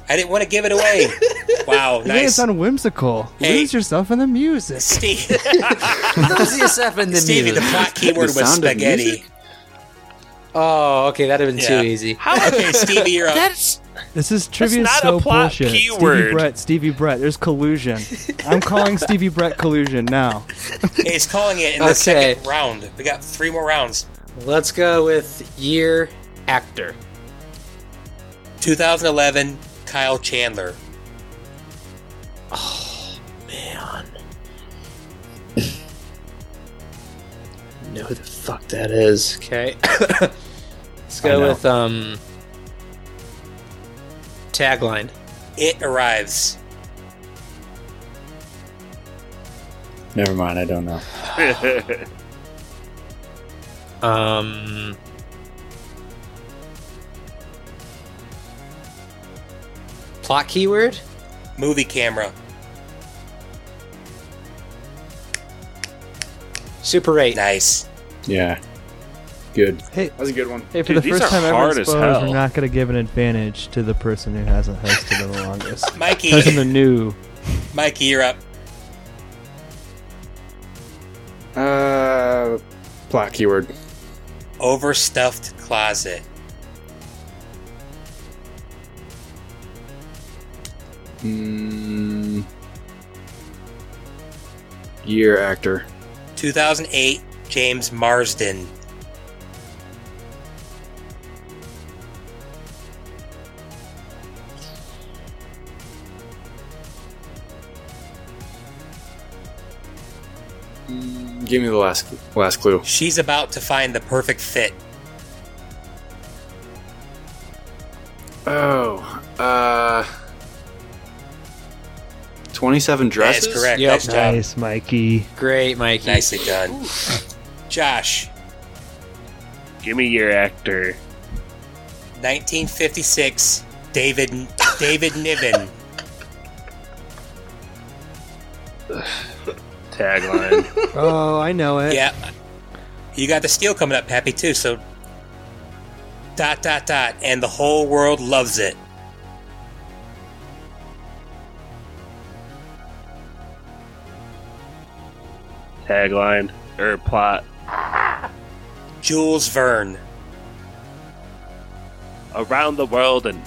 Speaker 1: I didn't want to give it away. Wow,
Speaker 3: You made it
Speaker 1: nice.
Speaker 3: sound whimsical.
Speaker 1: Hey.
Speaker 3: Lose yourself in the music.
Speaker 1: Steve,
Speaker 2: Lose yourself in the
Speaker 1: Stevie, the
Speaker 2: music.
Speaker 1: plot keyword
Speaker 4: The
Speaker 1: was
Speaker 4: sound of
Speaker 1: spaghetti.
Speaker 4: Music?
Speaker 2: Oh, okay, that'd have been
Speaker 1: Yeah.
Speaker 2: too easy.
Speaker 5: How?
Speaker 1: Okay, Stevie, you're up.
Speaker 5: That's
Speaker 3: This is trivia
Speaker 5: not
Speaker 3: so
Speaker 5: a plot
Speaker 3: bullshit. Stevie
Speaker 5: keyword.
Speaker 3: Brett, Stevie Brett. There's collusion. I'm calling Stevie Brett collusion now.
Speaker 1: He's calling it in the
Speaker 2: Okay.
Speaker 1: second round. We got three more rounds.
Speaker 2: Let's go with year actor.
Speaker 1: 2011, Kyle Chandler.
Speaker 2: Oh man. know who the fuck that is. Okay. Let's go with um Tagline.
Speaker 1: It arrives.
Speaker 4: Never mind, I don't know.
Speaker 2: Um. Plot keyword?
Speaker 1: Movie camera.
Speaker 2: Super 8.
Speaker 1: Nice.
Speaker 4: Yeah. Good.
Speaker 3: Hey,
Speaker 4: That was a good one.
Speaker 3: Hey, for
Speaker 5: Dude,
Speaker 3: the
Speaker 5: these
Speaker 3: first
Speaker 5: are
Speaker 3: time ever,
Speaker 5: hard
Speaker 3: I
Speaker 5: as
Speaker 3: suppose
Speaker 5: hell.
Speaker 3: we're not going to give an advantage to the person who hasn't hosted in the longest.
Speaker 1: Mikey.
Speaker 3: Because the new.
Speaker 1: Mikey, you're up.
Speaker 4: Uh, plot keyword.
Speaker 1: Overstuffed closet.
Speaker 4: Mm, year actor.
Speaker 1: 2008, James Marsden.
Speaker 4: Give me the last last clue.
Speaker 1: She's about to find the perfect fit.
Speaker 4: Oh, uh, twenty-seven dresses.
Speaker 1: is correct.
Speaker 2: Yep.
Speaker 1: Nice job.
Speaker 3: Nice, Mikey.
Speaker 2: Great, Mikey.
Speaker 1: Nicely done. Josh,
Speaker 5: Give me your actor.
Speaker 1: 1956, David David Niven.
Speaker 5: Tagline.
Speaker 3: Oh, I know it.
Speaker 1: Yeah. You got the steal coming up, Pappy, too, so. Dot, dot, dot. And the whole world loves it.
Speaker 5: Tagline. Or plot.
Speaker 1: Jules Verne.
Speaker 5: Around the world and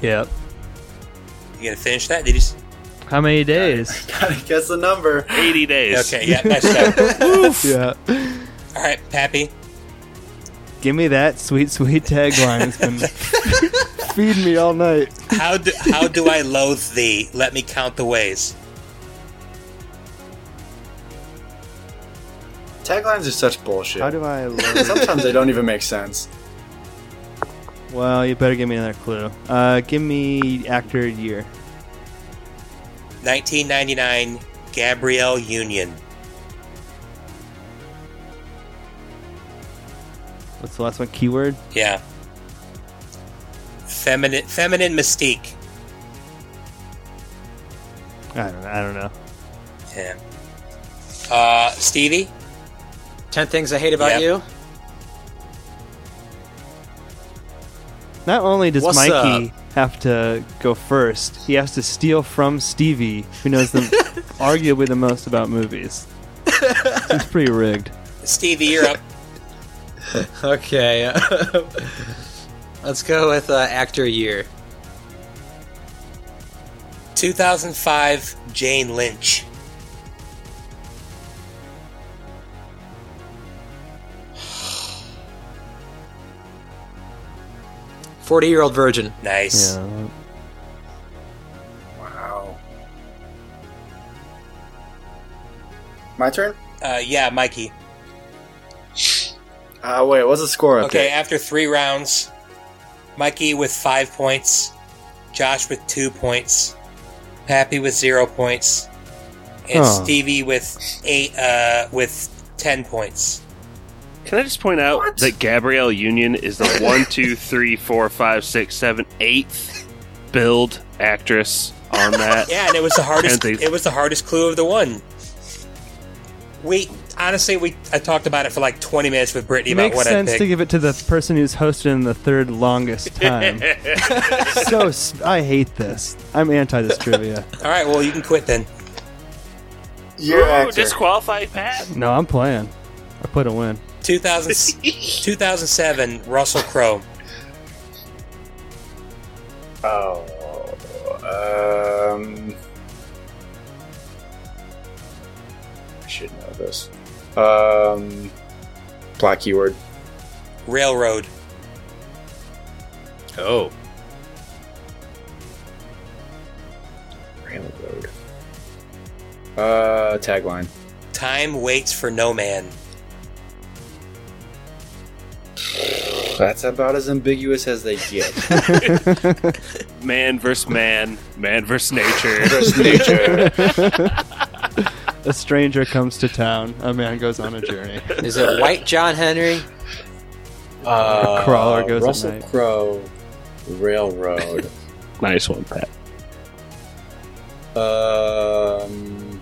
Speaker 3: Yep.
Speaker 1: You gonna finish that? Did you? s-
Speaker 3: How many days?
Speaker 4: Gotta guess the number.
Speaker 5: 80 days.
Speaker 1: Okay, yeah, nice job.
Speaker 3: yeah.
Speaker 1: All right, Pappy.
Speaker 3: Give me that sweet, sweet tagline. It's been feeding me all night.
Speaker 1: How do, how do I loathe thee? Let me count the ways.
Speaker 4: Taglines are such bullshit.
Speaker 3: How do I? Love
Speaker 4: Sometimes they don't even make sense.
Speaker 3: well, you better give me another clue. Uh, give me actor year.
Speaker 1: 1999, Gabrielle Union.
Speaker 3: What's the last one? Keyword.
Speaker 1: Yeah. Feminine, feminine mystique.
Speaker 3: I don't. I don't know.
Speaker 1: Yeah. Uh, Stevie.
Speaker 2: 10 Things I Hate About
Speaker 1: Yep.
Speaker 2: You.
Speaker 3: Not only does
Speaker 2: What's
Speaker 3: Mikey have to go first, he has to steal from Stevie, who knows the arguably the most about movies. Seems pretty rigged.
Speaker 1: Stevie, you're up.
Speaker 2: Okay. Let's go with uh, actor year.
Speaker 1: 2005, Jane Lynch.
Speaker 2: Forty-year-old virgin.
Speaker 1: Nice.
Speaker 3: Yeah.
Speaker 4: Wow. My turn.
Speaker 1: Uh, yeah, Mikey.
Speaker 4: Uh, wait, what's the score up
Speaker 1: Okay,
Speaker 4: there?
Speaker 1: after three rounds, Mikey with five points, Josh with two points, Pappy with zero points, and
Speaker 3: Huh.
Speaker 1: Stevie with eight uh, with ten points.
Speaker 5: Can I just point out that Gabrielle Union is the one, two, three, four, five, six, seven, eighth build actress on that?
Speaker 1: Yeah, and it was the hardest.
Speaker 5: They-
Speaker 1: it was the hardest clue of the one. We honestly, we I talked about it for like twenty minutes with Brittany about
Speaker 3: Makes
Speaker 1: what I
Speaker 3: sense
Speaker 1: picked.
Speaker 3: to give it to the person who's hosted in the third longest time. so I hate this. I'm anti this trivia.
Speaker 1: All right, well you can quit then.
Speaker 4: Year
Speaker 5: Ooh,
Speaker 4: actor.
Speaker 5: disqualify Pat.
Speaker 3: No, I'm playing. I put a win.
Speaker 1: 2000, 2007, Russell Crowe.
Speaker 4: Oh. Um. I should know this. Um. Plot keyword.
Speaker 1: Railroad.
Speaker 2: Oh.
Speaker 4: Railroad. Uh. Tagline.
Speaker 1: Time waits for no man.
Speaker 4: That's about as ambiguous as they get.
Speaker 5: Man versus man, man versus nature.
Speaker 4: Versus nature.
Speaker 3: A stranger comes to town. A man goes on a journey.
Speaker 2: Is it White John Henry?
Speaker 4: Uh,
Speaker 3: crawler goes at
Speaker 4: Russell
Speaker 3: night.
Speaker 4: Crowe, Railroad.
Speaker 5: nice one, Pat.
Speaker 4: um,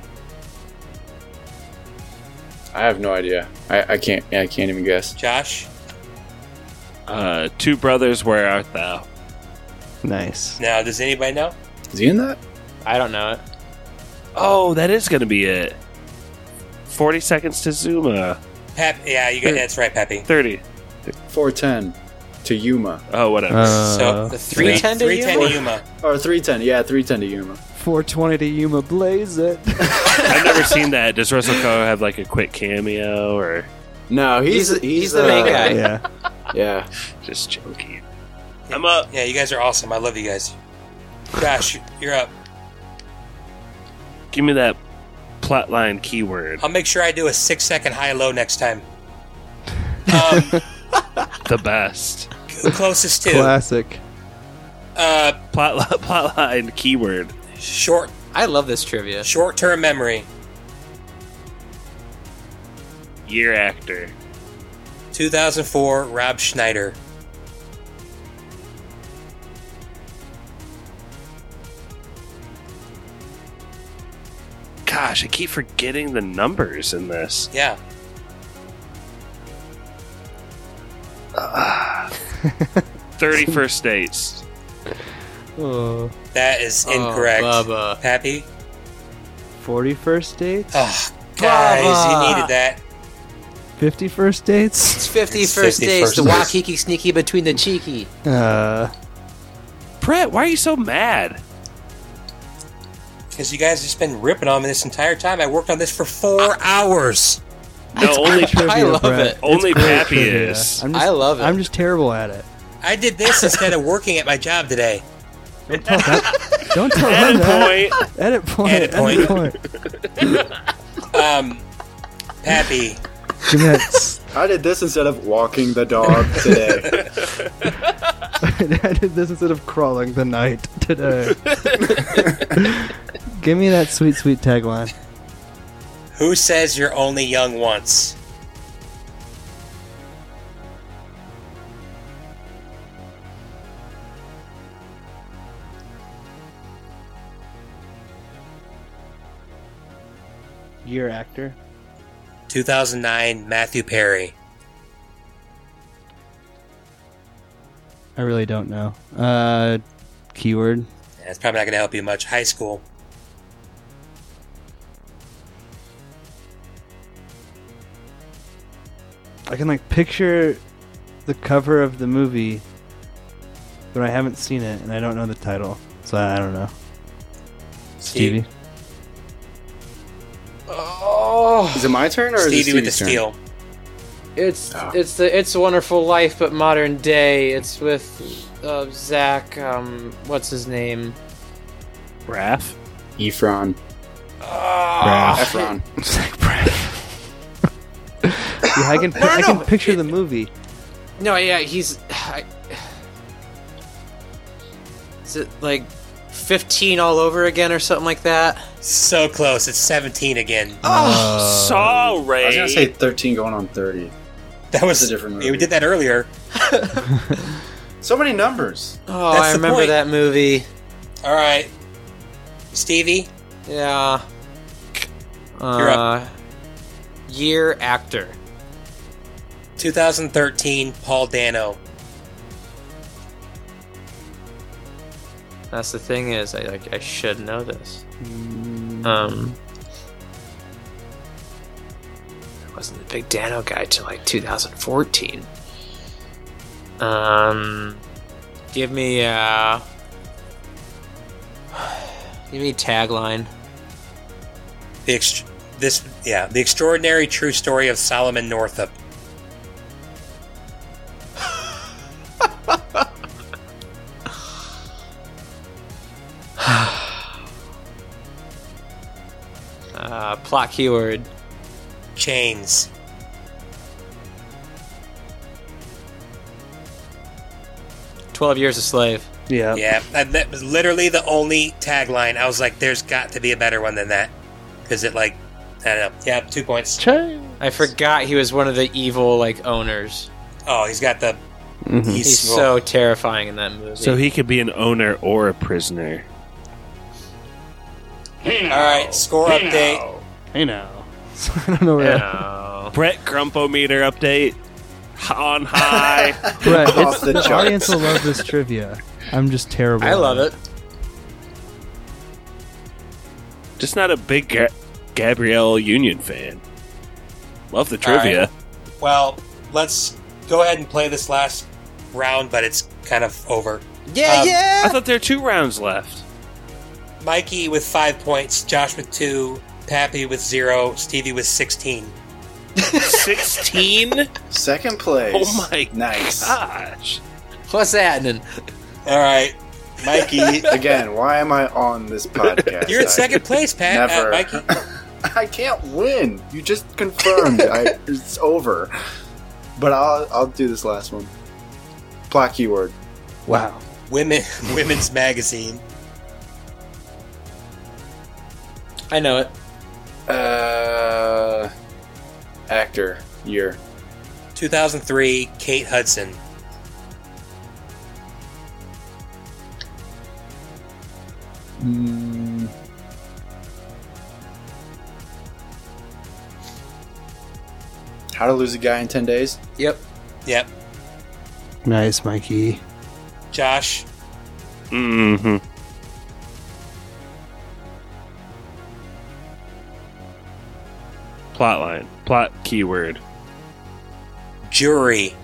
Speaker 4: I have no idea. I, I can't. I can't even guess.
Speaker 1: Josh?
Speaker 5: Uh, two brothers, where art thou?
Speaker 3: Nice.
Speaker 1: Now, does anybody know?
Speaker 4: Is he in that?
Speaker 2: I don't know it.
Speaker 5: Oh, that is going to be it. 40 seconds to Zuma.
Speaker 1: Pep, yeah, you got that's right, Peppy.
Speaker 5: 30.
Speaker 4: 410 to Yuma.
Speaker 5: Oh, whatever.
Speaker 3: Uh,
Speaker 1: So
Speaker 2: The 310 to
Speaker 1: 310
Speaker 2: you?
Speaker 1: to Yuma.
Speaker 4: Or 310. Yeah, 310 to Yuma.
Speaker 3: 420 to Yuma, blaze it.
Speaker 5: I've never seen that. Does Russell Crowe have like a quick cameo or
Speaker 4: No, he's
Speaker 2: He's-
Speaker 4: he's,
Speaker 2: he's the main
Speaker 4: uh,
Speaker 2: guy.
Speaker 3: yeah.
Speaker 4: Yeah.
Speaker 5: just joking? I'm up.
Speaker 1: Yeah, you guys are awesome. I love you guys. Josh, you're up.
Speaker 5: Give me that plotline keyword.
Speaker 1: I'll make sure I do a six second high low next time. Um,
Speaker 5: The best.
Speaker 1: closest to
Speaker 3: Classic.
Speaker 1: uh,
Speaker 5: Plot plotline keyword.
Speaker 1: short
Speaker 2: I love this trivia.
Speaker 1: short term memory.
Speaker 5: Year actor.
Speaker 1: 2004 Rob Schneider.
Speaker 5: Gosh, I keep forgetting the numbers in this.
Speaker 1: Yeah.
Speaker 5: Thirty first dates.
Speaker 3: Oh,
Speaker 1: That is uh, incorrect.
Speaker 2: Oh, Bubba.
Speaker 1: Pappy?
Speaker 3: 41st dates?
Speaker 1: Oh, guys,
Speaker 2: Bubba.
Speaker 1: you needed that.
Speaker 3: 51st dates?
Speaker 2: It's 50
Speaker 1: It's
Speaker 2: first
Speaker 1: 50
Speaker 2: days. The
Speaker 1: first days.
Speaker 2: Waikiki sneaky between the cheeky.
Speaker 3: Uh,
Speaker 5: Brett, why are you so mad?
Speaker 1: Because you guys have just been ripping on me this entire time. I worked on this for four hours.
Speaker 5: No, only
Speaker 3: trivia,
Speaker 2: love
Speaker 3: Brett.
Speaker 2: it.
Speaker 5: Only
Speaker 3: great
Speaker 5: Pappy is.
Speaker 3: I'm just,
Speaker 2: I love it.
Speaker 3: I'm just terrible at it.
Speaker 1: I did this instead of working at my job today.
Speaker 3: Don't tell that. Don't tell
Speaker 5: Added
Speaker 3: him that.
Speaker 5: point.
Speaker 3: Edit point.
Speaker 1: Edit
Speaker 3: Edit
Speaker 1: point.
Speaker 3: point.
Speaker 1: Um, Pappy,
Speaker 3: Give me that. s-
Speaker 4: I did this instead of walking the dog today.
Speaker 3: I did this instead of crawling the night today. Give me that sweet, sweet tagline.
Speaker 1: who says you're only young once?
Speaker 3: Year actor.
Speaker 1: 2009 Matthew Perry.
Speaker 3: I really don't know. Uh, keyword.
Speaker 1: That's probably not going to help you much. High school.
Speaker 3: I can like picture the cover of the movie, but I haven't seen it and I don't know the title, so I, I don't know. Stevie.
Speaker 2: Oh,
Speaker 4: Is it my turn or is it
Speaker 1: Stevie with the
Speaker 4: Stevie's turn?
Speaker 1: steal.
Speaker 2: it's
Speaker 4: Oh.
Speaker 2: it's the It's a Wonderful Life, but modern day. It's with uh, Zach. Um, what's his name?
Speaker 5: Raph.
Speaker 4: Efron.
Speaker 2: Ah,
Speaker 4: Efron.
Speaker 3: Zach Braff. yeah, I can I can picture the movie.
Speaker 2: No, yeah, he's. I, is it like fifteen all over again or something like that?
Speaker 1: So close. It's 17 again.
Speaker 2: Oh,
Speaker 5: Sorry.
Speaker 4: I was gonna say 13 going on 30.
Speaker 1: that was
Speaker 4: That's a different
Speaker 1: Yeah, we did that earlier.
Speaker 4: So many numbers.
Speaker 2: Oh,
Speaker 1: That's
Speaker 2: I
Speaker 1: the
Speaker 2: remember
Speaker 1: point.
Speaker 2: that movie.
Speaker 1: All right. Stevie,
Speaker 2: Yeah.
Speaker 1: You're
Speaker 2: Uh, year actor.
Speaker 1: 2013 Paul Dano.
Speaker 2: That's the thing is, I like I should know this. Um, I wasn't a big Dano guy till like 2014. Um, give me uh, give me tagline.
Speaker 1: The ext- this yeah, the extraordinary true story of Solomon Northup.
Speaker 2: Uh, plot keyword.
Speaker 1: Chains.
Speaker 2: Twelve Years a Slave.
Speaker 3: Yeah.
Speaker 1: Yeah, that, that was literally the only tagline. I was like, "There's got to be a better one than that," because it like, I don't know. Yeah, two points.
Speaker 2: I forgot he was one of the evil like owners.
Speaker 1: Oh, he's got the.
Speaker 3: Mhm.
Speaker 1: He's,
Speaker 2: He's so terrifying in that movie.
Speaker 5: So he could be an owner or a prisoner.
Speaker 1: All right, score update.
Speaker 3: Hey now. I don't know where that.
Speaker 2: No.
Speaker 5: Brett Grumpometer update on high.
Speaker 3: Brett, it's,
Speaker 4: the
Speaker 3: the, audience will love this trivia. I'm just terrible.
Speaker 2: I love it.
Speaker 5: Just not a big Ga- Gabrielle Union fan. Love the
Speaker 1: All right.
Speaker 5: trivia.
Speaker 1: Well, let's go ahead and play this last round, but it's kind of over.
Speaker 2: Yeah,
Speaker 1: Um,
Speaker 2: yeah.
Speaker 5: I thought there were two rounds left.
Speaker 1: Mikey with five points, Josh with two, Pappy with zero, Stevie with sixteen.
Speaker 5: 16?
Speaker 4: Second place.
Speaker 5: Oh my
Speaker 4: Nice.
Speaker 5: gosh.
Speaker 2: What's happening?
Speaker 1: All right, Mikey.
Speaker 4: Again, why am I on this podcast?
Speaker 1: You're in
Speaker 4: I-
Speaker 1: second place, Pat.
Speaker 4: Never.
Speaker 1: Uh, Mikey.
Speaker 4: I can't win. You just confirmed. I, it's over. But I'll I'll do this last one. Plot keyword.
Speaker 3: Wow.
Speaker 1: Women, women's magazine.
Speaker 2: I know it.
Speaker 4: Uh, actor year.
Speaker 1: 2003, Kate Hudson.
Speaker 3: Mm,
Speaker 4: How to lose a guy in ten days.
Speaker 2: Yep.
Speaker 1: Yep.
Speaker 3: nice, Mikey.
Speaker 1: Josh.
Speaker 5: Mm-hmm. Plotline. Plotline, plot keyword.
Speaker 1: Jury.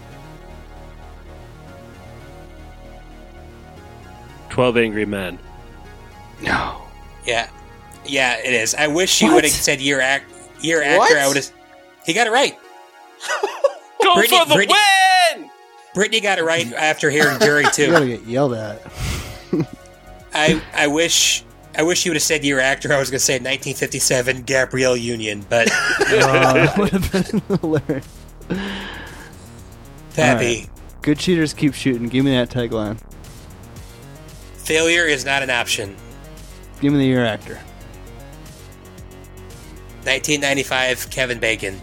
Speaker 5: 12 Angry Men.
Speaker 3: No.
Speaker 1: Yeah. Yeah, it is. I wish you would have said year act year actor.
Speaker 2: What?
Speaker 1: I would have. He got it right.
Speaker 5: Go
Speaker 1: Brittany-
Speaker 5: for the
Speaker 1: Brittany-
Speaker 5: win!
Speaker 1: Brittany got it right after hearing jury
Speaker 3: You're
Speaker 1: too.
Speaker 3: gonna get yelled at.
Speaker 1: I I wish I wish you would have said year actor. I was going to say 1957 Gabrielle Union, but
Speaker 3: Uh, that would have been hilarious.
Speaker 1: Pappy,
Speaker 3: Good cheaters keep shooting. Give me that tagline.
Speaker 1: failure is not an option.
Speaker 3: Give me the year actor.
Speaker 1: 1995 Kevin Bacon.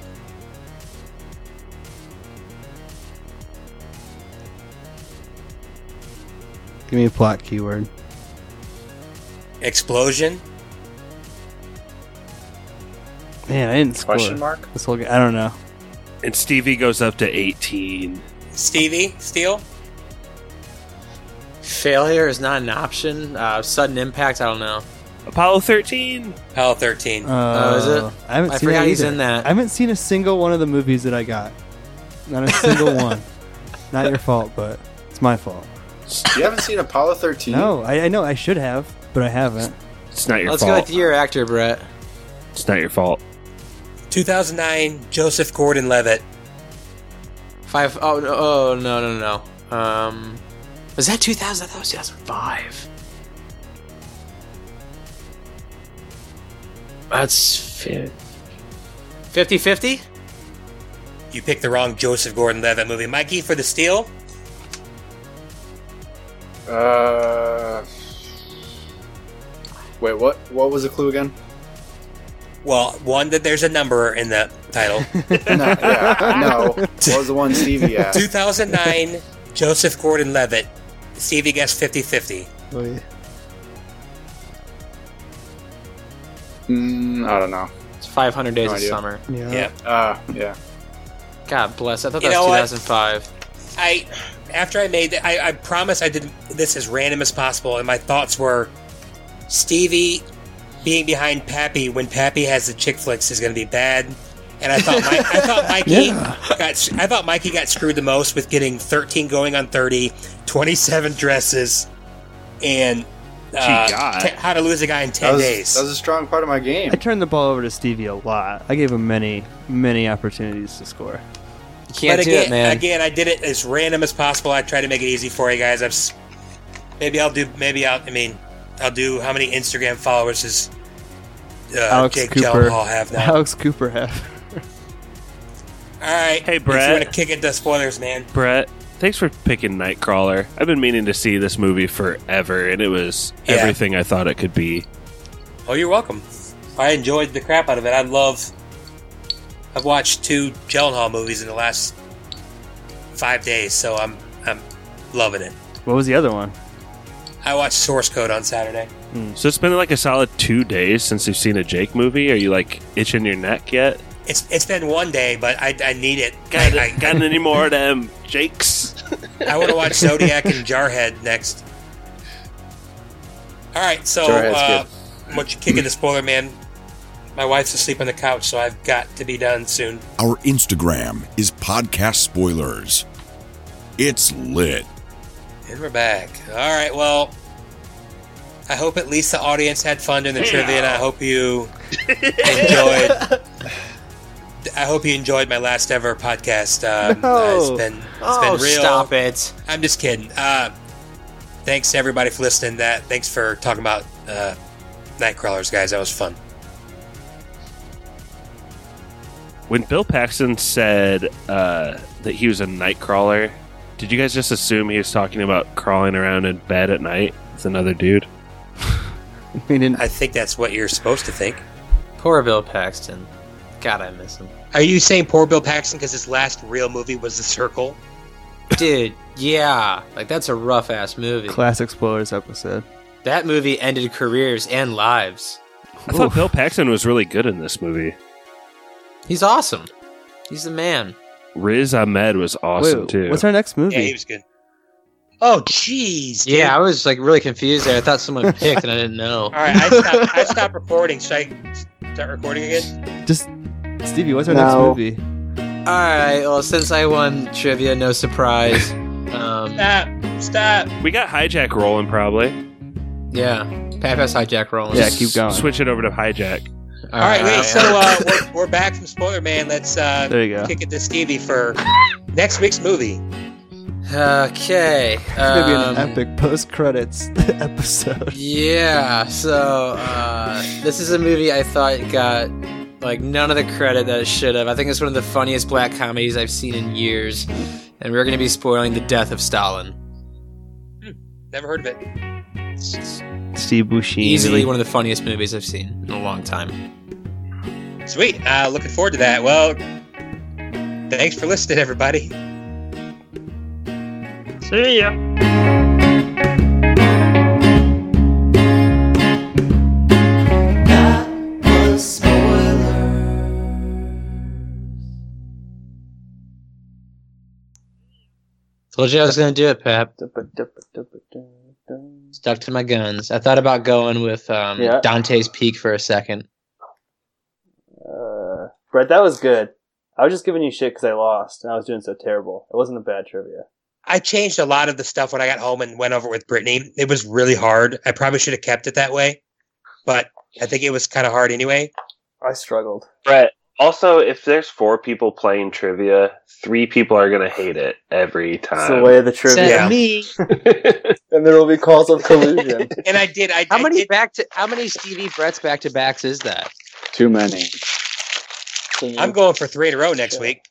Speaker 3: Give me a plot keyword.
Speaker 1: Explosion.
Speaker 3: Man, I didn't score.
Speaker 4: Question mark?
Speaker 3: This whole game. I don't know.
Speaker 5: And Stevie goes up to 18.
Speaker 1: Stevie steal.
Speaker 2: Failure is not an option. Uh, sudden impact. I don't know.
Speaker 5: Apollo 13.
Speaker 1: Apollo 13.
Speaker 3: Uh,
Speaker 2: is it?
Speaker 3: I haven't
Speaker 2: I
Speaker 3: seen
Speaker 2: forgot
Speaker 3: that
Speaker 2: he's in that.
Speaker 3: I haven't seen a single one of the movies that I got. Not a single one. Not your fault, but it's my fault.
Speaker 4: You haven't seen Apollo 13?
Speaker 3: No, I, I know I should have, but I haven't.
Speaker 5: It's not your fault.
Speaker 2: Let's go with the year actor, Brett.
Speaker 5: it's not your fault.
Speaker 1: 2009 Joseph Gordon-Levitt.
Speaker 2: Five oh no, oh no no no no. Um, was that 2000? I thought it was 2005. That's 50 50?
Speaker 1: You picked the wrong Joseph Gordon-Levitt movie. Mikey for the steal.
Speaker 4: Uh. Wait, what? What was the clue again?
Speaker 1: Well, one that there's a number in the title.
Speaker 4: No, yeah, no. What was the one Stevie asked?
Speaker 1: 2009 Joseph Gordon-Levitt. Stevie guessed 50-50.
Speaker 4: Mm, I don't know.
Speaker 2: It's 500 Days
Speaker 4: No
Speaker 2: of
Speaker 4: idea.
Speaker 2: Summer.
Speaker 3: Yeah.
Speaker 1: Yeah.
Speaker 4: Ah, yeah.
Speaker 2: God bless. I thought
Speaker 1: You
Speaker 2: that
Speaker 1: know
Speaker 2: was 2005.
Speaker 1: I after I made that, I, I promise I did this as random as possible, and my thoughts were Stevie being behind Pappy when Pappy has the chick flicks is going to be bad. And I thought Mi- I thought Mikey
Speaker 3: Yeah.
Speaker 1: got I thought Mikey got screwed the most with getting 13 going on 30, 27 dresses, and uh,
Speaker 5: got.
Speaker 1: te- how to lose a guy in 10
Speaker 4: That was,
Speaker 1: days.
Speaker 4: that was a strong part of my game.
Speaker 3: I turned the ball over to Stevie a lot. I gave him many, many opportunities to score.
Speaker 2: You can't
Speaker 1: but
Speaker 2: do
Speaker 1: again,
Speaker 2: it, man.
Speaker 1: again, I did it as random as possible. I tried to make it easy for you guys. I've maybe I'll do maybe I'll I mean I'll do how many Instagram followers does uh,
Speaker 3: Alex
Speaker 1: Jake
Speaker 3: Cooper.
Speaker 1: Gyllenhaal have now?
Speaker 3: Alex Cooper have.
Speaker 1: All right,
Speaker 5: Hey,
Speaker 1: If you want to kick it to spoilers, man?
Speaker 5: Brett, thanks for picking Nightcrawler. I've been meaning to see this movie forever, and it was
Speaker 1: Yeah.
Speaker 5: everything I thought it could be.
Speaker 1: Oh, you're welcome. I enjoyed the crap out of it. I love. I've watched two Gyllenhaal movies in the last five days, so I'm I'm loving it.
Speaker 3: What was the other one?
Speaker 1: I watched Source Code on Saturday.
Speaker 5: So it's been like a solid two days since you've seen a Jake movie. Are you like itching your neck yet?
Speaker 1: It's it's been one day, but I, I need it.
Speaker 5: Got,
Speaker 1: I,
Speaker 5: got any more of them Jakes?
Speaker 1: I, want to watch Zodiac and Jarhead next. All right, so
Speaker 4: Jarhead's
Speaker 1: uh, what you kicking the spoiler man? My wife's asleep on the couch, so I've got to be done soon.
Speaker 11: Our Instagram is Podcast Spoilers. It's lit.
Speaker 1: And we're back. All right, well, I hope at least the audience had fun in the trivia, and I hope you enjoyed. I hope you enjoyed my last ever podcast. Um, uh, it's
Speaker 2: No.
Speaker 1: been it's
Speaker 2: Oh,
Speaker 1: been real.
Speaker 2: stop it.
Speaker 1: I'm just kidding. Uh, thanks to everybody for listening. That thanks for talking about uh, Nightcrawlers, guys. That was fun.
Speaker 5: When Bill Paxton said uh, that he was a Nightcrawler, did you guys just assume he was talking about crawling around in bed at night It's another dude?
Speaker 1: I think that's what you're supposed to think.
Speaker 2: Poor Bill Paxton. God, I miss him.
Speaker 1: Are you saying poor Bill Paxton because his last real movie was The Circle?
Speaker 2: Dude, yeah. Like, that's a rough ass movie.
Speaker 3: Classic spoilers episode.
Speaker 2: That movie ended careers and lives.
Speaker 5: I thought Bill Paxton was really good in this movie.
Speaker 2: He's awesome. He's the man.
Speaker 5: Riz Ahmed was awesome
Speaker 3: Wait,
Speaker 5: too.
Speaker 3: what's our next movie?
Speaker 1: Yeah, he was good. Oh, jeez. dude.
Speaker 2: Yeah, I was like really confused there. I thought someone picked and I didn't know.
Speaker 1: All right, I stopped, I stopped recording. Should I start recording again?
Speaker 3: Just Stevie, what's our
Speaker 2: No.
Speaker 3: next movie?
Speaker 2: All right. Well, since I won trivia, no surprise. Um,
Speaker 1: Stop. Stop.
Speaker 5: We got hijack rolling probably.
Speaker 2: yeah, Pat has hijack rolling.
Speaker 3: Yeah, keep going.
Speaker 5: Switch it over to hijack.
Speaker 1: All right, wait. So uh, we're, we're back from Spoiler Man. Let's uh,
Speaker 3: There you go.
Speaker 1: kick it to Stevie for next week's movie.
Speaker 2: Okay.
Speaker 3: It's gonna be
Speaker 2: um,
Speaker 3: an epic post credits episode.
Speaker 2: Yeah, so uh, this is a movie I thought got like none of the credit that it should have. I think it's one of the funniest black comedies I've seen in years, and we're going to be spoiling the death of Stalin.
Speaker 1: Never heard of it.
Speaker 3: Steve Buscemi.
Speaker 2: Easily one of the funniest movies I've seen in a long time.
Speaker 1: Sweet. Uh, looking forward to that. Well, thanks for listening, everybody.
Speaker 2: See ya. Told you I was going to do it, Pep. Stuck to my guns. I thought about going with um,
Speaker 3: Yeah.
Speaker 2: Dante's Peak for a second.
Speaker 3: Brett, that was good. I was just giving you shit because I lost and I was doing so terrible. It wasn't a bad trivia.
Speaker 1: I changed a lot of the stuff when I got home and went over it with Brittany. It was really hard. I probably should have kept it that way, but I think it was kind of hard anyway.
Speaker 3: I struggled.
Speaker 5: Brett. Also, if there's four people playing trivia, three people are gonna hate it every time.
Speaker 3: It's the way of the trivia.
Speaker 1: Yeah.
Speaker 2: me.
Speaker 3: and there will be calls of collusion.
Speaker 1: And I did. I,
Speaker 2: How
Speaker 1: I
Speaker 2: many
Speaker 1: did-
Speaker 2: back to how many Stevie Brett's back to backs is that?
Speaker 4: Too many.
Speaker 1: I'm going for three in a row next week.